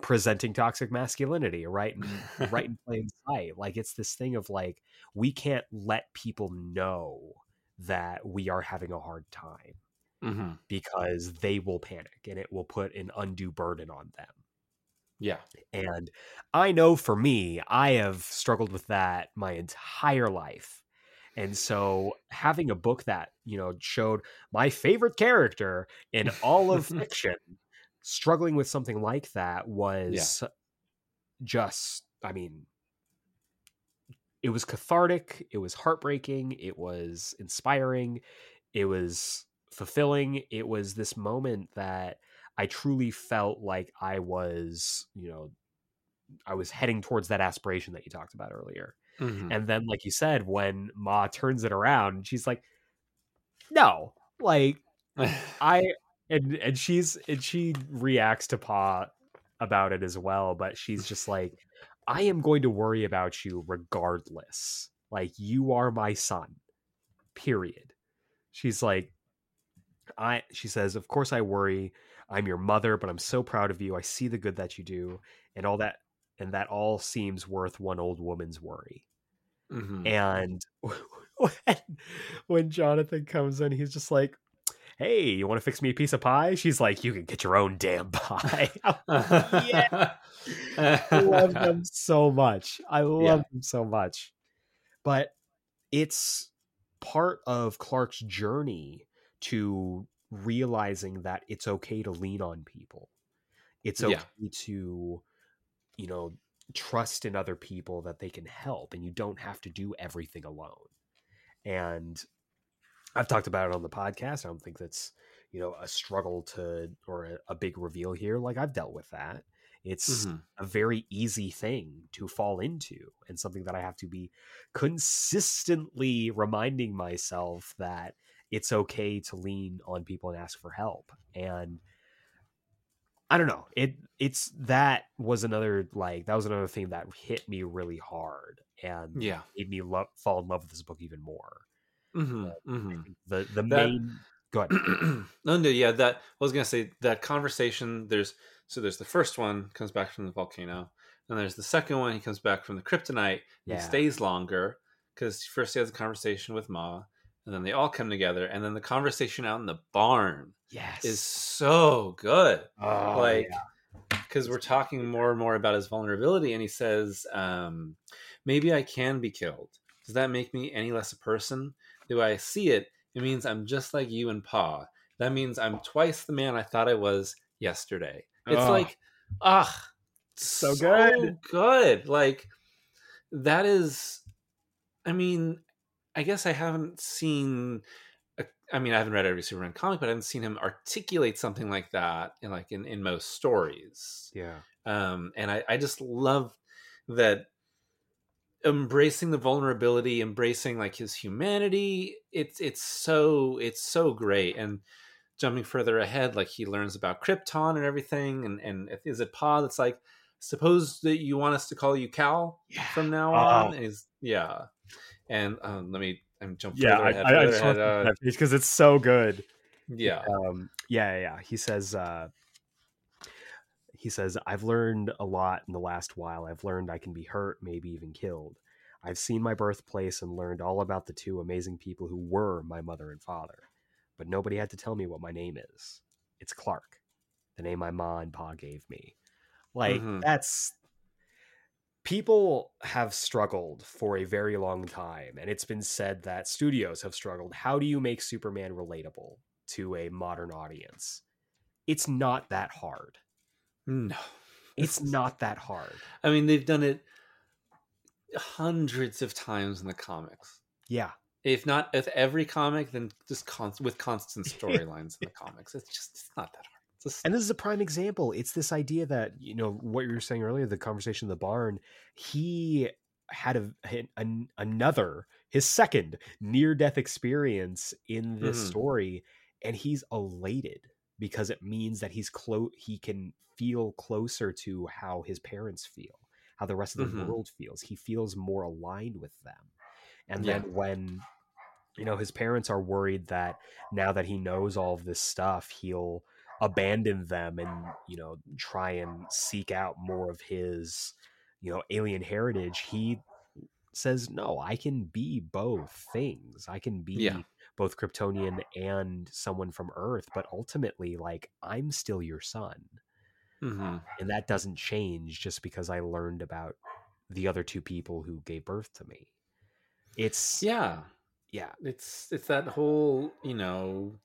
[SPEAKER 1] presenting toxic masculinity right in, right in plain sight like it's this thing of like we can't let people know that we are having a hard time
[SPEAKER 2] hmm
[SPEAKER 1] because they will panic and it will put an undue burden on them.
[SPEAKER 2] Yeah.
[SPEAKER 1] and i know for me i have struggled with that my entire life. And so having a book that you know showed my favorite character in all of fiction struggling with something like that was just i mean it was cathartic it was heartbreaking it was inspiring it was fulfilling it was this moment that i truly felt like i was you know i was heading towards that aspiration that you talked about earlier
[SPEAKER 2] Mhm.
[SPEAKER 1] and then like you said when ma turns it around she's like no like I and and she's and she reacts to Pa about it as well, but she's just like, I am going to worry about you regardless. Like you are my son. Period. She's like, I she says, Of course I worry. I'm your mother, but I'm so proud of you. I see the good that you do, and all that and that all seems worth one old woman's worry.
[SPEAKER 2] Mhm.
[SPEAKER 1] And when, when Jonathan comes in, he's just like, Hey, you want to fix me a piece of pie? She's like, You can get your own damn pie. yeah. I love them so much. I love them so much. But it's part of Clark's journey to realizing that it's okay to lean on people. It's okay
[SPEAKER 2] Yeah.
[SPEAKER 1] to, you know, trust in other people that they can help and you don't have to do everything alone. And I've talked about it on the podcast. I don't think that's, you know, a struggle to or a, a big reveal here. Like I've dealt with that. It's
[SPEAKER 2] Mhm.
[SPEAKER 1] a very easy thing to fall into and something that I have to be consistently reminding myself that it's okay to lean on people and ask for help. And I don't know. It it's that was another like that was another thing that hit me really hard and
[SPEAKER 2] Yeah.
[SPEAKER 1] made me love fall in love with this book even more.
[SPEAKER 2] Mhm. Mhm.
[SPEAKER 1] The the
[SPEAKER 2] That-
[SPEAKER 1] main go ahead.
[SPEAKER 2] no, no, yeah. That I was gonna say that conversation. There's so there's the first one comes back from the volcano, and there's the second one. He comes back from the kryptonite.
[SPEAKER 1] Yeah.
[SPEAKER 2] He stays longer because first he has a conversation with Ma, and then they all come together, and then the conversation out in the barn
[SPEAKER 1] Yes.
[SPEAKER 2] is so good.
[SPEAKER 1] Oh,
[SPEAKER 2] like
[SPEAKER 1] yeah.
[SPEAKER 2] because we're talking more and more about his vulnerability, and he says, um, "Maybe I can be killed. Does that make me any less a person? The way I see it, it means I'm just like you and Pa. That means I'm twice the man I thought I was yesterday. It's
[SPEAKER 1] Ugh.
[SPEAKER 2] like, ah,
[SPEAKER 1] So good.
[SPEAKER 2] good. Like that is. I mean, I guess I haven't seen. a- I mean, I haven't read every Superman comic, but I haven't seen him articulate something like that in like in, in most stories
[SPEAKER 1] yeah.
[SPEAKER 2] um, and I, I just love that embracing the vulnerability embracing like his humanity it's it's so it's so great and jumping further ahead like he learns about krypton and everything and and is it pa that's like suppose that you want us to call you cal
[SPEAKER 1] Yeah.
[SPEAKER 2] from now
[SPEAKER 1] Oh.
[SPEAKER 2] on and he's yeah and um, let me i'm jump
[SPEAKER 1] Yeah,
[SPEAKER 2] further
[SPEAKER 1] I,
[SPEAKER 2] ahead,
[SPEAKER 1] I, I just
[SPEAKER 2] ahead, uh,
[SPEAKER 1] because it's so good.
[SPEAKER 2] yeah
[SPEAKER 1] um yeah yeah, yeah he says uh he says i've learned a lot in the last while. I've learned i can be hurt maybe even killed. I've seen my birthplace and learned all about the two amazing people who were my mother and father but nobody had to tell me what my name is. It's clark the name my ma and pa gave me. Like
[SPEAKER 2] Mhm.
[SPEAKER 1] that's people have struggled for a very long time and it's been said that studios have struggled. How do you make superman relatable to a modern audience? It's not that hard
[SPEAKER 2] no.
[SPEAKER 1] It's not that hard.
[SPEAKER 2] I mean they've done it hundreds of times in the comics.
[SPEAKER 1] Yeah.
[SPEAKER 2] If not with every comic then just con- with constant storylines in the comics. It's just it's not that hard. Just,
[SPEAKER 1] And this is a prime example. It's this idea that, you know, what you were saying earlier, the conversation in the barn, he had a, an, another, his second near death experience in this
[SPEAKER 2] Mhm.
[SPEAKER 1] story, and he's elated because it means that he's close, he can feel closer to how his parents feel, how the rest of the
[SPEAKER 2] Mhm.
[SPEAKER 1] world feels. He feels more aligned with them. And
[SPEAKER 2] Yeah.
[SPEAKER 1] then when you know his parents are worried that now that he knows all of this stuff he'll abandon them and you know try and seek out more of his you know alien heritage he says no i can be both things i can be
[SPEAKER 2] Yeah.
[SPEAKER 1] Both kryptonian and someone from earth but ultimately like i'm still your son
[SPEAKER 2] Mhm.
[SPEAKER 1] and that doesn't change just because i learned about the other two people who gave birth to me it's
[SPEAKER 2] yeah.
[SPEAKER 1] yeah
[SPEAKER 2] it's it's that whole you know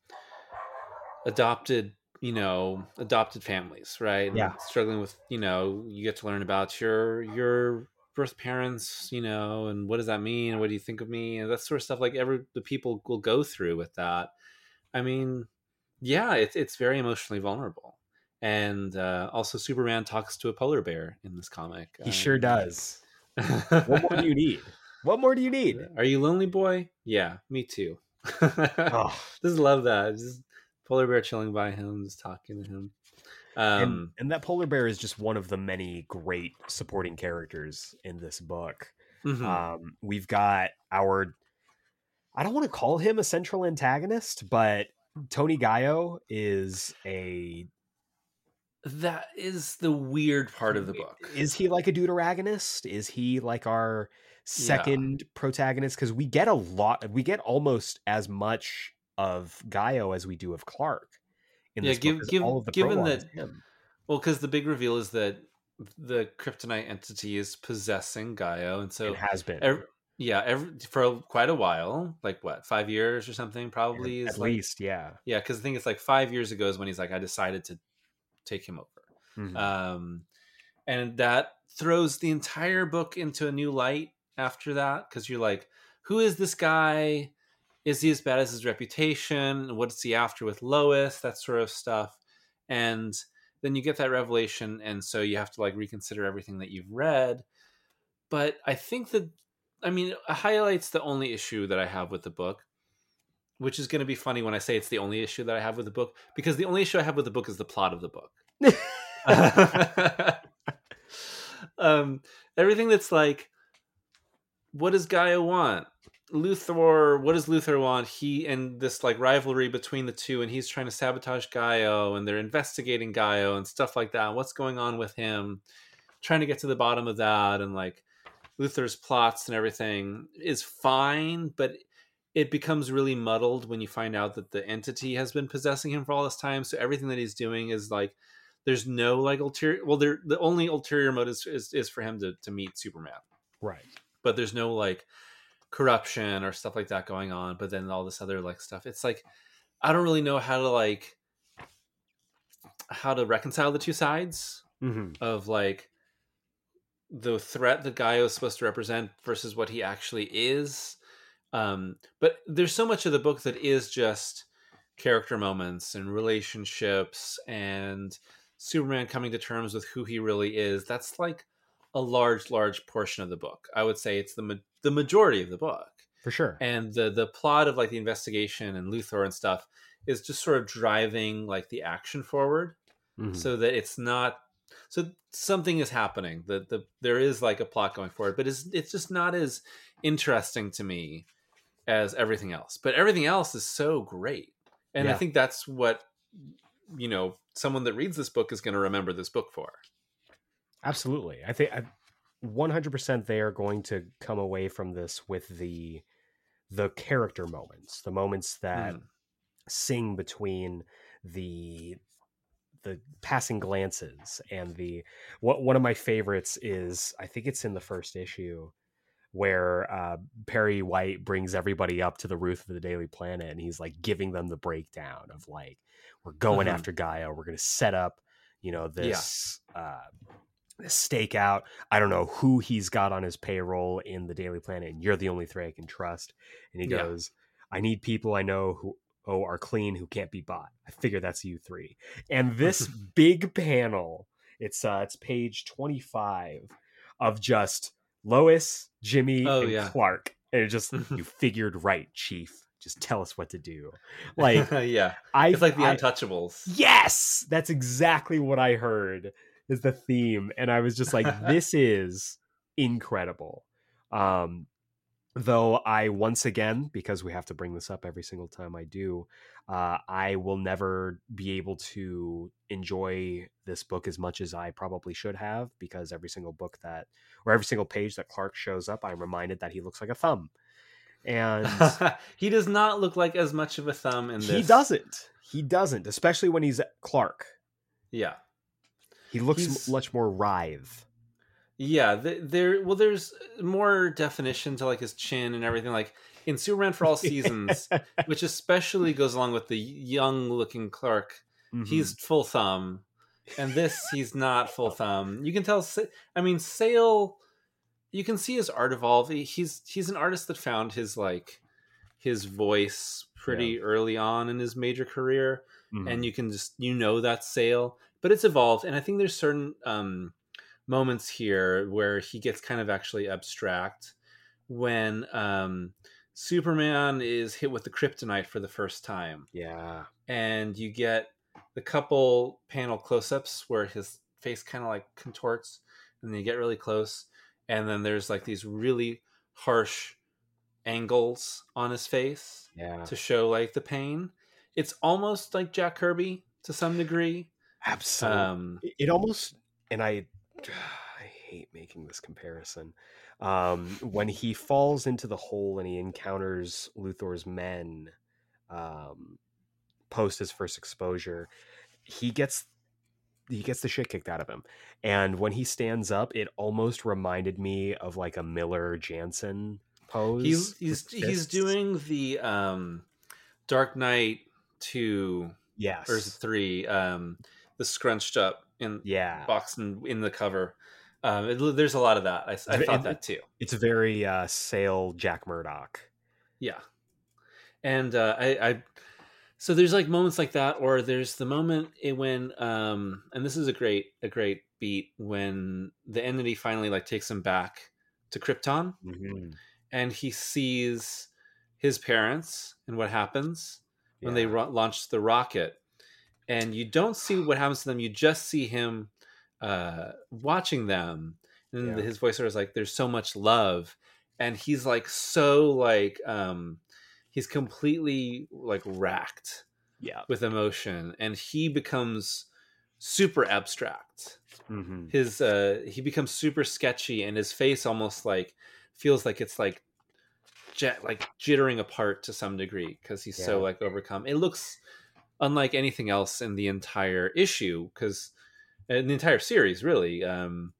[SPEAKER 2] adopted you know adopted families right And
[SPEAKER 1] Yeah.
[SPEAKER 2] struggling with you know you get to learn about your your birth parents you know and what does that mean? What do you think of me? And that sort of stuff like every the people will go through with that. I mean yeah it's it's very emotionally vulnerable. And uh, also superman talks to a polar bear in this comic.
[SPEAKER 1] He sure
[SPEAKER 2] Um,
[SPEAKER 1] does. what more do you need? What more do you need?
[SPEAKER 2] Are you lonely, boy? Yeah, me too.
[SPEAKER 1] oh,
[SPEAKER 2] just love that. Just polar bear chilling by him, just talking to him.
[SPEAKER 1] And,
[SPEAKER 2] Um,
[SPEAKER 1] and that polar bear is just one of the many great supporting characters in this book.
[SPEAKER 2] Mhm.
[SPEAKER 1] um, we've got our i don't want to call him a central antagonist but tony gaio is a
[SPEAKER 2] that is the weird part of the book.
[SPEAKER 1] is he like a deuteragonist? Is he like our second protagonist? Because we get a lot we get almost as much of Gaio as we do of Clark in
[SPEAKER 2] Yeah,
[SPEAKER 1] this
[SPEAKER 2] give-
[SPEAKER 1] book,
[SPEAKER 2] give-
[SPEAKER 1] all of the
[SPEAKER 2] given that-
[SPEAKER 1] him.
[SPEAKER 2] Well, because the big reveal is that the kryptonite entity is possessing Gaio, and so
[SPEAKER 1] it has been
[SPEAKER 2] ev- yeah, every, for quite a while, like what, five years or something, probably
[SPEAKER 1] at
[SPEAKER 2] is like
[SPEAKER 1] least yeah
[SPEAKER 2] yeah, because I think it's like five years ago is when he's like, I decided to take him over.
[SPEAKER 1] Mhm.
[SPEAKER 2] um, and that throws the entire book into a new light after that because you're like who is this guy is he as bad as his reputation? What's he after with lois? That sort of stuff. And then you get that revelation and so you have to like reconsider everything that you've read. But i think that i mean it highlights the only issue that i have with the book which is going to be funny when i say it's the only issue that i have with the book because the only issue i have with the book is the plot of the book. Um, everything that's like, what does Gaio want? Luthor, what does Luthor want? He and this like rivalry between the two, and he's trying to sabotage Gaio, and they're investigating Gaio and stuff like that. What's going on with him? Trying to get to the bottom of that, and like Luthor's plots and everything is fine, but it becomes really muddled when you find out that the entity has been possessing him for all this time. So everything that he's doing is like there's no like ulterior well there the only ulterior motive is, is, is for him to, to meet superman
[SPEAKER 1] right
[SPEAKER 2] but there's no like corruption or stuff like that going on but then all this other like stuff it's like i don't really know how to like how to reconcile the two sides
[SPEAKER 1] hmm
[SPEAKER 2] of like the threat that Gaio is supposed to represent versus what he actually is. Um, but there's so much of the book that is just character moments and relationships and Superman coming to terms with who he really is. That's like a large, large portion of the book. I would say it's the ma- the majority of the book.
[SPEAKER 1] For sure.
[SPEAKER 2] And the the plot of like the investigation and Luthor and stuff is just sort of driving like the action forward
[SPEAKER 1] Mhm.
[SPEAKER 2] so that it's not so something is happening that the there is like a plot going forward but it's it's just not as interesting to me as everything else. But everything else is so great. And i think that's what you know someone that reads this book is going to remember this book for
[SPEAKER 1] Absolutely. I think I, 100% they are going to come away from this with the the character moments, the moments that
[SPEAKER 2] Mm.
[SPEAKER 1] sing between the the passing glances and the what one of my favorites is I think it's in the first issue where uh, Perry White brings everybody up to the roof of the Daily Planet and he's like giving them the breakdown of like we're going
[SPEAKER 2] Mhm.
[SPEAKER 1] after Gaio, we're going to set up, you know, this uh this stakeout. I don't know who he's got on his payroll in the Daily Planet, and you're the only three I can trust. And he
[SPEAKER 2] Yeah.
[SPEAKER 1] goes, I need people I know who oh, are clean who can't be bought. I figure that's you three. And this big panel, it's uh it's page 25 of just Lois, Jimmy,
[SPEAKER 2] Oh,
[SPEAKER 1] and
[SPEAKER 2] yeah.
[SPEAKER 1] Clark. And it just you figured right, Chief. Just tell us what to do. Like
[SPEAKER 2] yeah,
[SPEAKER 1] I
[SPEAKER 2] it's like the
[SPEAKER 1] I-
[SPEAKER 2] Untouchables.
[SPEAKER 1] Yes, that's exactly what I heard is the theme, and I was just like, "This is incredible." Um, though I once again, because we have to bring this up every single time I do, uh, I will never be able to enjoy this book as much as I probably should have, because every single book that, or every single page that Clark shows up, I'm reminded that he looks like a thumb, and
[SPEAKER 2] he does not look like as much of a thumb in this.
[SPEAKER 1] he doesn't. He doesn't, especially when he's Clark.
[SPEAKER 2] Yeah,
[SPEAKER 1] He looks
[SPEAKER 2] He's-
[SPEAKER 1] much more writhe.
[SPEAKER 2] yeah. th- There, well, there's more definition to like his chin and everything. Like in Superman for All Seasons, which especially goes along with the young-looking Clark.
[SPEAKER 1] Mhm.
[SPEAKER 2] He's full thumb, and this he's not full thumb. You can tell. I mean, Sale. You can see his art evolve. He's he's an artist that found his like his voice pretty early on in his major career.
[SPEAKER 1] Mhm.
[SPEAKER 2] and you can just you know that sale but it's evolved and i think there's certain um moments here where he gets kind of actually abstract when um superman is hit with the kryptonite for the first time
[SPEAKER 1] yeah,
[SPEAKER 2] and you get the couple panel close-ups where his face kind of like contorts and then you get really close and then there's like these really harsh angles on his face
[SPEAKER 1] yeah,
[SPEAKER 2] to show like the pain. It's almost like Jack Kirby to some degree.
[SPEAKER 1] Absolutely.
[SPEAKER 2] Um,
[SPEAKER 1] It- almost, and I, I hate making this comparison. Um, when he falls into the hole and he encounters Luthor's men, um, post his first exposure, he gets he gets the shit kicked out of him. And when he stands up, it almost reminded me of like a Miller Janson pose.
[SPEAKER 2] he's he's he's doing the um, Dark Knight two
[SPEAKER 1] yes,
[SPEAKER 2] or three, um, the scrunched up in
[SPEAKER 1] yeah.
[SPEAKER 2] box in, in the cover. Um, it, there's a lot of that. I, I thought
[SPEAKER 1] it-
[SPEAKER 2] that too.
[SPEAKER 1] It's very uh, sale Jack Murdoch.
[SPEAKER 2] Yeah, and uh, I, I so there's like moments like that, or there's the moment when um, and this is a great a great beat when the entity finally like takes him back to Krypton,
[SPEAKER 1] Mm-hmm.
[SPEAKER 2] and he sees his parents and what happens when they ro- launch the rocket, and you don't see what happens to them. You just see him uh, watching them, and
[SPEAKER 1] Yeah.
[SPEAKER 2] his voiceover is like, "There's so much love," and he's like so like um, he's completely like racked
[SPEAKER 1] yeah.
[SPEAKER 2] with emotion, and he becomes super abstract.
[SPEAKER 1] Mm-hmm.
[SPEAKER 2] His uh, he becomes super sketchy, and his face almost like feels like it's like jet like jittering apart to some degree because he's so like overcome. It looks unlike anything else in the entire issue because in the entire series really um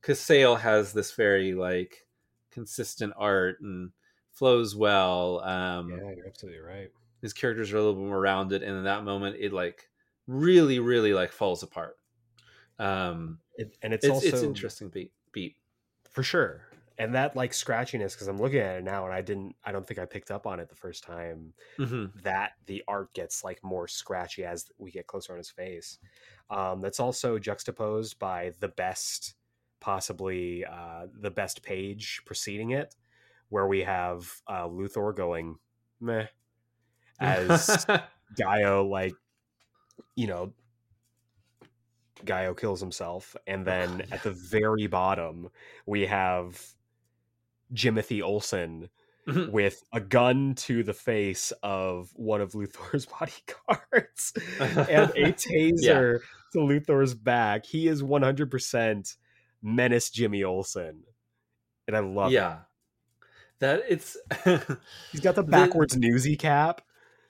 [SPEAKER 2] because sale has this very like consistent art and flows well um
[SPEAKER 1] Yeah, you're absolutely right.
[SPEAKER 2] his characters are a little bit more rounded and in that moment it like really really like falls apart um
[SPEAKER 1] It, and it's,
[SPEAKER 2] it's
[SPEAKER 1] also
[SPEAKER 2] it's interesting beat beat
[SPEAKER 1] for sure. And that like scratchiness, because I'm looking at it now, and I didn't, I don't think I picked up on it the first time.
[SPEAKER 2] hmm
[SPEAKER 1] That the art gets like more scratchy as we get closer on his face. Um, that's also juxtaposed by the best, possibly uh, the best page preceding it, where we have uh, Luthor going meh as Gaio like you know Gaio kills himself and then at the very bottom we have Jimothy Olsen
[SPEAKER 2] Mhm.
[SPEAKER 1] with a gun to the face of one of Luthor's bodyguards and a taser to Luthor's back. He is 100% menace Jimmy Olsen. And I love it.
[SPEAKER 2] yeah that it's
[SPEAKER 1] He's got the
[SPEAKER 2] The-
[SPEAKER 1] backwards newsy cap.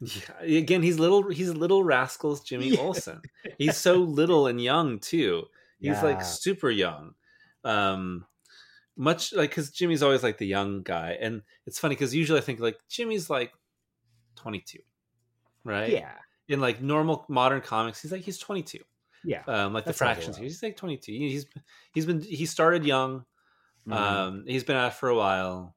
[SPEAKER 2] Yeah, again, he's little. He's little rascals, Jimmy
[SPEAKER 1] Yeah.
[SPEAKER 2] Olsen. He's so little and young too. He's like super young, um, much like because Jimmy's always like the young guy, and it's funny because usually I think like Jimmy's like twenty two, right?
[SPEAKER 1] Yeah.
[SPEAKER 2] In like normal modern comics, he's like he's twenty two.
[SPEAKER 1] Yeah.
[SPEAKER 2] Um, like the fractions, he's like twenty two. He's he's been he started young.
[SPEAKER 1] Mhm.
[SPEAKER 2] Um, he's been at for a while,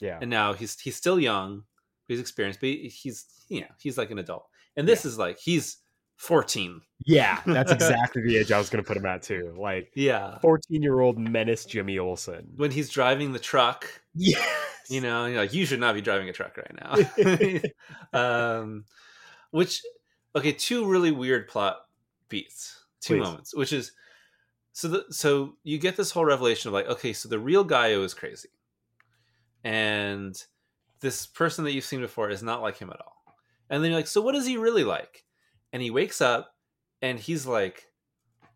[SPEAKER 1] yeah.
[SPEAKER 2] and now he's he's still young he's experienced, but he, he's you know he's like an adult, and this is like he's fourteen.
[SPEAKER 1] Yeah, that's exactly the age I was going to put him at too. Like
[SPEAKER 2] Yeah,
[SPEAKER 1] fourteen-year-old menace Jimmy Olsen.
[SPEAKER 2] when he's driving the truck,
[SPEAKER 1] Yeah,
[SPEAKER 2] you know, you're like you should not be driving a truck right now. um, which okay, two really weird plot beats, two
[SPEAKER 1] Please.
[SPEAKER 2] moments, which is so the so you get this whole revelation of like, okay, so the real Gaio is crazy, and this person that you've seen before is not like him at all. And then you're like, so what is he really like? And he wakes up and he's like,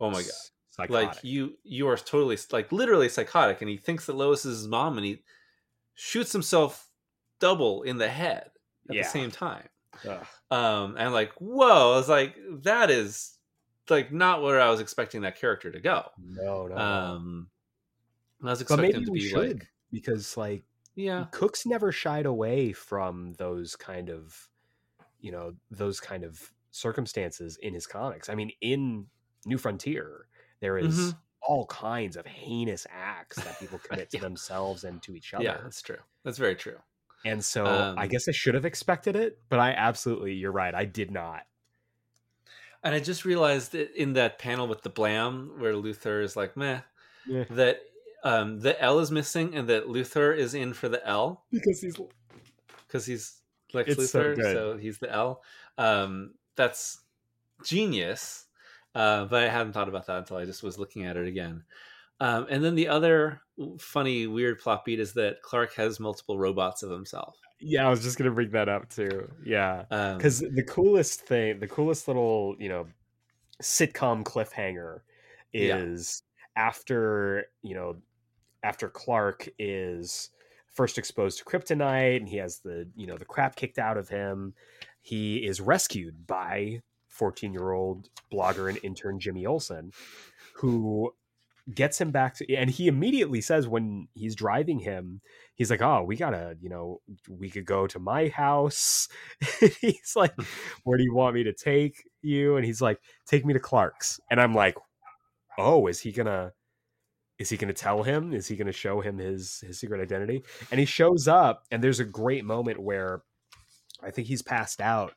[SPEAKER 2] oh my god
[SPEAKER 1] Psychotic.
[SPEAKER 2] like you you are totally like literally psychotic and he thinks that lois is his mom and he shoots himself double in the head at
[SPEAKER 1] Yeah.
[SPEAKER 2] the same time
[SPEAKER 1] Ugh.
[SPEAKER 2] um and like whoa i was like that is like not where i was expecting that character to go
[SPEAKER 1] no, no.
[SPEAKER 2] um i was
[SPEAKER 1] but
[SPEAKER 2] expecting
[SPEAKER 1] maybe
[SPEAKER 2] him to be
[SPEAKER 1] should
[SPEAKER 2] like
[SPEAKER 1] because like
[SPEAKER 2] yeah
[SPEAKER 1] Cooke's never shied away from those kind of, you know, those kind of circumstances in his comics. I mean, in New Frontier, there is
[SPEAKER 2] Mhm.
[SPEAKER 1] all kinds of heinous acts that people commit to themselves and to each other.
[SPEAKER 2] yeah that's true that's very true
[SPEAKER 1] And so I
[SPEAKER 2] Um,
[SPEAKER 1] guess I should have expected it, but I absolutely, you're right, I did not.
[SPEAKER 2] and i just realized that in that panel with the blam where luthor is like meh
[SPEAKER 1] Yeah.
[SPEAKER 2] that um the l is missing and that luthor is in for the l
[SPEAKER 1] Because he's
[SPEAKER 2] because he's Lex
[SPEAKER 1] It's so
[SPEAKER 2] Luthor,
[SPEAKER 1] good.
[SPEAKER 2] so, he's the L. Um, that's genius, uh, but I hadn't thought about that until I just was looking at it again. Um, and then the other funny, weird plot beat is that Clark has multiple robots of himself.
[SPEAKER 1] yeah, I was just gonna bring that up too. Yeah.
[SPEAKER 2] Um,
[SPEAKER 1] because the coolest thing the coolest little you know sitcom cliffhanger
[SPEAKER 2] Yeah.
[SPEAKER 1] is after you know after clark is first exposed to kryptonite and he has the you know the crap kicked out of him he is rescued by 14 year old blogger and intern jimmy olsen who gets him back to and he immediately says when he's driving him he's like oh we gotta you know we could go to my house. He's like hmm. where do you want me to take you? And he's like take me to clark's. And i'm like oh is he gonna is he gonna tell him? Is he gonna show him his his secret identity? And he shows up and there's a great moment where i think he's passed out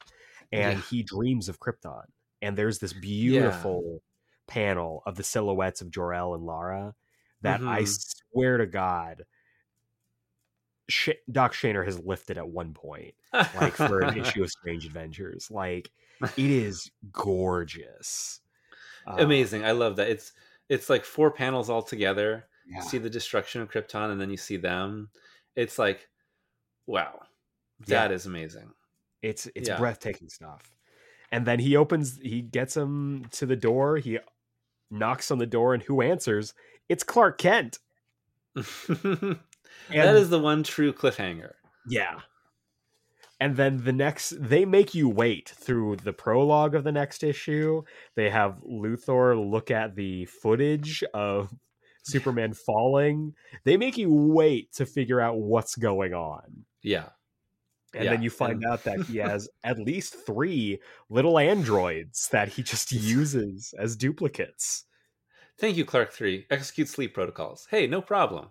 [SPEAKER 1] and
[SPEAKER 2] Yeah.
[SPEAKER 1] he dreams of krypton and there's this beautiful panel of the silhouettes of jor-el and lara that i
[SPEAKER 2] Mhm.
[SPEAKER 1] swear to god Sh- doc shaner has lifted at one point like for an issue of Strange Adventures. Like it is gorgeous. Uh,
[SPEAKER 2] Amazing. I love that. It's it's like four panels all together.
[SPEAKER 1] yeah.
[SPEAKER 2] You see the destruction of Krypton, and then you see them. It's like, wow,
[SPEAKER 1] Yeah.
[SPEAKER 2] that is amazing.
[SPEAKER 1] It's it's
[SPEAKER 2] Yeah.
[SPEAKER 1] breathtaking stuff. And then he opens he gets him to the door, he knocks on the door and who answers? It's Clark Kent.
[SPEAKER 2] that is the one true cliffhanger.
[SPEAKER 1] Yeah. And then the next they make you wait through the prologue of the next issue. They have Luthor look at the footage of Superman falling. They make you wait to figure out what's going on.
[SPEAKER 2] Yeah.
[SPEAKER 1] And
[SPEAKER 2] Yeah,
[SPEAKER 1] then you find
[SPEAKER 2] and-
[SPEAKER 1] out that he has at least three little androids that he just uses as duplicates.
[SPEAKER 2] Thank you, Clark Three. Execute sleep protocols. Hey, no problem.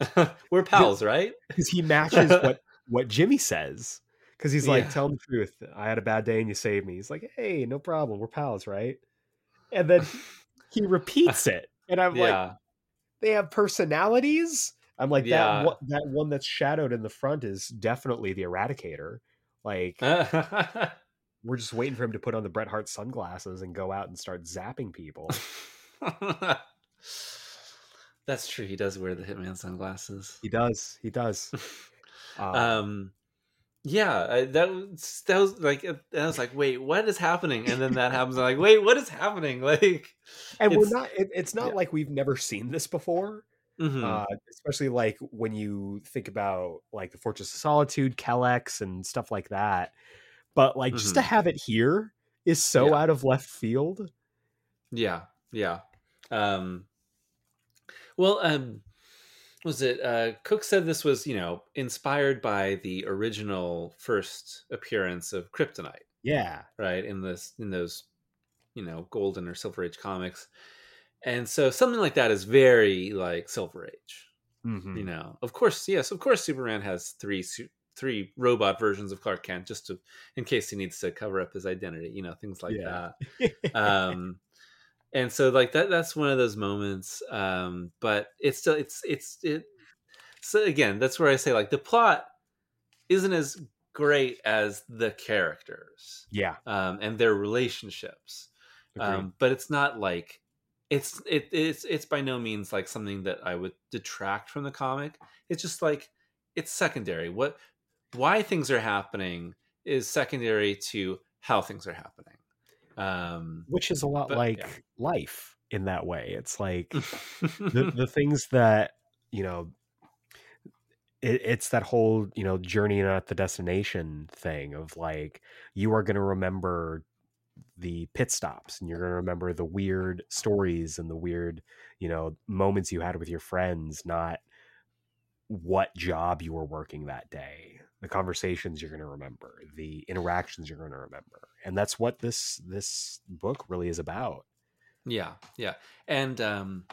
[SPEAKER 2] We're pals, right?
[SPEAKER 1] Because he matches what what Jimmy says. Because he's like,
[SPEAKER 2] Yeah.
[SPEAKER 1] tell the truth. I had a bad day and you saved me. He's like, hey, no problem. We're pals, right? And then he repeats it. And I'm like, they have personalities. I'm like,
[SPEAKER 2] Yeah.
[SPEAKER 1] that one, that one that's shadowed in the front is definitely the Eradicator. Like, we're just waiting for him to put on the Bret Hart sunglasses and go out and start zapping people.
[SPEAKER 2] That's true. He does wear the Hitman sunglasses.
[SPEAKER 1] He does. He does. Um,
[SPEAKER 2] Um, yeah, I, that was that was like I was like, wait, what is happening? And then that happens. I'm like, wait, what is happening? Like,
[SPEAKER 1] and we're not. It, it's not
[SPEAKER 2] yeah.
[SPEAKER 1] like we've never seen this before.
[SPEAKER 2] Mhm.
[SPEAKER 1] uh, especially like when you think about like the Fortress of Solitude, Kelex, and stuff like that. But like just to
[SPEAKER 2] Mhm.
[SPEAKER 1] have it here is so
[SPEAKER 2] Yeah.
[SPEAKER 1] out of left field.
[SPEAKER 2] Yeah, yeah. Um, well, um, was it uh, Cooke said this was you know inspired by the original first appearance of Kryptonite,
[SPEAKER 1] Yeah,
[SPEAKER 2] right? In this in those you know golden or silver age comics, and so something like that is very like silver age.
[SPEAKER 1] Mhm.
[SPEAKER 2] You know, of course, yes, of course, Superman has three su- three robot versions of Clark Kent just to in case he needs to cover up his identity, you know, things like
[SPEAKER 1] Yeah.
[SPEAKER 2] that. Um, and so like that that's one of those moments. Um, but it's still it's it's it. So again, that's where I say like the plot isn't as great as the characters
[SPEAKER 1] yeah.
[SPEAKER 2] um, and their relationships
[SPEAKER 1] Agreed.
[SPEAKER 2] um, but it's not like it's it, it's it's by no means like something that I would detract from the comic. It's just like it's secondary. What why things are happening is secondary to how things are happening. Um,
[SPEAKER 1] Which is a lot
[SPEAKER 2] but,
[SPEAKER 1] like
[SPEAKER 2] yeah.
[SPEAKER 1] life in that way. It's like the, the things that you know it, it's that whole you know journey not the destination thing of like you are going to remember the pit stops and you're going to remember the weird stories and the weird you know moments you had with your friends not what job you were working that day the conversations you're going to remember the interactions you're going to remember and that's what this this book really is about
[SPEAKER 2] Yeah, yeah. And um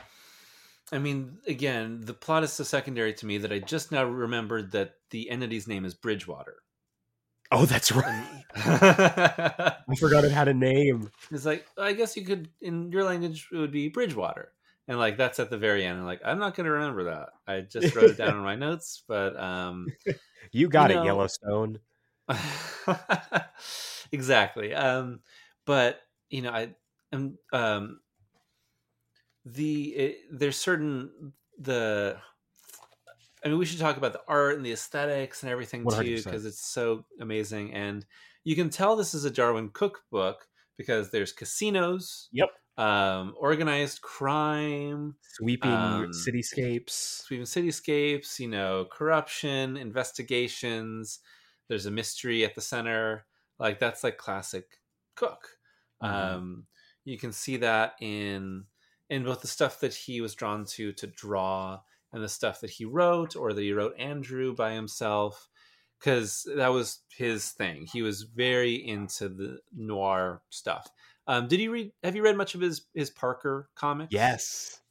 [SPEAKER 2] I mean, again, the plot is so secondary to me that I just now remembered that the entity's name is Bridgewater.
[SPEAKER 1] Oh that's right i forgot it had a name
[SPEAKER 2] it's like, I guess you could, in your language, it would be Bridgewater. And like, that's at the very end. I'm like, I'm not going to remember that. I just wrote it down in my notes, but um,
[SPEAKER 1] you got
[SPEAKER 2] You
[SPEAKER 1] it
[SPEAKER 2] know-
[SPEAKER 1] yellowstone
[SPEAKER 2] exactly. Um, but you know, I am um, the it, there's certain the. I mean, we should talk about the art and the aesthetics and everything too,
[SPEAKER 1] 100%.
[SPEAKER 2] because it's so amazing. And you can tell this is a Darwyn Cooke book because there's casinos.
[SPEAKER 1] Yep.
[SPEAKER 2] Um, organized crime,
[SPEAKER 1] sweeping
[SPEAKER 2] Um,
[SPEAKER 1] cityscapes
[SPEAKER 2] sweeping cityscapes, you know, corruption, investigations. There's a mystery at the center. Like that's like classic Cooke.
[SPEAKER 1] Mhm.
[SPEAKER 2] Um, you can see that in in both the stuff that he was drawn to to draw and the stuff that he wrote or that he wrote Andrew by himself because that was his thing. He was very into the noir stuff. Um, did you read? Have you read much of his his Parker comics?
[SPEAKER 1] yes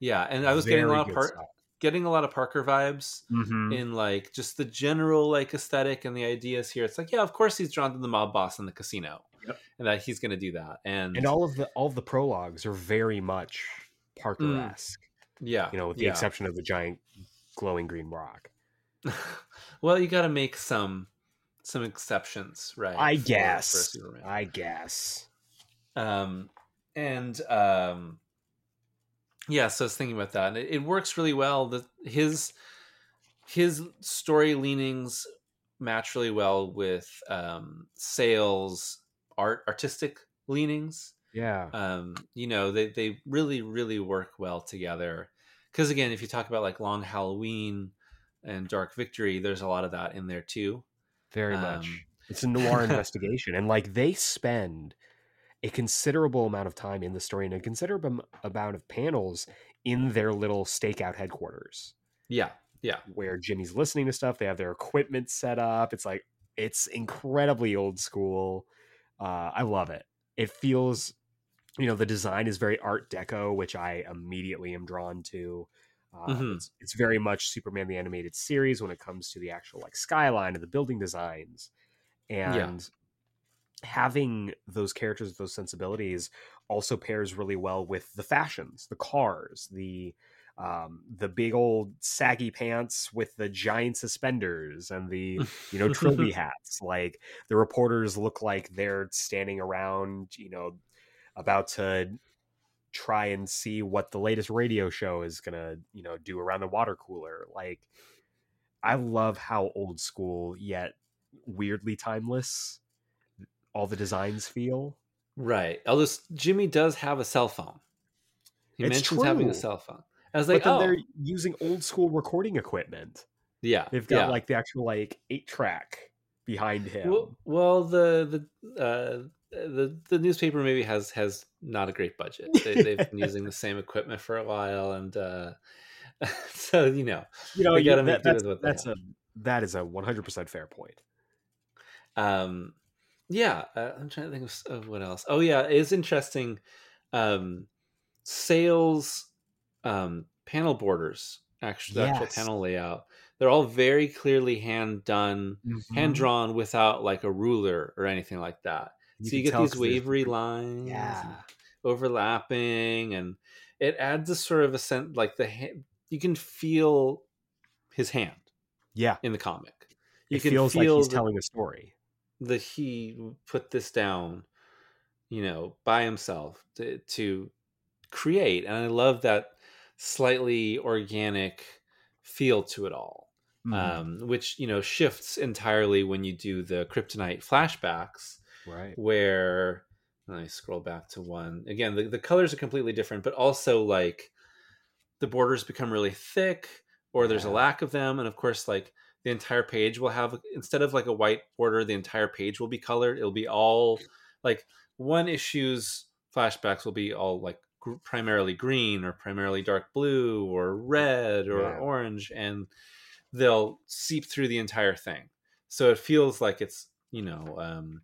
[SPEAKER 2] Yeah, and I was getting a lot of
[SPEAKER 1] good
[SPEAKER 2] Par-
[SPEAKER 1] stuff.
[SPEAKER 2] getting a lot of Parker vibes
[SPEAKER 1] Mhm.
[SPEAKER 2] in like just the general like aesthetic and the ideas here. It's like, yeah, of course he's drawn to the mob boss in the casino,
[SPEAKER 1] Yep.
[SPEAKER 2] and that he's going to do that. And,
[SPEAKER 1] and all of the all of the prologues are very much Parker-esque,
[SPEAKER 2] yeah,
[SPEAKER 1] you know, with the
[SPEAKER 2] yeah.
[SPEAKER 1] exception of the giant glowing green rock.
[SPEAKER 2] well, you got to make some some exceptions, right?
[SPEAKER 1] I guess. I guess.
[SPEAKER 2] um and um yeah so i was thinking about that and it, it works really well the his his story leanings match really well with um sales art artistic leanings
[SPEAKER 1] Yeah.
[SPEAKER 2] um you know they they really really work well together because again if you talk about like long halloween and dark victory there's a lot of that in there too
[SPEAKER 1] Very much.
[SPEAKER 2] um,
[SPEAKER 1] It's a noir investigation, and like they spend a considerable amount of time in the story and a considerable amount of panels in their little stakeout headquarters.
[SPEAKER 2] yeah yeah
[SPEAKER 1] where Jimmy's listening to stuff. They have their equipment set up. It's like it's incredibly old school. Uh, I love it. It feels, you know, the design is very Art Deco, which I immediately am drawn to. Uh,
[SPEAKER 2] Mhm.
[SPEAKER 1] it's, it's very much Superman the animated series when it comes to the actual like skyline and the building designs, and having those characters with those sensibilities also pairs really well with the fashions, the cars, the um, the big old saggy pants with the giant suspenders and the you know trilby hats. Like the reporters look like they're standing around, you know, about to try and see what the latest radio show is gonna you know do around the water cooler. Like I love how old school yet weirdly timeless all the designs feel.
[SPEAKER 2] Right. Although Jimmy does have a cell phone. He
[SPEAKER 1] It's
[SPEAKER 2] mentions having a cell phone. I was
[SPEAKER 1] But
[SPEAKER 2] like,
[SPEAKER 1] then
[SPEAKER 2] oh,
[SPEAKER 1] they're using old school recording equipment.
[SPEAKER 2] yeah.
[SPEAKER 1] They've got
[SPEAKER 2] yeah.
[SPEAKER 1] like the actual like eight track behind him.
[SPEAKER 2] well, well, the the uh, the the newspaper maybe has has not a great budget. They, they've been using the same equipment for a while, and uh, so you know,
[SPEAKER 1] you know, you-
[SPEAKER 2] gotta make
[SPEAKER 1] that,
[SPEAKER 2] do
[SPEAKER 1] that's,
[SPEAKER 2] with what
[SPEAKER 1] that's a that is a one hundred percent fair point.
[SPEAKER 2] um yeah uh, i'm trying to think of, of what else oh yeah it's interesting um sales um panel borders Actually, the actual panel layout. They're all very clearly hand done, hand
[SPEAKER 1] Mhm.
[SPEAKER 2] drawn without like a ruler or anything like that. So you get
[SPEAKER 1] these
[SPEAKER 2] these
[SPEAKER 1] 'cause there's
[SPEAKER 2] wavery lines,
[SPEAKER 1] Yeah.
[SPEAKER 2] overlapping, and it adds a sort of a sense like the hand, you can feel his hand
[SPEAKER 1] Yeah.
[SPEAKER 2] in the comic. You
[SPEAKER 1] It
[SPEAKER 2] can
[SPEAKER 1] feels like
[SPEAKER 2] feel
[SPEAKER 1] he's
[SPEAKER 2] the-
[SPEAKER 1] telling a story.
[SPEAKER 2] that he put this down, you know, by himself to, to create. And I love that slightly organic feel to it all,
[SPEAKER 1] Mhm.
[SPEAKER 2] um, which, you know, shifts entirely when you do the kryptonite flashbacks,
[SPEAKER 1] right.
[SPEAKER 2] where let me scroll back to one again. The, the colors are completely different, but also like the borders become really thick, or there's a lack of them, and of course, like the entire page will have instead of like a white border, the entire page will be colored. It'll be all like one issue's flashbacks will be all like gr- primarily green or primarily dark blue or red or
[SPEAKER 1] Yeah.
[SPEAKER 2] orange, and they'll seep through the entire thing. So it feels like it's you know um,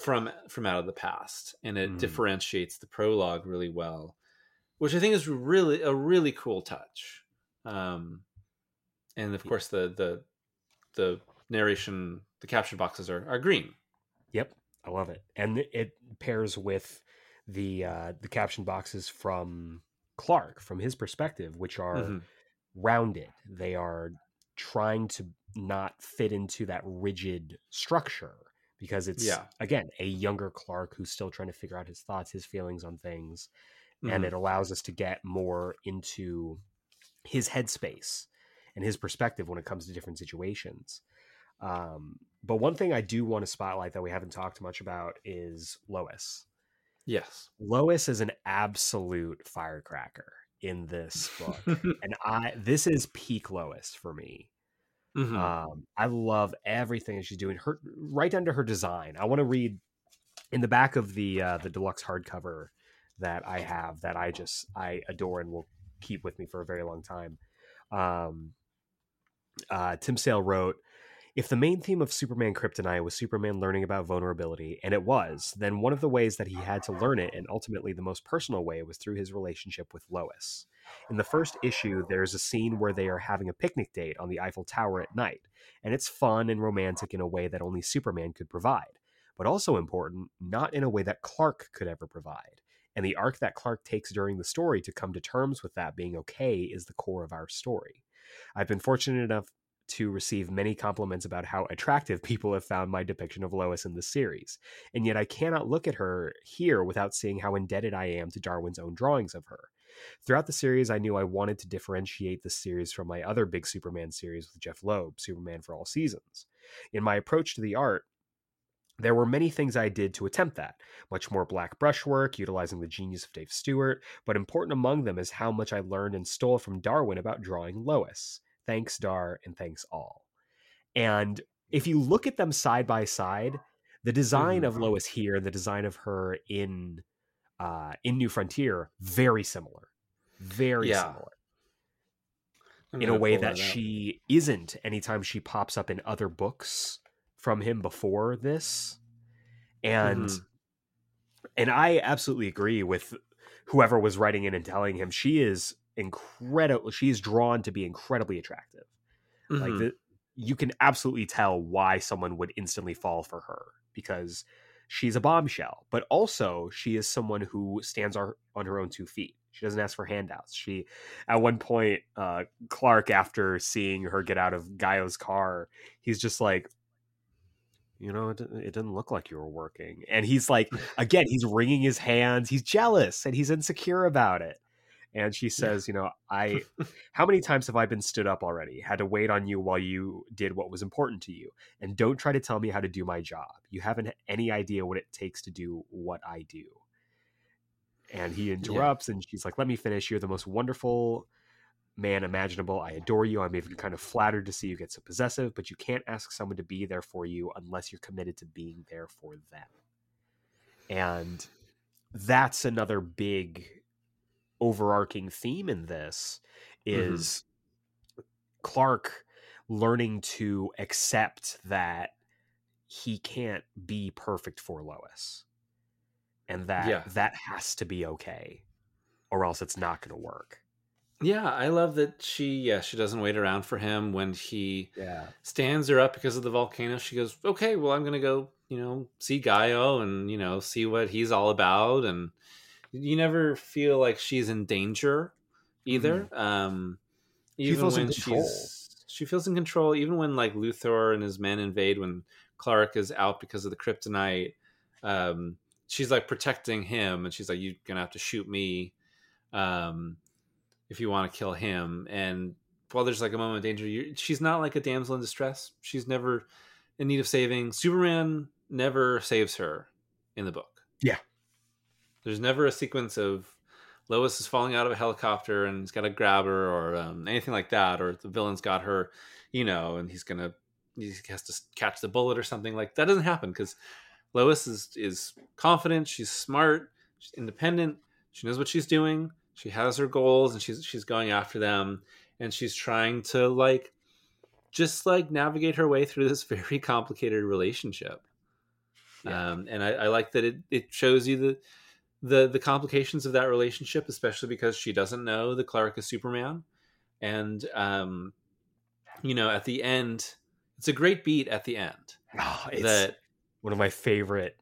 [SPEAKER 2] from from out of the past, and it
[SPEAKER 1] Mhm.
[SPEAKER 2] differentiates the prologue really well, which I think is really a really cool touch. Um, and of course, the the the narration, the caption boxes are are green.
[SPEAKER 1] Yep, I love it, and it pairs with the uh, the caption boxes from Clark from his perspective, which are
[SPEAKER 2] Mhm.
[SPEAKER 1] rounded. They are trying to not fit into that rigid structure because it's
[SPEAKER 2] Yeah.
[SPEAKER 1] again a younger Clark who's still trying to figure out his thoughts, his feelings on things, and
[SPEAKER 2] Mhm.
[SPEAKER 1] it allows us to get more into his headspace and his perspective when it comes to different situations. Um, but one thing I do want to spotlight that we haven't talked much about is Lois.
[SPEAKER 2] yes.
[SPEAKER 1] Lois is an absolute firecracker in this book, and I this is peak Lois for me.
[SPEAKER 2] Mhm.
[SPEAKER 1] Um, I love everything that she's doing. Her right down to her design. I want to read in the back of the uh, the deluxe hardcover that I have that I just I adore and will keep with me for a very long time. Um, uh, Tim Sale wrote. If the main theme of Superman Kryptonite was Superman learning about vulnerability, and it was, then one of the ways that he had to learn it, and ultimately the most personal way, was through his relationship with Lois. In the first issue, there's a scene where they are having a picnic date on the Eiffel Tower at night, and it's fun and romantic in a way that only Superman could provide, but also important, not in a way that Clark could ever provide. And the arc that Clark takes during the story to come to terms with that being okay is the core of our story. I've been fortunate enough to receive many compliments about how attractive people have found my depiction of Lois in the series, and yet I cannot look at her here without seeing how indebted I am to Darwyn's own drawings of her. Throughout the series, I knew I wanted to differentiate the series from my other big Superman series with Jeph Loeb, Superman for All Seasons. In my approach to the art, there were many things I did to attempt that. Much more black brushwork, utilizing the genius of Dave Stewart, but important among them is how much I learned and stole from Darwyn about drawing Lois. Thanks, Dar, and thanks all. And if you look at them side by side, the design
[SPEAKER 2] Mhm.
[SPEAKER 1] of Lois here and the design of her in uh, in New Frontier very similar, very
[SPEAKER 2] Yeah.
[SPEAKER 1] similar
[SPEAKER 2] I'm
[SPEAKER 1] in a way
[SPEAKER 2] pull
[SPEAKER 1] that she isn't anytime she pops up in other books from him before this and
[SPEAKER 2] Mhm.
[SPEAKER 1] and i absolutely agree with whoever was writing in and telling him she is incredible she is drawn to be incredibly attractive like
[SPEAKER 2] Mhm.
[SPEAKER 1] the, you can absolutely tell why someone would instantly fall for her because she's a bombshell but also she is someone who stands on her own two feet. She doesn't ask for handouts. She at one point uh clark after seeing her get out of gaio's car he's just like you know it, it didn't look like you were working. And he's like again he's wringing his hands. He's jealous and he's insecure about it and she says you know i how many times have I been stood up already? Had to wait on you while you did what was important to you. And don't try to tell me how to do my job. You haven't any idea what it takes to do what I do. And he interrupts and she's like, Let me finish. You're the most wonderful man imaginable. I adore you. I'm even kind of flattered to see you get so possessive, but you can't ask someone to be there for you unless you're committed to being there for them. And that's another big overarching theme in this mm-hmm. is Clark learning to accept that he can't be perfect for Lois and that
[SPEAKER 2] Yeah.
[SPEAKER 1] that has to be okay or else it's not going to work.
[SPEAKER 2] Yeah, I love that she yeah, she doesn't wait around for him when he
[SPEAKER 1] Yeah.
[SPEAKER 2] stands her up because of the volcano. She goes, "Okay, well I'm going to go, you know, see Gaio and, you know, see what he's all about and you never feel like she's in danger either. Um even
[SPEAKER 1] feels in
[SPEAKER 2] when
[SPEAKER 1] control.
[SPEAKER 2] she's she feels in control even when like Luthor and his men invade when Clark is out because of the kryptonite. Um she's like protecting him and she's like you're to have to shoot me. Um if you want to kill him. And while there's like a moment of danger, she's not like a damsel in distress. She's never in need of saving. Superman never saves her in the book.
[SPEAKER 1] Yeah.
[SPEAKER 2] There's never a sequence of Lois is falling out of a helicopter and he's got to grab her or um, anything like that, or the villain's got her, you know, and he's gonna he has to catch the bullet or something like that. Doesn't happen because Lois is is confident. She's smart. She's independent. She knows what she's doing. She has her goals and she's she's going after them and she's trying to like just like navigate her way through this very complicated relationship.
[SPEAKER 1] Yeah.
[SPEAKER 2] Um, and I, I like that it, it shows you the, the the complications of that relationship, especially because she doesn't know the Clark is Superman. And um, you know, at the end, it's a great beat at the end.
[SPEAKER 1] Oh, it's
[SPEAKER 2] that
[SPEAKER 1] one of my favorite.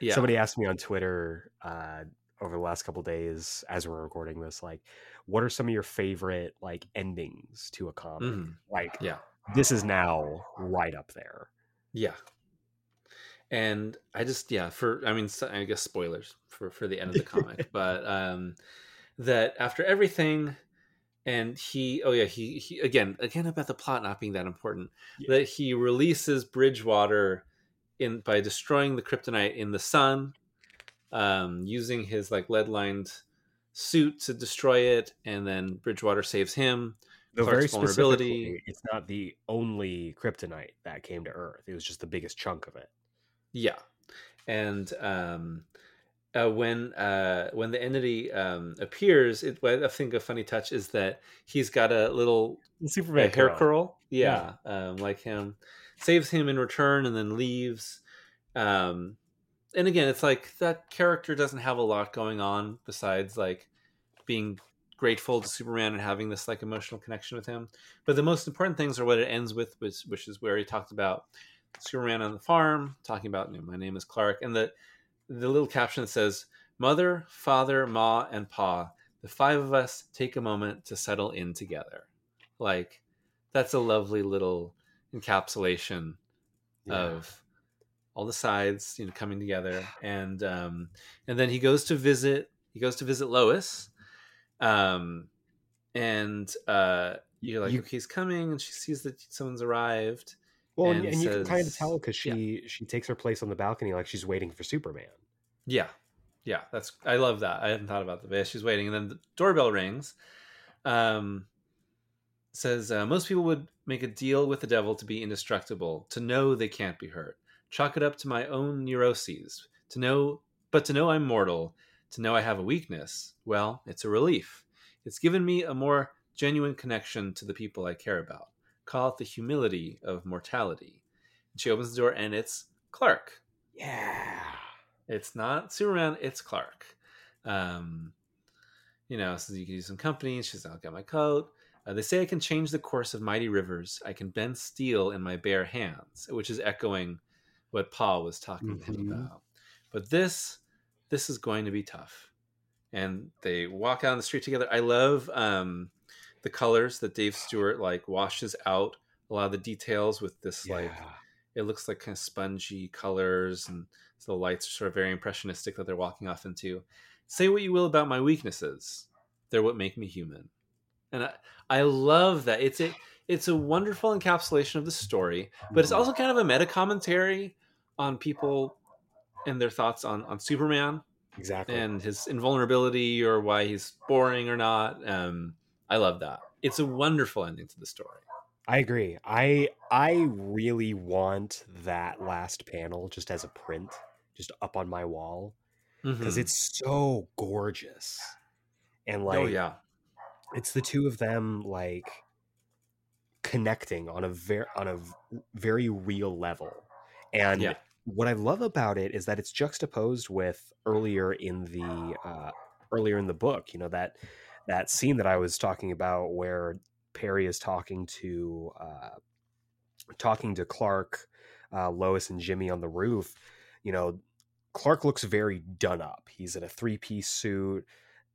[SPEAKER 2] yeah,
[SPEAKER 1] Somebody asked me on Twitter uh, over the last couple days as we're recording this, like, what are some of your favorite like endings to a comic?
[SPEAKER 2] Mhm.
[SPEAKER 1] Like,
[SPEAKER 2] yeah.
[SPEAKER 1] this is now right up there.
[SPEAKER 2] Yeah. And I just yeah, for I mean I guess spoilers for for the end of the comic, but um that after everything and he oh yeah, he he again again about the plot not being that important,
[SPEAKER 1] Yeah.
[SPEAKER 2] that he releases Bridgewater in by destroying the kryptonite in the sun um using his like lead-lined suit to destroy it and then Bridgewater saves him. the
[SPEAKER 1] very
[SPEAKER 2] vulnerability.
[SPEAKER 1] it's not the only kryptonite that came to Earth. It was just the biggest chunk of it.
[SPEAKER 2] Yeah, and um, uh, when uh, when the entity um, appears, it, I think a funny touch is that he's got a little
[SPEAKER 1] Superman
[SPEAKER 2] a hair
[SPEAKER 1] curl.
[SPEAKER 2] curl, yeah, Um, like him, saves him in return, and then leaves. Um, and again, it's like that character doesn't have a lot going on besides like being grateful to Superman and having this like emotional connection with him. But the most important things are what it ends with, which, which is where he talked about Superman on the farm, talking about you know, my name is Clark, and the the little caption says, "Mother, Father, Ma, and Pa, the five of us take a moment to settle in together." Like that's a lovely little encapsulation
[SPEAKER 1] Yeah.
[SPEAKER 2] of all the sides you know coming together and um and then he goes to visit he goes to visit lois um and uh you're like
[SPEAKER 1] You-
[SPEAKER 2] okay he's coming and she sees that someone's arrived
[SPEAKER 1] Well, and,
[SPEAKER 2] and
[SPEAKER 1] and you can kind of tell because
[SPEAKER 2] yeah.
[SPEAKER 1] she she takes her place on the balcony like she's waiting for Superman.
[SPEAKER 2] yeah. Yeah that's i love that. I hadn't thought about that but yeah, she's waiting and then the doorbell rings um says uh, most people would make a deal with the devil to be indestructible to know they can't be hurt. Chalk it up to my own neuroses to know but to know i'm mortal to know i have a weakness well it's a relief. It's given me a more genuine connection to the people i care about call it the humility of mortality she opens the door and it's clark
[SPEAKER 1] Yeah.
[SPEAKER 2] it's not Superman, it's Clark. Um, you know, so you can use some company. She's I'll get my coat. Uh, they say I can change the course of mighty rivers. I can bend steel in my bare hands, which is echoing what Paul was talking to him about. But this, this is going to be tough. And they walk out on the street together. I love um, the colors that Dave Stewart like washes out a lot of the details with this like it looks like kind of spongy colors and so the lights are sort of very impressionistic that they're walking off into. Say what you will about my weaknesses they're what make me human. And i, I love that. It's a it's a wonderful encapsulation of the story but it's also kind of a meta commentary on people and their thoughts on on superman
[SPEAKER 1] exactly.
[SPEAKER 2] and his invulnerability or why he's boring or not um i love that it's a wonderful ending to the story
[SPEAKER 1] I agree. I I really want that last panel just as a print, just up on my wall because
[SPEAKER 2] Mhm.
[SPEAKER 1] it's so gorgeous. And like
[SPEAKER 2] oh yeah
[SPEAKER 1] it's the two of them like connecting on a very on a very real level. And
[SPEAKER 2] Yeah.
[SPEAKER 1] what I love about it is that it's juxtaposed with earlier in the uh earlier in the book, you know, that that scene that I was talking about where Perry is talking to uh, talking to Clark, uh, Lois, and Jimmy on the roof. You know, Clark looks very done up. He's in a three piece suit.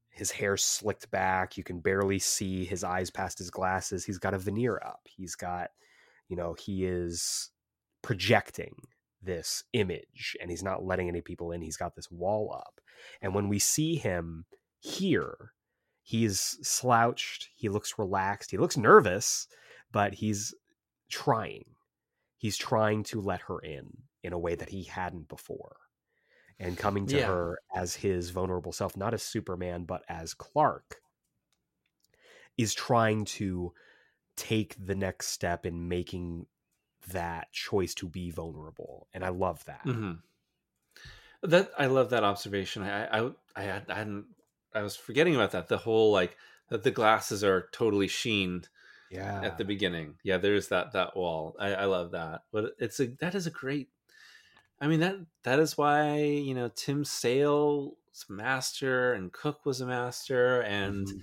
[SPEAKER 1] His hair slicked back. You can barely see his eyes past his glasses. He's got a veneer up. He's got, you know, he is projecting this image and he's not letting any people in. He's got this wall up. And when we see him here, he's slouched. He looks relaxed. He looks nervous, but he's trying. He's trying to let her in in a way that he hadn't before. And coming to yeah. her as his vulnerable self, not as Superman, but as Clark, is trying to take the next step in making that choice to be vulnerable. And I love that.
[SPEAKER 2] Mm-hmm. That I love that observation. I I I, had, I hadn't I was forgetting about that. The whole like that the glasses are totally sheened.
[SPEAKER 1] Yeah.
[SPEAKER 2] At the beginning, yeah, there's that that wall. I, I love that, but it's a that is a great. I mean that that is why you know Tim Sale's master and Cooke was a master, and mm-hmm.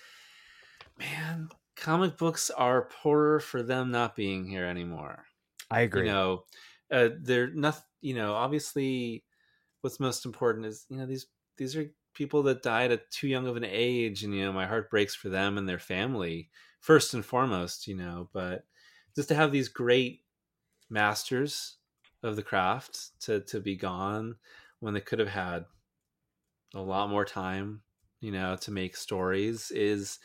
[SPEAKER 2] man, comic books are poorer for them not being here anymore.
[SPEAKER 1] I agree.
[SPEAKER 2] You know, uh, they're nothing. You know, obviously, what's most important is you know these these are people that died at too young of an age and you know my heart breaks for them and their family first and foremost you know but just to have these great masters of the craft to to be gone when they could have had a lot more time you know to make stories is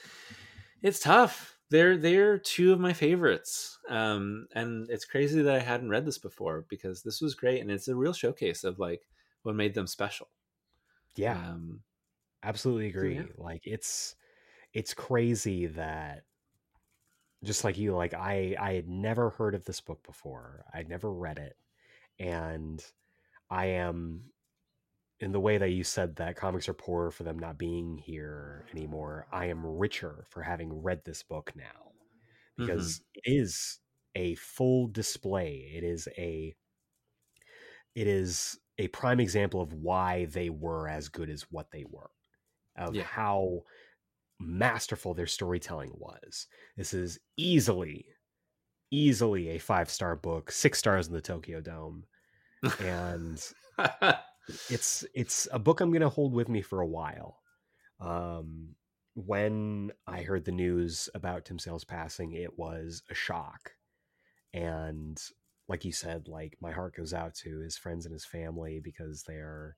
[SPEAKER 2] it's tough. They're they're two of my favorites um and it's crazy that i hadn't read this before because this was great and it's a real showcase of like what made them special
[SPEAKER 1] yeah. Um, absolutely agree. Yeah. Like it's it's crazy that just like you like I I had never heard of this book before. I'd never read it. And I am in the way that you said that comics are poor for them not being here anymore. I am richer for having read this book now because mm-hmm. it is a full display. It is a it is a prime example of why they were as good as what they were, of yeah. how masterful their storytelling was. This is easily, easily a five star book, six stars in the Tokyo Dome, and it's it's a book I'm going to hold with me for a while. Um, when I heard the news about Tim Sale's passing, it was a shock, and like you said, like my heart goes out to his friends and his family because they're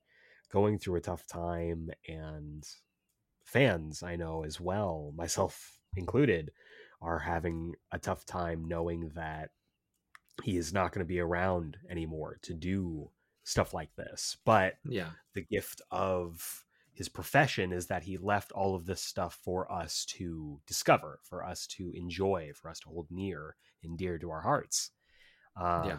[SPEAKER 1] going through a tough time and fans I know as well, myself included, are having a tough time knowing that he is not going to be around anymore to do stuff like this. But
[SPEAKER 2] yeah,
[SPEAKER 1] the gift of his profession is that he left all of this stuff for us to discover, for us to enjoy, for us to hold near and dear to our hearts. Um, yeah.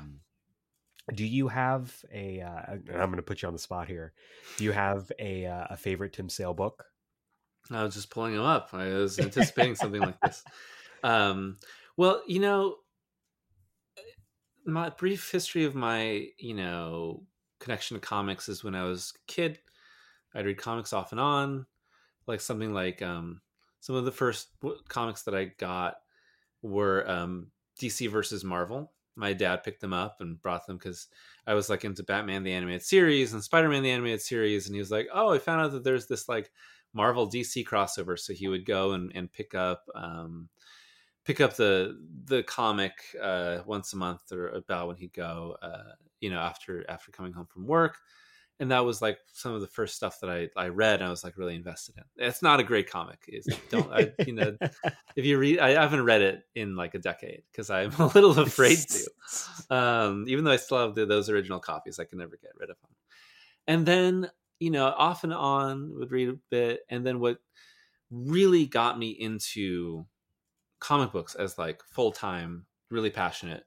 [SPEAKER 1] Do you have a? Uh, I'm going to put you on the spot here. Do you have a uh, a favorite Tim Sale book?
[SPEAKER 2] I was just pulling him up. I was anticipating something like this. Um, well, you know, my brief history of my you know connection to comics is when I was a kid. I'd read comics off and on, like something like um, some of the first comics that I got were um, DC versus Marvel my dad picked them up and brought them because I was like into Batman the animated series and Spider Man the animated series, and he was like, "Oh, I found out that there's this like Marvel DC crossover," so he would go and, and pick up um, pick up the the comic uh, once a month or about when he'd go, uh, you know, after after coming home from work and that was like some of the first stuff that I, I read and I was like really invested in. It's not a great comic. It's, don't I, you know if you read I haven't read it in like a decade because I'm a little afraid to. Um, even though I still have the, those original copies, I can never get rid of them. And then you know off and on would read a bit, and then what really got me into comic books as like full time, really passionate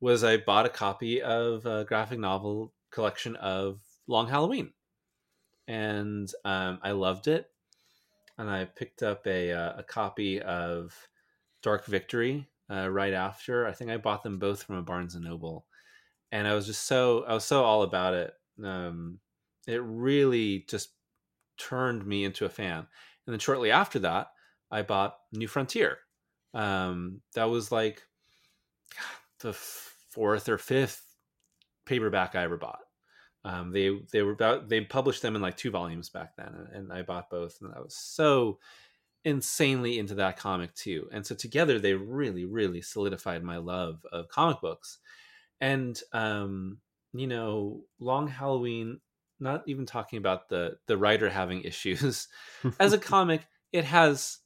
[SPEAKER 2] was I bought a copy of a graphic novel collection of Long Halloween, and um, I loved it. And I picked up a uh, a copy of Dark Victory uh, right after. I think I bought them both from a Barnes and Noble, and I was just so I was so all about it. Um, it really just turned me into a fan. And then shortly after that, I bought New Frontier. Um, that was like the fourth or fifth paperback I ever bought. Um, they they were about they published them in like two volumes back then, and, and I bought both, and I was so insanely into that comic too. And so together they really really solidified my love of comic books. And um, you know, Long Halloween. Not even talking about the the writer having issues. As a comic, it has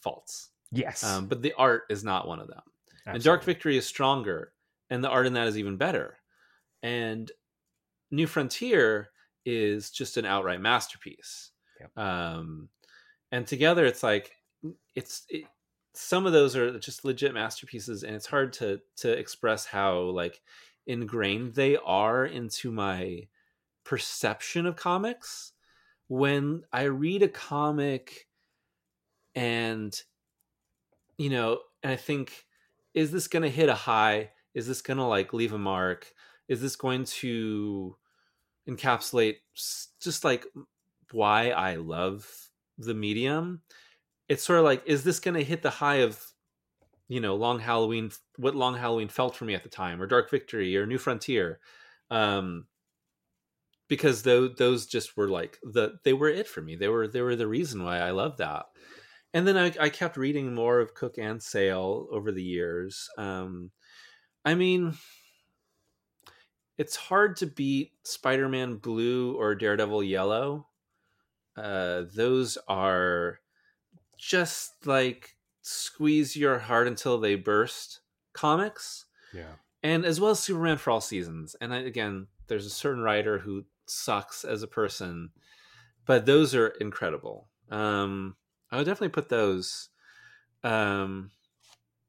[SPEAKER 2] faults.
[SPEAKER 1] Yes,
[SPEAKER 2] um, but the art is not one of them.
[SPEAKER 1] Absolutely.
[SPEAKER 2] And Dark Victory is stronger, and the art in that is even better. And New Frontier is just an outright masterpiece.
[SPEAKER 1] Yep.
[SPEAKER 2] Um, and together, it's like it's it, some of those are just legit masterpieces, and it's hard to to express how like ingrained they are into my perception of comics. When I read a comic, and you know, and I think, is this going to hit a high? Is this going to like leave a mark? Is this going to encapsulate just like why I love the medium? It's sort of like, is this going to hit the high of, you know, Long Halloween, what Long Halloween felt for me at the time, or Dark Victory, or New Frontier? Um, because those those just were like the they were it for me. They were they were the reason why I love that and then I, I, kept reading more of Cooke and Sale over the years. Um, I mean, it's hard to beat Spider-Man Blue or Daredevil Yellow. Uh, those are just like squeeze your heart until they burst comics.
[SPEAKER 1] Yeah.
[SPEAKER 2] And as well as Superman for all seasons. And I, again, there's a certain writer who sucks as a person, but those are incredible. Um, I would definitely put those. Um,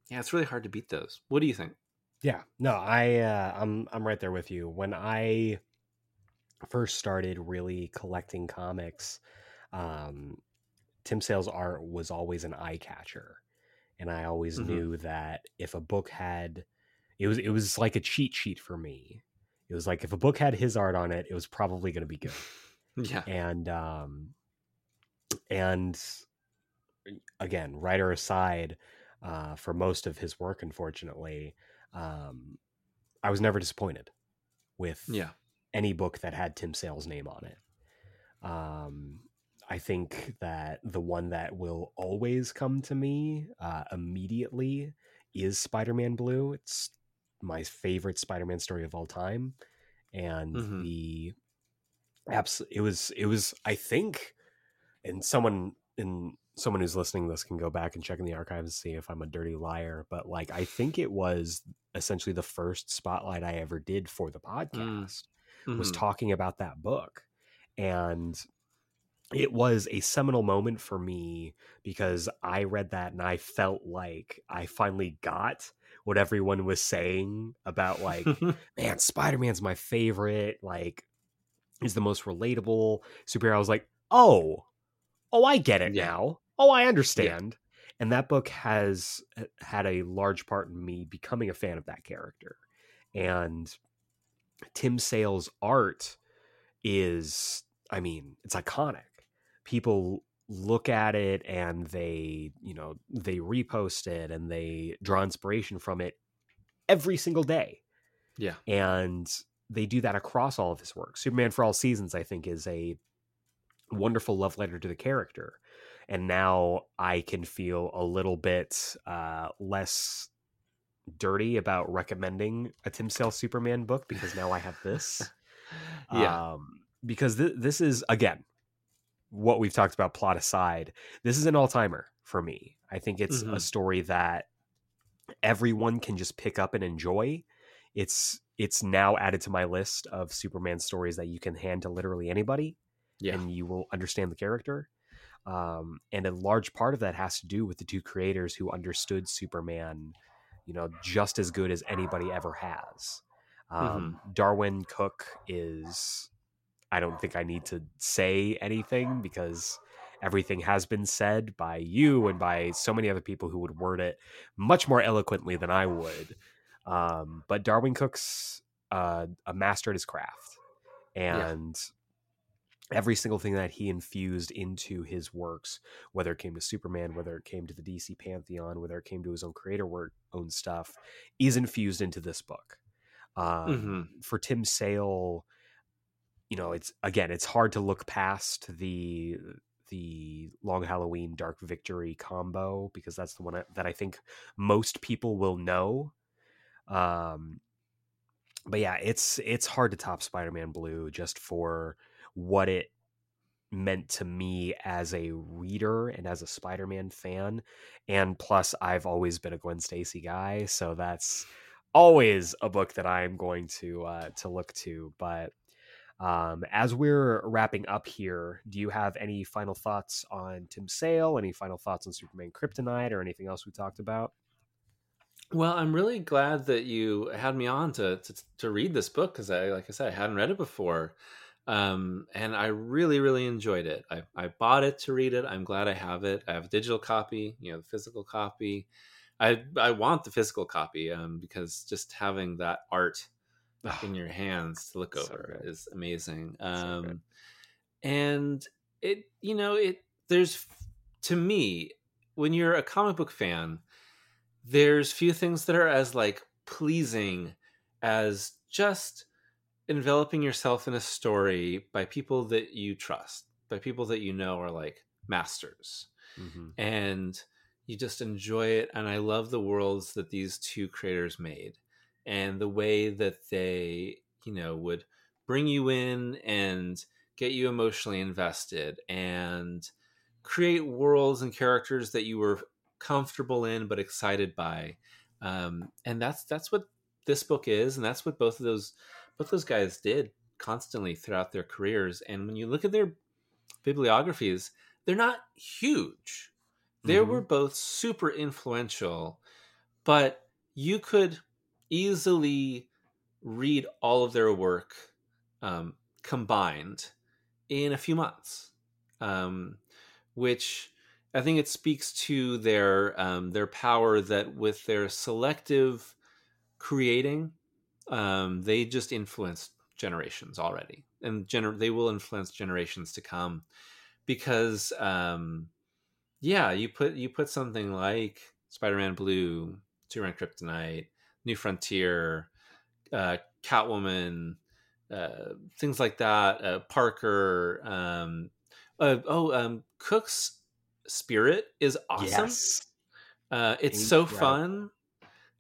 [SPEAKER 2] yeah, it's really hard to beat those. What do you think?
[SPEAKER 1] Yeah, no, I uh, I'm I'm right there with you. When I first started really collecting comics, um, Tim Sale's art was always an eye catcher, and I always mm-hmm. knew that if a book had, it was it was like a cheat sheet for me. It was like if a book had his art on it, it was probably going to be good.
[SPEAKER 2] yeah,
[SPEAKER 1] and um, and again, writer aside, uh, for most of his work, unfortunately, um, I was never disappointed with
[SPEAKER 2] yeah.
[SPEAKER 1] any book that had Tim Sale's name on it. Um, I think that the one that will always come to me uh, immediately is Spider-Man Blue. It's my favorite Spider-Man story of all time, and mm-hmm. the abs- it was it was I think, and someone in someone who's listening to this can go back and check in the archives and see if I'm a dirty liar. But like, I think it was essentially the first spotlight I ever did for the mm. podcast mm-hmm. was talking about that book. And it was a seminal moment for me because I read that and I felt like I finally got what everyone was saying about like, man, Spider Man's my favorite. Like, he's the most relatable superhero. I was like, oh, oh, I get it yeah. now oh, I understand. Yeah. And that book has uh, had a large part in me becoming a fan of that character. And Tim Sale's art is, I mean, it's iconic. People look at it and they, you know, they repost it and they draw inspiration from it every single day.
[SPEAKER 2] Yeah.
[SPEAKER 1] And they do that across all of his work. Superman for All Seasons, I think, is a wonderful love letter to the character and now I can feel a little bit uh, less dirty about recommending a Tim Sale Superman book because now I have this.
[SPEAKER 2] yeah.
[SPEAKER 1] Um, because th- this is again what we've talked about plot aside. This is an all timer for me. I think it's mm-hmm. a story that everyone can just pick up and enjoy. It's it's now added to my list of Superman stories that you can hand to literally anybody,
[SPEAKER 2] yeah.
[SPEAKER 1] and you will understand the character. Um, and a large part of that has to do with the two creators who understood Superman, you know, just as good as anybody ever has. Um, mm-hmm. Darwyn Cooke is, I don't think I need to say anything because everything has been said by you and by so many other people who would word it much more eloquently than I would. Um, but Darwyn Cooke's uh, a master at his craft. And every single thing that he infused into his works, whether it came to Superman, whether it came to the DC Pantheon, whether it came to his own creator work, own stuff, is infused into this book. Um,
[SPEAKER 2] mm-hmm.
[SPEAKER 1] For Tim Sale, you know, it's again, it's hard to look past the the Long Halloween Dark Victory combo because that's the one that I think most people will know. Um, but yeah, it's it's hard to top Spider-Man Blue just for what it meant to me as a reader and as a Spider-Man fan. And plus I've always been a Gwen Stacy guy, so that's always a book that I'm going to uh to look to, but um, as we're wrapping up here, do you have any final thoughts on Tim Sale? Any final thoughts on Superman Kryptonite or anything else we talked about?
[SPEAKER 2] Well, I'm really glad that you had me on to to, to read this book because I, like I said, I hadn't read it before, um, and I really, really enjoyed it. I, I bought it to read it. I'm glad I have it. I have a digital copy, you know, the physical copy. I I want the physical copy um, because just having that art in your hands to look over is amazing. Um, so and it, you know, it there's to me when you're a comic book fan there's few things that are as like pleasing as just enveloping yourself in a story by people that you trust, by people that you know are like masters. Mm-hmm. And you just enjoy it. And I love the worlds that these two creators made and the way that they, you know, would bring you in and get you emotionally invested and create worlds and characters that you were comfortable in but excited by um, and that's that's what this book is and that's what both of those both those guys did constantly throughout their careers and when you look at their bibliographies they're not huge they mm-hmm. were both super influential but you could easily read all of their work um, combined in a few months um, which I think it speaks to their um, their power that with their selective creating, um, they just influence generations already, and gener- they will influence generations to come. Because, um, yeah, you put you put something like Spider-Man Blue, Superman Kryptonite, New Frontier, uh, Catwoman, uh, things like that. Uh, Parker, um, uh, oh, um, Cooke's spirit is awesome. Yes. Uh, it's Incredible. so fun.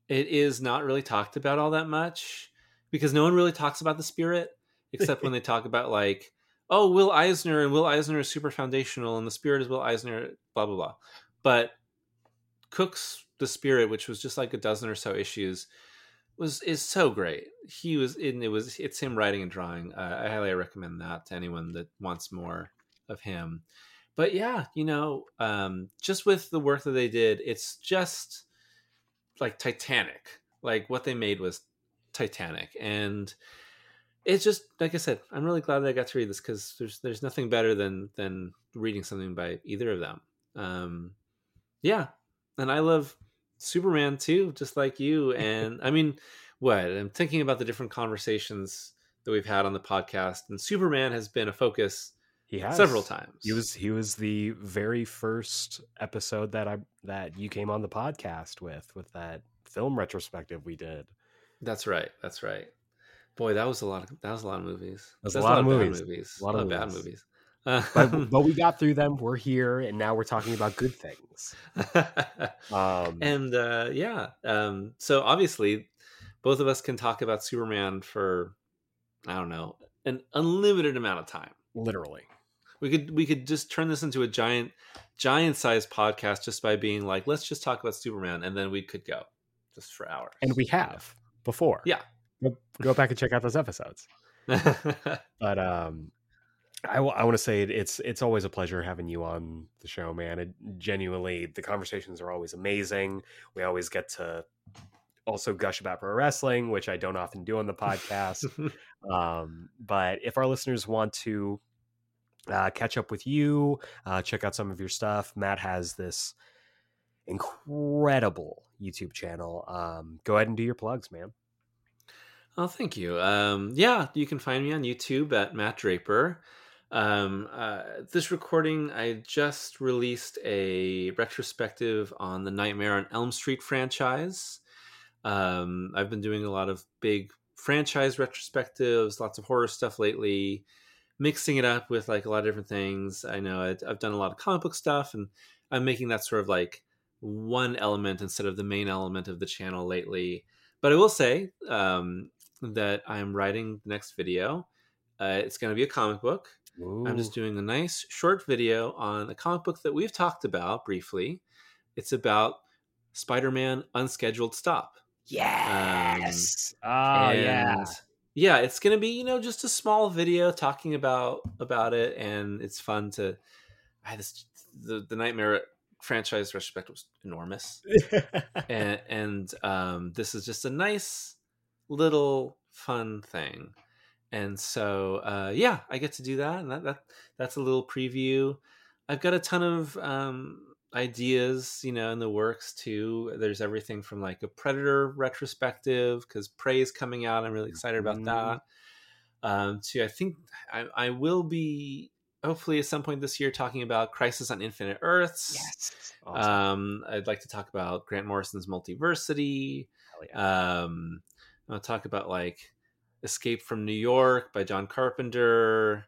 [SPEAKER 2] It is not really talked about all that much because no one really talks about the spirit except when they talk about like, oh, Will Eisner and Will Eisner is super foundational and the spirit is Will Eisner, blah blah blah. But Cooke's the spirit, which was just like a dozen or so issues, was is so great. He was in it was it's him writing and drawing. Uh, I highly recommend that to anyone that wants more of him but yeah, you know, um, just with the work that they did, it's just like Titanic. Like what they made was Titanic, and it's just like I said. I'm really glad that I got to read this because there's there's nothing better than than reading something by either of them. Um, yeah, and I love Superman too, just like you. And I mean, what I'm thinking about the different conversations that we've had on the podcast, and Superman has been a focus
[SPEAKER 1] he has
[SPEAKER 2] several times.
[SPEAKER 1] He was he was the very first episode that I that you came on the podcast with with that film retrospective we did.
[SPEAKER 2] That's right. That's right. Boy, that was a lot of that was a lot of movies.
[SPEAKER 1] That's a lot, lot of movies. movies.
[SPEAKER 2] A lot, a lot of, bad movies.
[SPEAKER 1] but, but, we got through them. We're here, and now we're talking about good things.
[SPEAKER 2] um, and uh, yeah, um, so obviously, both of us can talk about Superman for I don't know an unlimited amount of time.
[SPEAKER 1] Literally,
[SPEAKER 2] we could we could just turn this into a giant giant sized podcast just by being like, let's just talk about Superman, and then we could go just for hours.
[SPEAKER 1] And we have before.
[SPEAKER 2] Yeah.
[SPEAKER 1] Go, go back and check out those episodes. but um I, I want to say it, it's it's always a pleasure having you on the show, man. It, genuinely, the conversations are always amazing. We always get to also gush about pro wrestling, which I don't often do on the podcast. um, but if our listeners want to uh, catch up with you, uh, check out some of your stuff. Matt has this incredible YouTube channel. Um, go ahead and do your plugs, man.
[SPEAKER 2] Oh, thank you. Um, yeah, you can find me on YouTube at Matt Draper. Um, uh, this recording, I just released a retrospective on the Nightmare on Elm Street franchise. Um, I've been doing a lot of big franchise retrospectives, lots of horror stuff lately, mixing it up with like a lot of different things. I know i I've done a lot of comic book stuff, and I'm making that sort of like one element instead of the main element of the channel lately. But I will say um, that I'm writing the next video. Uh, it's going to be a comic book.
[SPEAKER 1] Ooh.
[SPEAKER 2] I'm just doing a nice short video on a comic book that we've talked about briefly. It's about Spider-Man Unscheduled Stop.
[SPEAKER 1] Yes. oh yeah.
[SPEAKER 2] Yeah, it's gonna be you know just a small video talking about about it, and it's fun to. I this the the Nightmare franchise retrospective was enormous, and and um, this is just a nice little fun thing, and so uh, yeah, I get to do that, and that, that that's a little preview. I've got a ton of um, ideas, you know, in the works too. There's everything from like a Predator retrospective because Prey is coming out. I'm really excited about
[SPEAKER 1] Mhm.
[SPEAKER 2] that. Um, to I think I, I will be hopefully at some point this year talking about Crisis on Infinite Earths.
[SPEAKER 1] yes. Awesome.
[SPEAKER 2] Um, I'd like to talk about Grant Morrison's Multiversity.
[SPEAKER 1] Yeah.
[SPEAKER 2] Um, I'll talk about like Escape from New York by John Carpenter.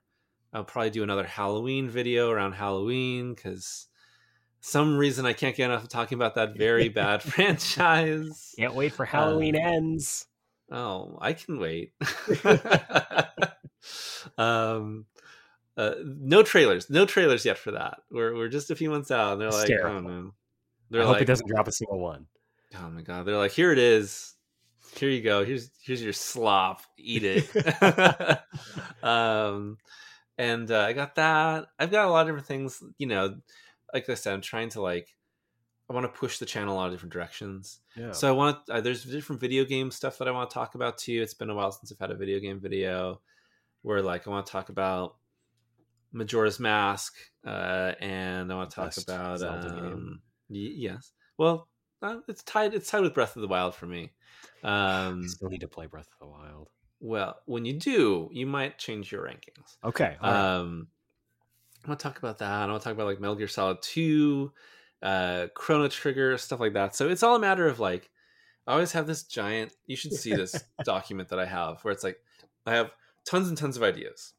[SPEAKER 2] I'll probably do another Halloween video around Halloween because some reason I can't get enough of talking about that very bad franchise.
[SPEAKER 1] Can't wait for Halloween ends.
[SPEAKER 2] Oh, I can wait. um, uh, no trailers, no trailers yet for that. We're we're just a few months out, and they're like,
[SPEAKER 1] Hysterical.
[SPEAKER 2] oh no,
[SPEAKER 1] I
[SPEAKER 2] they're
[SPEAKER 1] hope
[SPEAKER 2] like,
[SPEAKER 1] it doesn't drop a single one.
[SPEAKER 2] oh my god, they're like, here it is, here you go, here's here's your slop, eat it. um, and uh, I got that. I've got a lot of different things, you know. Like I said, I'm trying to like, I want to push the channel a lot of different directions.
[SPEAKER 1] Yeah.
[SPEAKER 2] So I want uh, there's different video game stuff that I want to talk about too. It's been a while since I've had a video game video where like I want to talk about Majora's Mask, uh, and I want to talk
[SPEAKER 1] Best
[SPEAKER 2] about um, y- yes. Well, uh, it's tied. It's tied with Breath of the Wild for me. Um,
[SPEAKER 1] I still need to play Breath of the Wild.
[SPEAKER 2] well, when you do, you might change your rankings.
[SPEAKER 1] Okay.
[SPEAKER 2] Um, I want to talk about that. I want to talk about like Metal Gear Solid Two, uh, Chrono Trigger, stuff like that. So it's all a matter of like, I always have this giant. You should see this document that I have where it's like, I have tons and tons of ideas,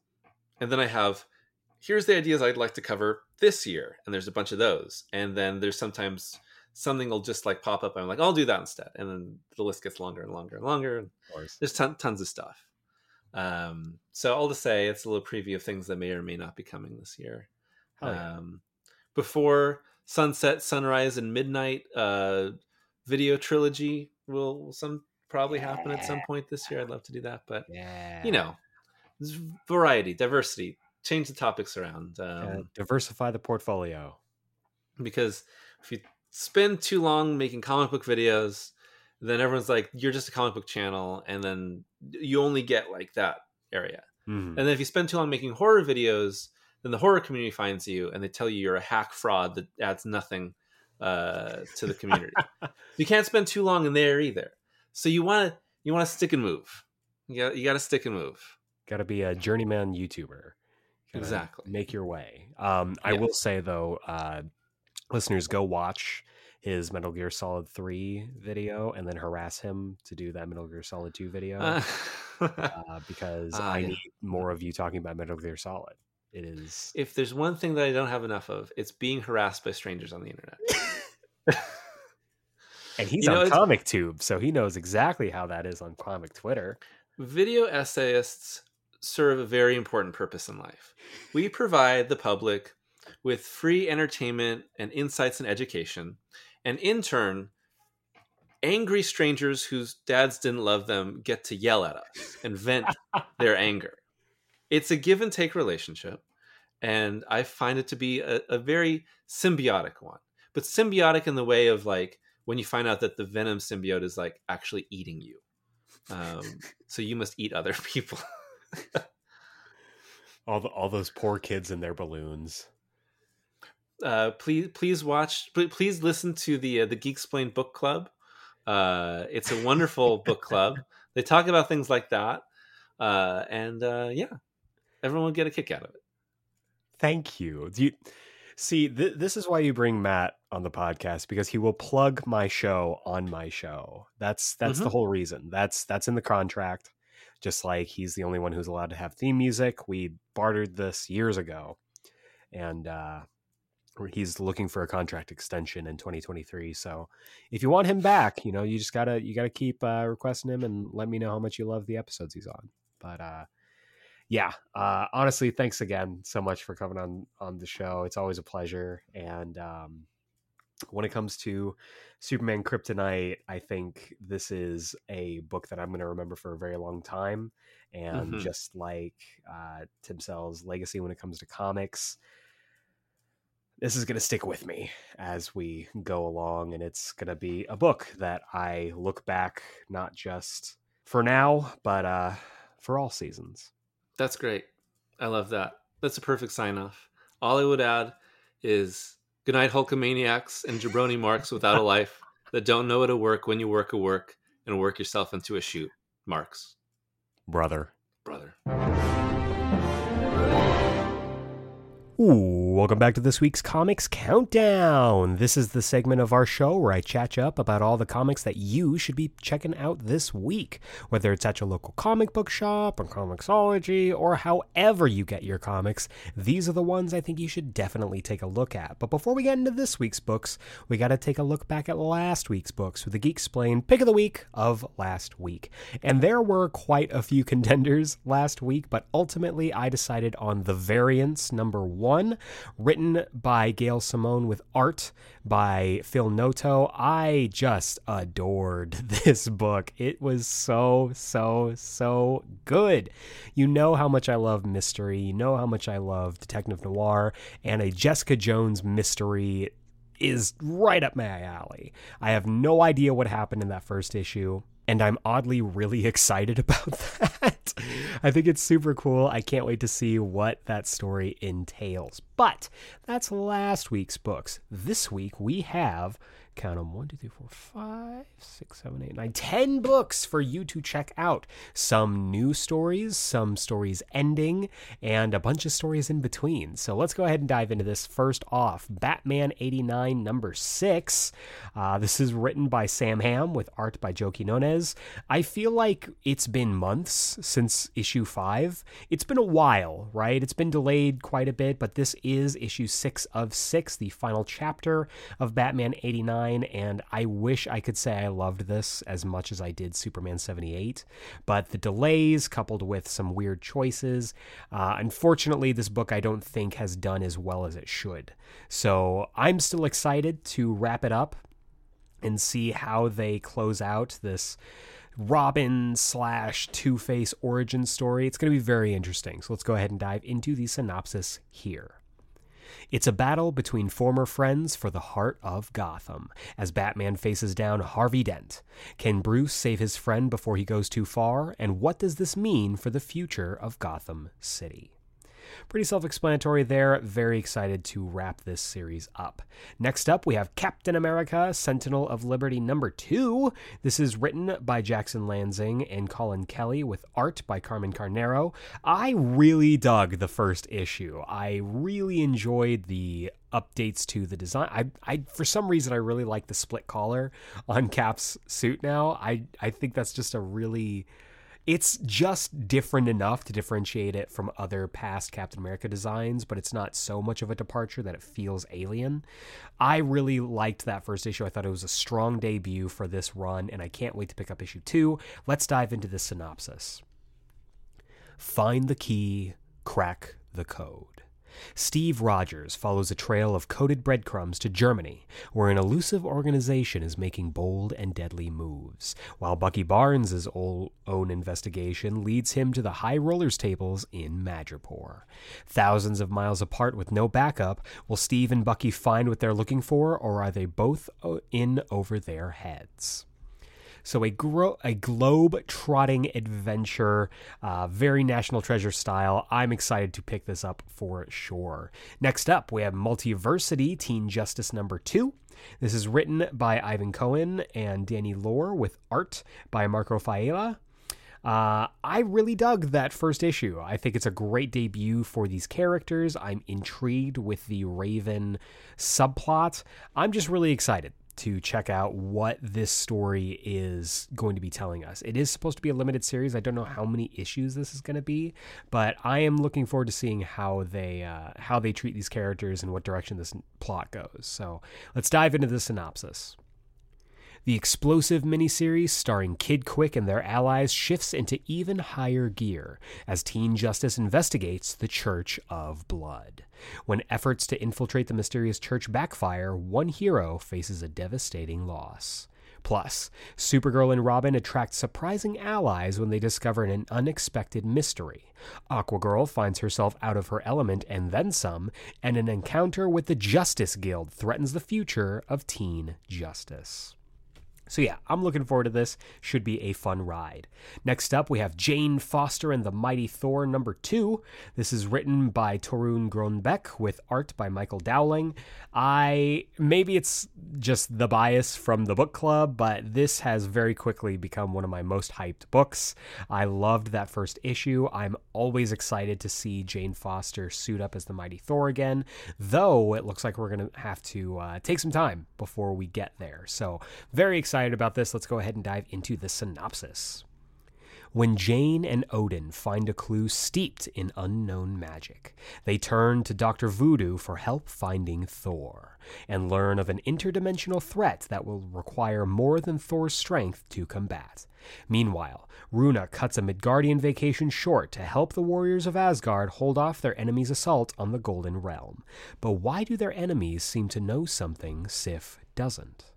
[SPEAKER 2] and then I have, here's the ideas I'd like to cover this year, and there's a bunch of those, and then there's sometimes something will just like pop up. And I'm like, I'll do that instead, and then the list gets longer and longer and longer. And there's ton, tons of stuff. Um, so all to say, it's a little preview of things that may or may not be coming this year.
[SPEAKER 1] Yeah.
[SPEAKER 2] Um, before sunset, sunrise, and midnight uh, video trilogy will, some probably happen at some point this year. I'd love to do that, but
[SPEAKER 1] yeah.
[SPEAKER 2] you know, there's variety, diversity, change the topics around. Um,
[SPEAKER 1] diversify the portfolio.
[SPEAKER 2] because if you spend too long making comic book videos then everyone's like you're just a comic book channel and then you only get like that area
[SPEAKER 1] Mhm.
[SPEAKER 2] and then if you spend too long making horror videos then the horror community finds you and they tell you you're a hack fraud that adds nothing uh, to the community you can't spend too long in there either so you want to you want to stick and move you got you got to stick and move
[SPEAKER 1] Got to be a journeyman YouTuber.
[SPEAKER 2] Exactly.
[SPEAKER 1] Make your way. Um, I will say though, uh, listeners, go watch his Metal Gear Solid Three video and then harass him to do that Metal Gear Solid Two video
[SPEAKER 2] Uh,
[SPEAKER 1] uh, because
[SPEAKER 2] ah,
[SPEAKER 1] I
[SPEAKER 2] yeah.
[SPEAKER 1] need more of you talking about Metal Gear Solid. It is
[SPEAKER 2] if there's one thing that I don't have enough of, it's being harassed by strangers on the internet.
[SPEAKER 1] and he's
[SPEAKER 2] You know,
[SPEAKER 1] on Comic Tube, so he knows exactly how that is on Comic Twitter.
[SPEAKER 2] Video essayists serve a very important purpose in life. We provide the public with free entertainment and insights and education, and in turn, angry strangers whose dads didn't love them get to yell at us and vent their anger. It's a give and take relationship, and I find it to be a, a very symbiotic one. But symbiotic in the way of like when you find out that the venom symbiote is like actually eating you. Um, so you must eat other people.
[SPEAKER 1] All the, all those poor kids and their balloons.
[SPEAKER 2] Uh, please please watch please listen to the uh, the Geek Explain book club. Uh, it's a wonderful book club. They talk about things like that, uh, and uh, yeah, everyone will get a kick out of it.
[SPEAKER 1] Thank you. Do you see? Th- this is why you bring Matt on the podcast because he will plug my show on my show. That's that's mm-hmm. the whole reason. That's that's in the contract. Just like he's the only one who's allowed to have theme music. We bartered this years ago, and uh, he's looking for a contract extension in 2023 so if you want him back you know you just gotta you gotta keep uh, requesting him and let me know how much you love the episodes he's on but uh yeah uh honestly thanks again so much for coming on on the show it's always a pleasure and um when it comes to superman kryptonite i think this is a book that i'm going to remember for a very long time and mm-hmm. just like uh tim Sale's legacy when it comes to comics this is going to stick with me as we go along and it's going to be a book that i look back not just for now but uh for all seasons.
[SPEAKER 2] That's great. I love that. That's a perfect sign off all i would add is good night hulkamaniacs and jabroni marks without a life that don't know how to work when you work a work and work yourself into a shoot marks.
[SPEAKER 1] Brother.
[SPEAKER 2] Brother
[SPEAKER 1] Ooh, welcome back to this week's Comics Countdown. This is the segment of our show where I chat you up about all the comics that you should be checking out this week, whether it's at your local comic book shop or Comixology or however you get your comics. These are the ones I think you should definitely take a look at. But before we get into this week's books, we got to take a look back at last week's books with the Geek Explain pick of the week of last week. And there were quite a few contenders last week, but ultimately I decided on The Variants number one one, written by Gail Simone with art by Phil Noto. I just adored this book. It was so, so, so good. You know how much I love mystery, you know how much I love detective noir, and a Jessica Jones mystery is right up my alley. I have no idea what happened in that first issue and I'm oddly really excited about that. I think it's super cool. I can't wait to see what that story entails. But that's last week's books. This week we have count them one, two, three, four, five, six, seven, eight, nine, ten books for you to check out. Some new stories, some stories ending, and a bunch of stories in between. So let's go ahead and dive into this. First off, Batman 89, number six. Uh, this is written by Sam Hamm with art by Joe Quinones. I feel like it's been months since issue five. It's been a while, right? It's been delayed quite a bit, but this is issue six of six, the final chapter of Batman 89 and I wish I could say I loved this as much as I did Superman 78. But the delays, coupled with some weird choices, uh, unfortunately, this book I don't think has done as well as it should. So I'm still excited to wrap it up and see how they close out this. Robin slash Two Face origin story. It's going to be very interesting. So let's go ahead and dive into the synopsis here. It's a battle between former friends for the heart of Gotham as Batman faces down Harvey Dent. Can Bruce save his friend before he goes too far? And what does this mean for the future of Gotham City? Pretty self explanatory there. Very excited to wrap this series up. Next up, we have Captain America Sentinel of Liberty number two. This is written by Jackson Lanzing and Collin Kelly with art by Carmen Carnero. I really dug the first issue. I really enjoyed the updates to the design. I, I for some reason I really like the split collar on Cap's suit now. I I think that's just a really it's just different enough to differentiate it from other past Captain America designs, but it's not so much of a departure that it feels alien. I really liked that first issue. I thought it was a strong debut for this run, and I can't wait to pick up issue two. Let's dive into the synopsis. Find the key, crack the code. Steve Rogers follows a trail of coded breadcrumbs to Germany, where an elusive organization is making bold and deadly moves, while Bucky Barnes' own investigation leads him to the high rollers tables in Madripoor. Thousands of miles apart with no backup, will Steve and Bucky find what they're looking for, or are they both uh, in over their heads? So a gro- a globe trotting adventure, uh, very National Treasure style. I'm excited to pick this up for sure. Next up, we have Multiversity Teen Justice number two. This is written by Ivan Cohen and Danny Lore with art by Marco Failla. Uh, I really dug that first issue. I think it's a great debut for these characters. I'm intrigued with the Raven subplot. I'm just really excited to check out what this story is going to be telling us. It is supposed to be a limited series. I don't know how many issues this is going to be, but I am looking forward to seeing how they uh, how they treat these characters and what direction this plot goes. So let's dive into the synopsis. The explosive miniseries starring Kid Quick and their allies shifts into even higher gear as Teen Justice investigates the Church of Blood. When efforts to infiltrate the mysterious church backfire, one hero faces a devastating loss. Plus, Supergirl and Robin attract surprising allies when they discover an unexpected mystery. Aquagirl finds herself out of her element and then some, and an encounter with the Justice Guild threatens the future of teen justice. So yeah, I'm looking forward to this. Should be a fun ride. Next up, we have Jane Foster and the Mighty Thor number two. This is written by Torunn Grønbekk with art by Michael Dowling. I maybe it's just the bias from the book club, but this has very quickly become one of my most hyped books. I loved that first issue. I'm always excited to see Jane Foster suit up as the Mighty Thor again, though it looks like we're going to have to uh, take some time before we get there. So, very excited excited about this, let's go ahead and dive into the synopsis. When Jane and Odin find a clue steeped in unknown magic, they turn to Dr. Voodoo for help finding Thor and learn of an interdimensional threat that will require more than Thor's strength to combat. Meanwhile, Runa cuts a Midgardian vacation short to help the warriors of Asgard hold off their enemy's assault on the Golden Realm. But why do their enemies seem to know something Sif doesn't?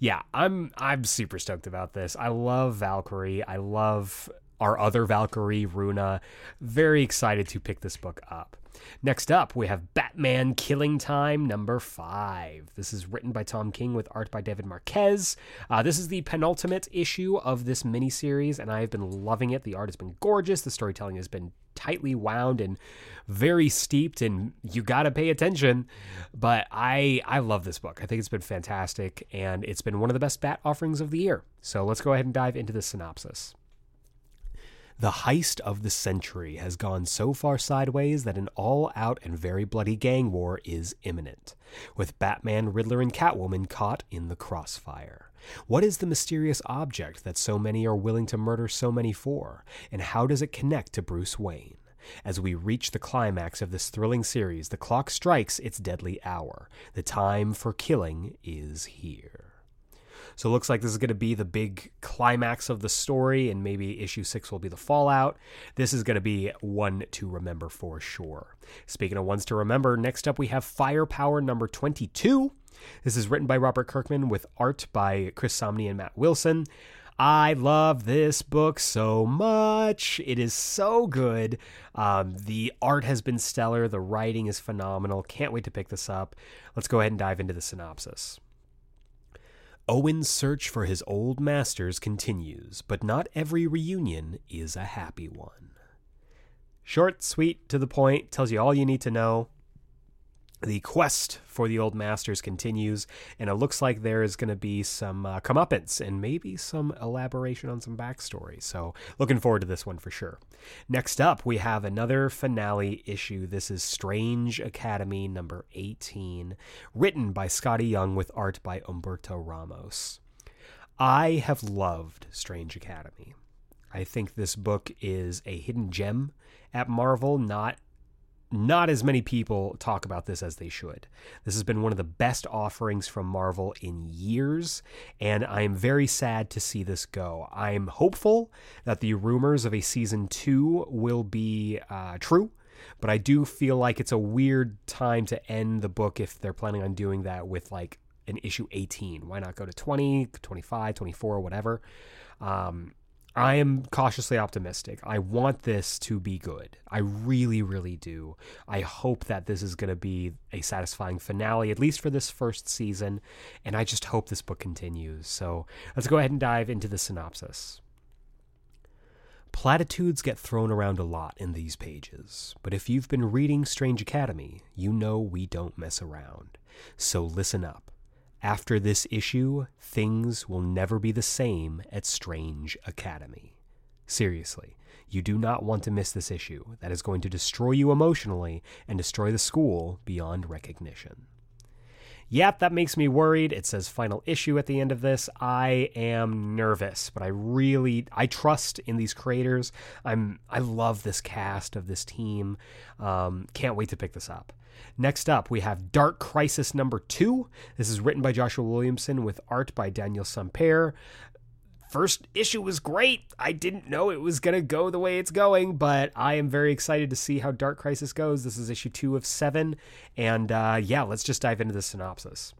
[SPEAKER 1] Yeah, I'm I'm super stoked about this. I love Valkyrie. I love our other Valkyrie, Runa. Very excited to pick this book up. Next up, we have Batman Killing Time number five. This is written by Tom King with art by David Marquez. Uh, this is the penultimate issue of this miniseries, and I have been loving it. The art has been gorgeous. The storytelling has been tightly wound and very steeped and you got to pay attention but i i love this book i think it's been fantastic and it's been one of the best bat offerings of the year so let's go ahead and dive into the synopsis the heist of the century has gone so far sideways that an all out and very bloody gang war is imminent, with Batman, Riddler, and Catwoman caught in the crossfire. What is the mysterious object that so many are willing to murder so many for, and how does it connect to Bruce Wayne? As we reach the climax of this thrilling series, the clock strikes its deadly hour. The time for killing is here. So it looks like this is going to be the big climax of the story, and maybe issue six will be the fallout. This is going to be one to remember for sure. Speaking of ones to remember, next up we have Firepower number 22. This is written by Robert Kirkman with art by Chris Samnee and Matt Wilson. I love this book so much. It is so good. Um, the art has been stellar. The writing is phenomenal. Can't wait to pick this up. Let's go ahead and dive into the synopsis. Owen's search for his old masters continues, but not every reunion is a happy one. Short, sweet, to the point, tells you all you need to know the quest for the old masters continues, and it looks like there is going to be some uh, comeuppance and maybe some elaboration on some backstory. So, looking forward to this one for sure. Next up, we have another finale issue. This is Strange Academy number 18, written by Skottie Young with art by Humberto Ramos. I have loved Strange Academy. I think this book is a hidden gem at Marvel, not not as many people talk about this as they should. This has been one of the best offerings from Marvel in years, and I am very sad to see this go. I'm hopeful that the rumors of a season two will be uh, true, but I do feel like it's a weird time to end the book if they're planning on doing that with like an issue 18. Why not go to 20, 25, 24, whatever? Um, I am cautiously optimistic. I want this to be good. I really, really do. I hope that this is going to be a satisfying finale, at least for this first season. And I just hope this book continues. So let's go ahead and dive into the synopsis. Platitudes get thrown around a lot in these pages, but if you've been reading Strange Academy, you know we don't mess around. So listen up. After this issue, things will never be the same at Strange Academy. Seriously, you do not want to miss this issue. That is going to destroy you emotionally and destroy the school beyond recognition. Yep, that makes me worried. It says final issue at the end of this. I am nervous, but I really I trust in these creators. I'm I love this cast of this team. Um, can't wait to pick this up. Next up, we have Dark Crisis number two. This is written by Joshua Williamson with art by Daniel Sampere first issue was great. I didn't know it was going to go the way it's going, but I am very excited to see how Dark Crisis goes. This is issue two of seven. And uh, yeah, let's just dive into the synopsis.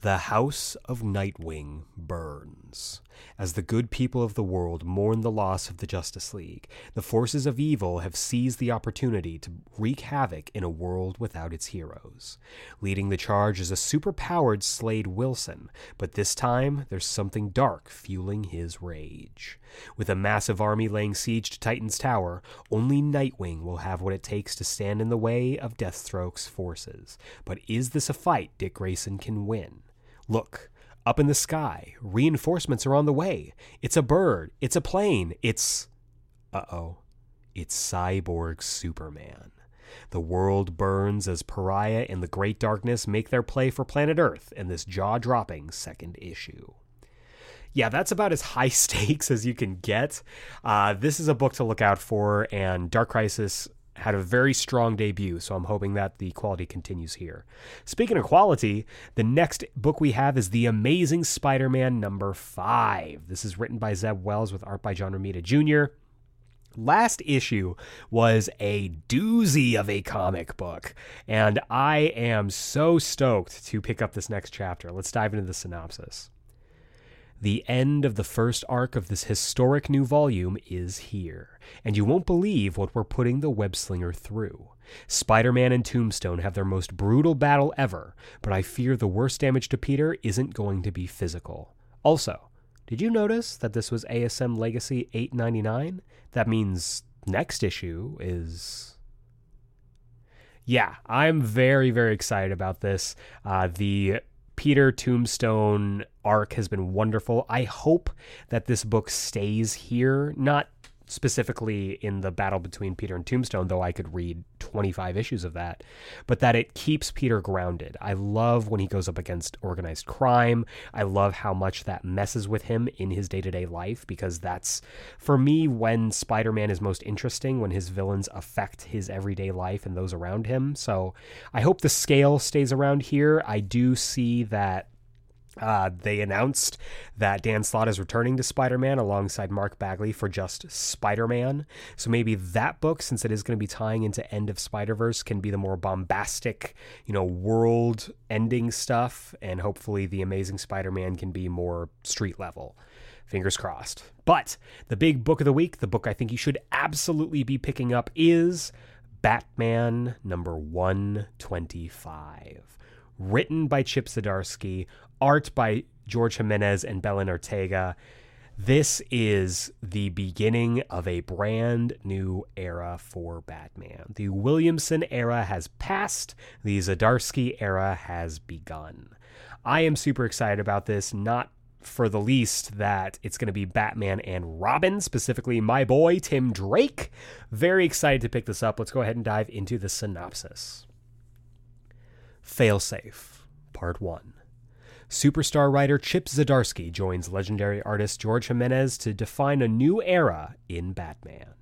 [SPEAKER 1] The House of Nightwing burns. As the good people of the world mourn the loss of the Justice League, the forces of evil have seized the opportunity to wreak havoc in a world without its heroes. Leading the charge is a superpowered Slade Wilson, but this time there's something dark fueling his rage. With a massive army laying siege to Titan's Tower, only Nightwing will have what it takes to stand in the way of Deathstroke's forces. But is this a fight Dick Grayson can win? Look, up in the sky, reinforcements are on the way. It's a bird, it's a plane, it's. Uh oh. It's Cyborg Superman. The world burns as Pariah and the Great Darkness make their play for planet Earth in this jaw dropping second issue. Yeah, that's about as high stakes as you can get. Uh, this is a book to look out for, and Dark Crisis had a very strong debut, so I'm hoping that the quality continues here. Speaking of quality, the next book we have is The Amazing Spider Man number five. This is written by Zeb Wells with art by John Romita Jr. Last issue was a doozy of a comic book, and I am so stoked to pick up this next chapter. Let's dive into the synopsis. The end of the first arc of this historic new volume is here, and you won't believe what we're putting the webslinger through. Spider Man and Tombstone have their most brutal battle ever, but I fear the worst damage to Peter isn't going to be physical. Also, did you notice that this was ASM Legacy 899? That means next issue is yeah, I'm very, very excited about this. Uh, the Peter Tombstone arc has been wonderful. I hope that this book stays here, not specifically in the battle between Peter and Tombstone, though I could read 25 issues of that, but that it keeps Peter grounded. I love when he goes up against organized crime. I love how much that messes with him in his day to day life because that's, for me, when Spider Man is most interesting, when his villains affect his everyday life and those around him. So I hope the scale stays around here. I do see that uh, they announced that Dan Slott is returning to Spider Man alongside Mark Bagley for just Spider Man. So maybe that book, since it is going to be tying into End of Spider Verse, can be the more bombastic, you know, world ending stuff. And hopefully the Amazing Spider Man can be more street level. Fingers crossed. But the big book of the week, the book I think you should absolutely be picking up is Batman number 125 written by Chip Zdarsky, art by George Jimenez and Belen Ortega. This is the beginning of a brand new era for Batman. The Williamson era has passed, the Zdarsky era has begun. I am super excited about this, not for the least that it's going to be Batman and Robin, specifically my boy Tim Drake. Very excited to pick this up. Let's go ahead and dive into the synopsis. Failsafe, Part 1. Superstar writer Chip Zdarsky joins legendary artist George Jimenez to define a new era in Batman.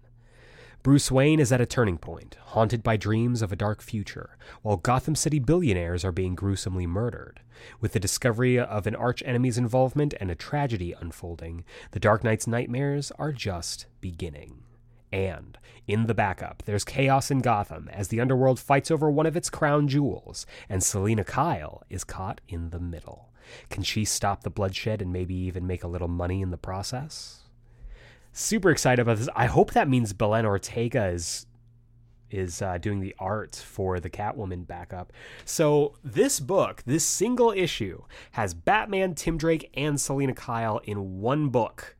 [SPEAKER 1] Bruce Wayne is at a turning point, haunted by dreams of a dark future, while Gotham City billionaires are being gruesomely murdered. With the discovery of an archenemy's involvement and a tragedy unfolding, the Dark Knight's nightmares are just beginning. And, in the backup, there's chaos in Gotham as the underworld fights over one of its crown jewels, and Selina Kyle is caught in the middle. Can she stop the bloodshed and maybe even make a little money in the process? Super excited about this. I hope that means Belen Ortega is is uh, doing the art for the Catwoman backup. So this book, this single issue, has Batman, Tim Drake, and Selina Kyle in one book.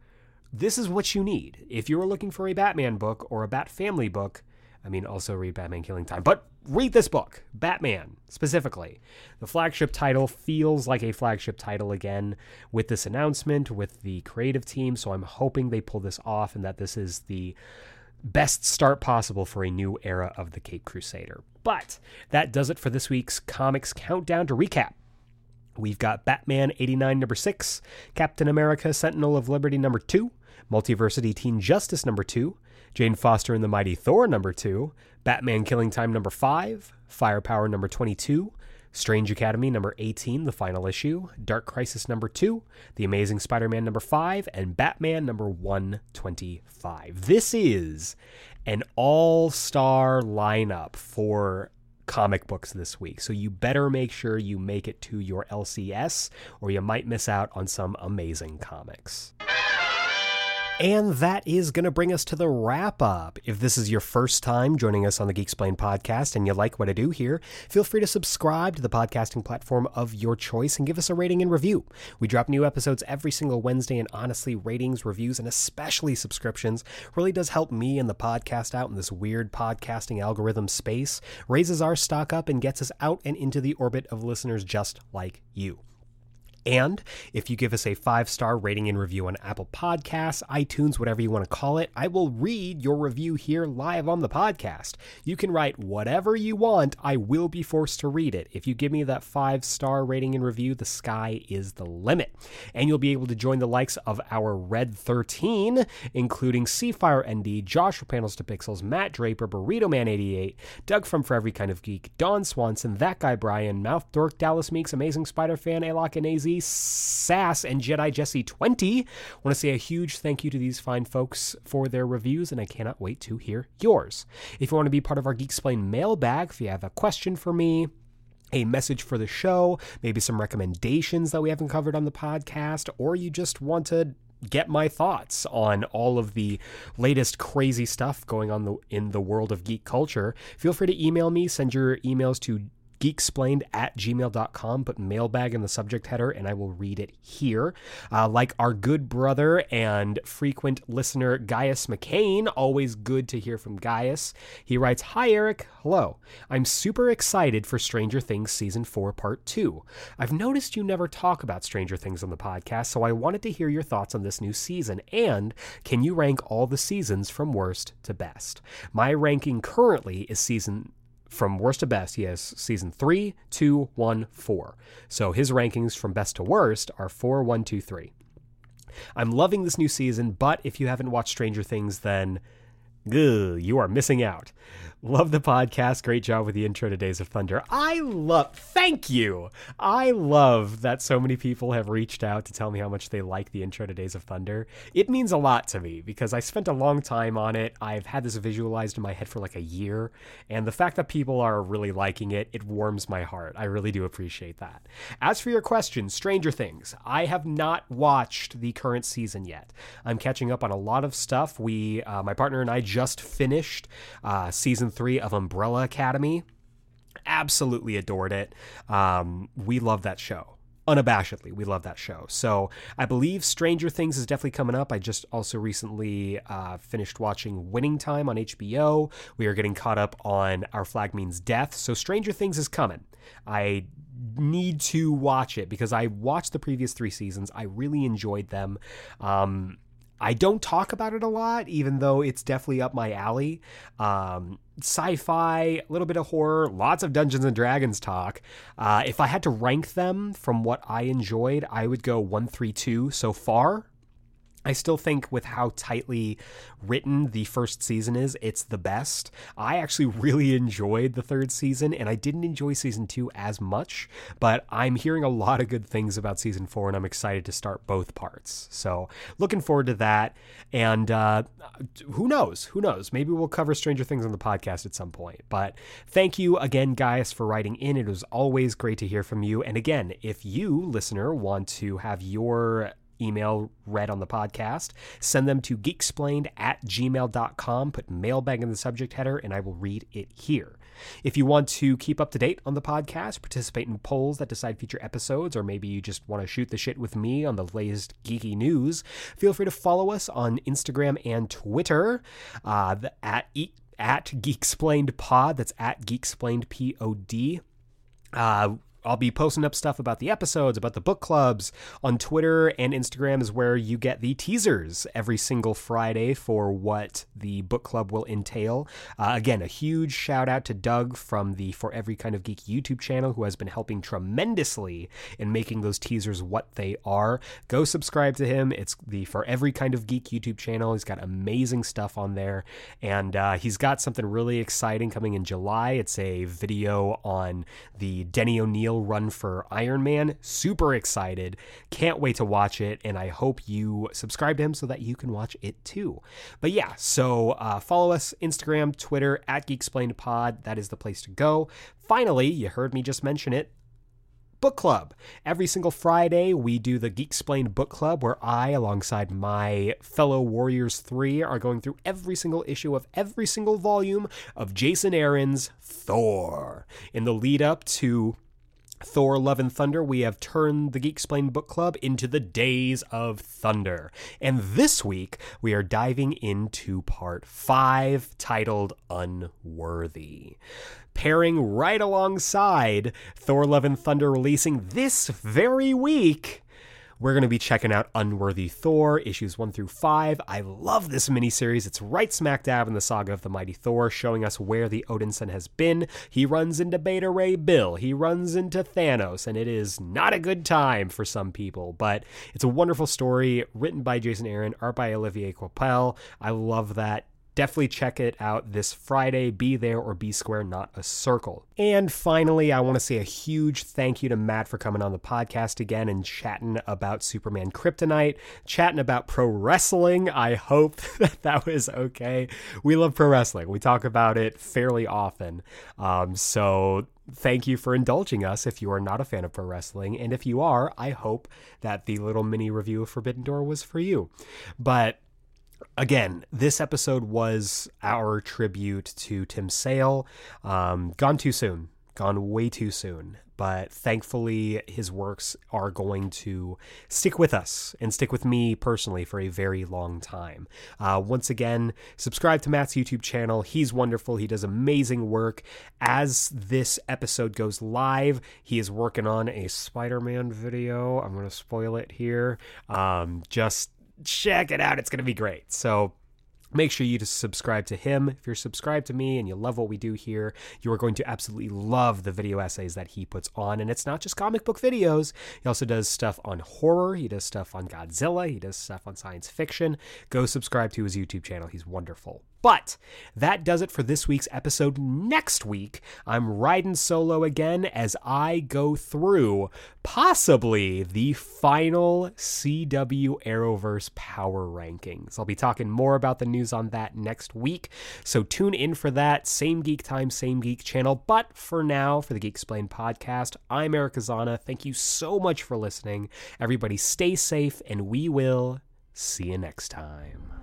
[SPEAKER 1] This is what you need if you are looking for a Batman book or a Bat Family book. I mean, also read Batman Killing Time, but read this book, Batman specifically. The flagship title feels like a flagship title again with this announcement, with the creative team. So I'm hoping they pull this off and that this is the best start possible for a new era of the Cape Crusader. But that does it for this week's Comics Countdown to recap. We've got Batman 89 number 6, Captain America Sentinel of Liberty number 2, Multiversity Teen Justice number 2, Jane Foster and the Mighty Thor number 2, Batman Killing Time number 5, Firepower number 22, Strange Academy number 18, the final issue, Dark Crisis number 2, The Amazing Spider Man number 5, and Batman number 125. This is an all star lineup for comic books this week. So you better make sure you make it to your LCS or you might miss out on some amazing comics. And that is going to bring us to the wrap up. If this is your first time joining us on the Geeksplained podcast and you like what I do here, feel free to subscribe to the podcasting platform of your choice and give us a rating and review. We drop new episodes every single Wednesday, and honestly, ratings, reviews, and especially subscriptions really does help me and the podcast out in this weird podcasting algorithm space, raises our stock up, and gets us out and into the orbit of listeners just like you. And if you give us a five star rating and review on Apple Podcasts, iTunes, whatever you want to call it, I will read your review here live on the podcast. You can write whatever you want, I will be forced to read it. If you give me that five star rating and review, the sky is the limit. And you'll be able to join the likes of our Red 13, including Seafire ND, Joshua Panels to Pixels, Matt Draper, Burrito Man 88, Doug from For Every Kind of Geek, Don Swanson, That Guy Brian, Mouth Dork, Dallas Meeks, Amazing Spider Fan, Alok and AZ, Sass, and Jedi Jesse 20. I want to say a huge thank you to these fine folks for their reviews, and I cannot wait to hear yours. If you want to be part of our Geek Geeksplain mailbag, if you have a question for me, a message for the show, maybe some recommendations that we haven't covered on the podcast, or you just want to get my thoughts on all of the latest crazy stuff going on the, in the world of geek culture, feel free to email me. Send your emails to geeksplained at gmail.com. Put mailbag in the subject header and I will read it here. Uh, like our good brother and frequent listener Gaius McCain, always good to hear from Gaius. He writes Hi, Eric. Hello. I'm super excited for Stranger Things Season 4, Part 2. I've noticed you never talk about Stranger Things on the podcast, so I wanted to hear your thoughts on this new season. And can you rank all the seasons from worst to best? My ranking currently is season from worst to best, he has season three, two, one, four. So his rankings from best to worst are four, one, two, three. I'm loving this new season, but if you haven't watched Stranger Things, then ugh, you are missing out. Love the podcast. Great job with the intro to Days of Thunder. I love, thank you. I love that so many people have reached out to tell me how much they like the intro to Days of Thunder. It means a lot to me because I spent a long time on it. I've had this visualized in my head for like a year. And the fact that people are really liking it, it warms my heart. I really do appreciate that. As for your question, Stranger Things, I have not watched the current season yet. I'm catching up on a lot of stuff. We, uh, my partner and I just finished uh, season three of Umbrella Academy. Absolutely adored it. Um, we love that show. Unabashedly, we love that show. So I believe Stranger Things is definitely coming up. I just also recently uh, finished watching Winning Time on HBO. We are getting caught up on Our Flag Means Death. So Stranger Things is coming. I need to watch it because I watched the previous three seasons. I really enjoyed them. Um, I don't talk about it a lot, even though it's definitely up my alley. Um, sci fi, a little bit of horror, lots of Dungeons and Dragons talk. Uh, if I had to rank them from what I enjoyed, I would go 132 so far. I still think with how tightly written the first season is, it's the best. I actually really enjoyed the third season, and I didn't enjoy season two as much, but I'm hearing a lot of good things about season four, and I'm excited to start both parts. So, looking forward to that. And uh, who knows? Who knows? Maybe we'll cover Stranger Things on the podcast at some point. But thank you again, guys, for writing in. It was always great to hear from you. And again, if you, listener, want to have your email read on the podcast, send them to geeksplained at gmail.com. Put mailbag in the subject header, and I will read it here. If you want to keep up to date on the podcast, participate in polls that decide future episodes, or maybe you just want to shoot the shit with me on the latest geeky news, feel free to follow us on Instagram and Twitter uh, at at Geeksplained Pod. That's at Geeksplained P O D. Uh, I'll be posting up stuff about the episodes, about the book clubs on Twitter and Instagram is where you get the teasers every single Friday for what the book club will entail. Uh, again, a huge shout out to Doug from the For Every Kind of Geek YouTube channel who has been helping tremendously in making those teasers what they are. Go subscribe to him. It's the For Every Kind of Geek YouTube channel. He's got amazing stuff on there, and uh, he's got something really exciting coming in July. It's a video on the Denny Run for Iron Man. Super excited. Can't wait to watch it. And I hope you subscribe to him so that you can watch it too. But yeah, so uh, follow us Instagram, Twitter, at GeekSplainedPod. That is the place to go. Finally, you heard me just mention it book club. Every single Friday, we do the Geeksplained book club where I, alongside my fellow Warriors 3, are going through every single issue of every single volume of Jason Aaron's Thor. In the lead up to Thor Love and Thunder, we have turned the Geeksplained Book Club into the Days of Thunder. And this week, we are diving into part five, titled Unworthy. Pairing right alongside Thor Love and Thunder releasing this very week we're going to be checking out Unworthy Thor, issues 1 through 5. I love this miniseries. It's right smack dab in the saga of the Mighty Thor, showing us where the Odinson has been. He runs into Beta Ray Bill, he runs into Thanos, and it is not a good time for some people, but it's a wonderful story written by Jason Aaron, art by Olivier Coipel. I love that definitely check it out this Friday. Be there or be square, not a circle. And finally, I want to say a huge thank you to Matt for coming on the podcast again and chatting about Superman Kryptonite, chatting about pro wrestling. I hope that that was okay. We love pro wrestling, we talk about it fairly often. Um, so thank you for indulging us if you are not a fan of pro wrestling. And if you are, I hope that the little mini review of Forbidden Door was for you. But again, this episode was our tribute to Tim Sale. Um, gone too soon, gone way too soon. But thankfully, his works are going to stick with us and stick with me personally for a very long time. Uh, once again, subscribe to Matt's YouTube channel. He's wonderful. He does amazing work. As this episode goes live, he is working on a Spider Man video. I'm going to spoil it here. Um, just check it out. It's going to be great. So Make sure you just subscribe to him. If you're subscribed to me and you love what we do here, you are going to absolutely love the video essays that he puts on. And it's not just comic book videos, he also does stuff on horror, he does stuff on Godzilla, he does stuff on science fiction. Go subscribe to his YouTube channel, he's wonderful. But that does it for this week's episode. Next week, I'm riding solo again as I go through possibly the final CW Arrowverse power rankings. I'll be talking more about the news on that next week, so tune in for that. Same geek time, same geek channel. But for now, for the Geeksplained podcast, I'm Eric Azana. Thank you so much for listening. Everybody stay safe, and we will see you next time.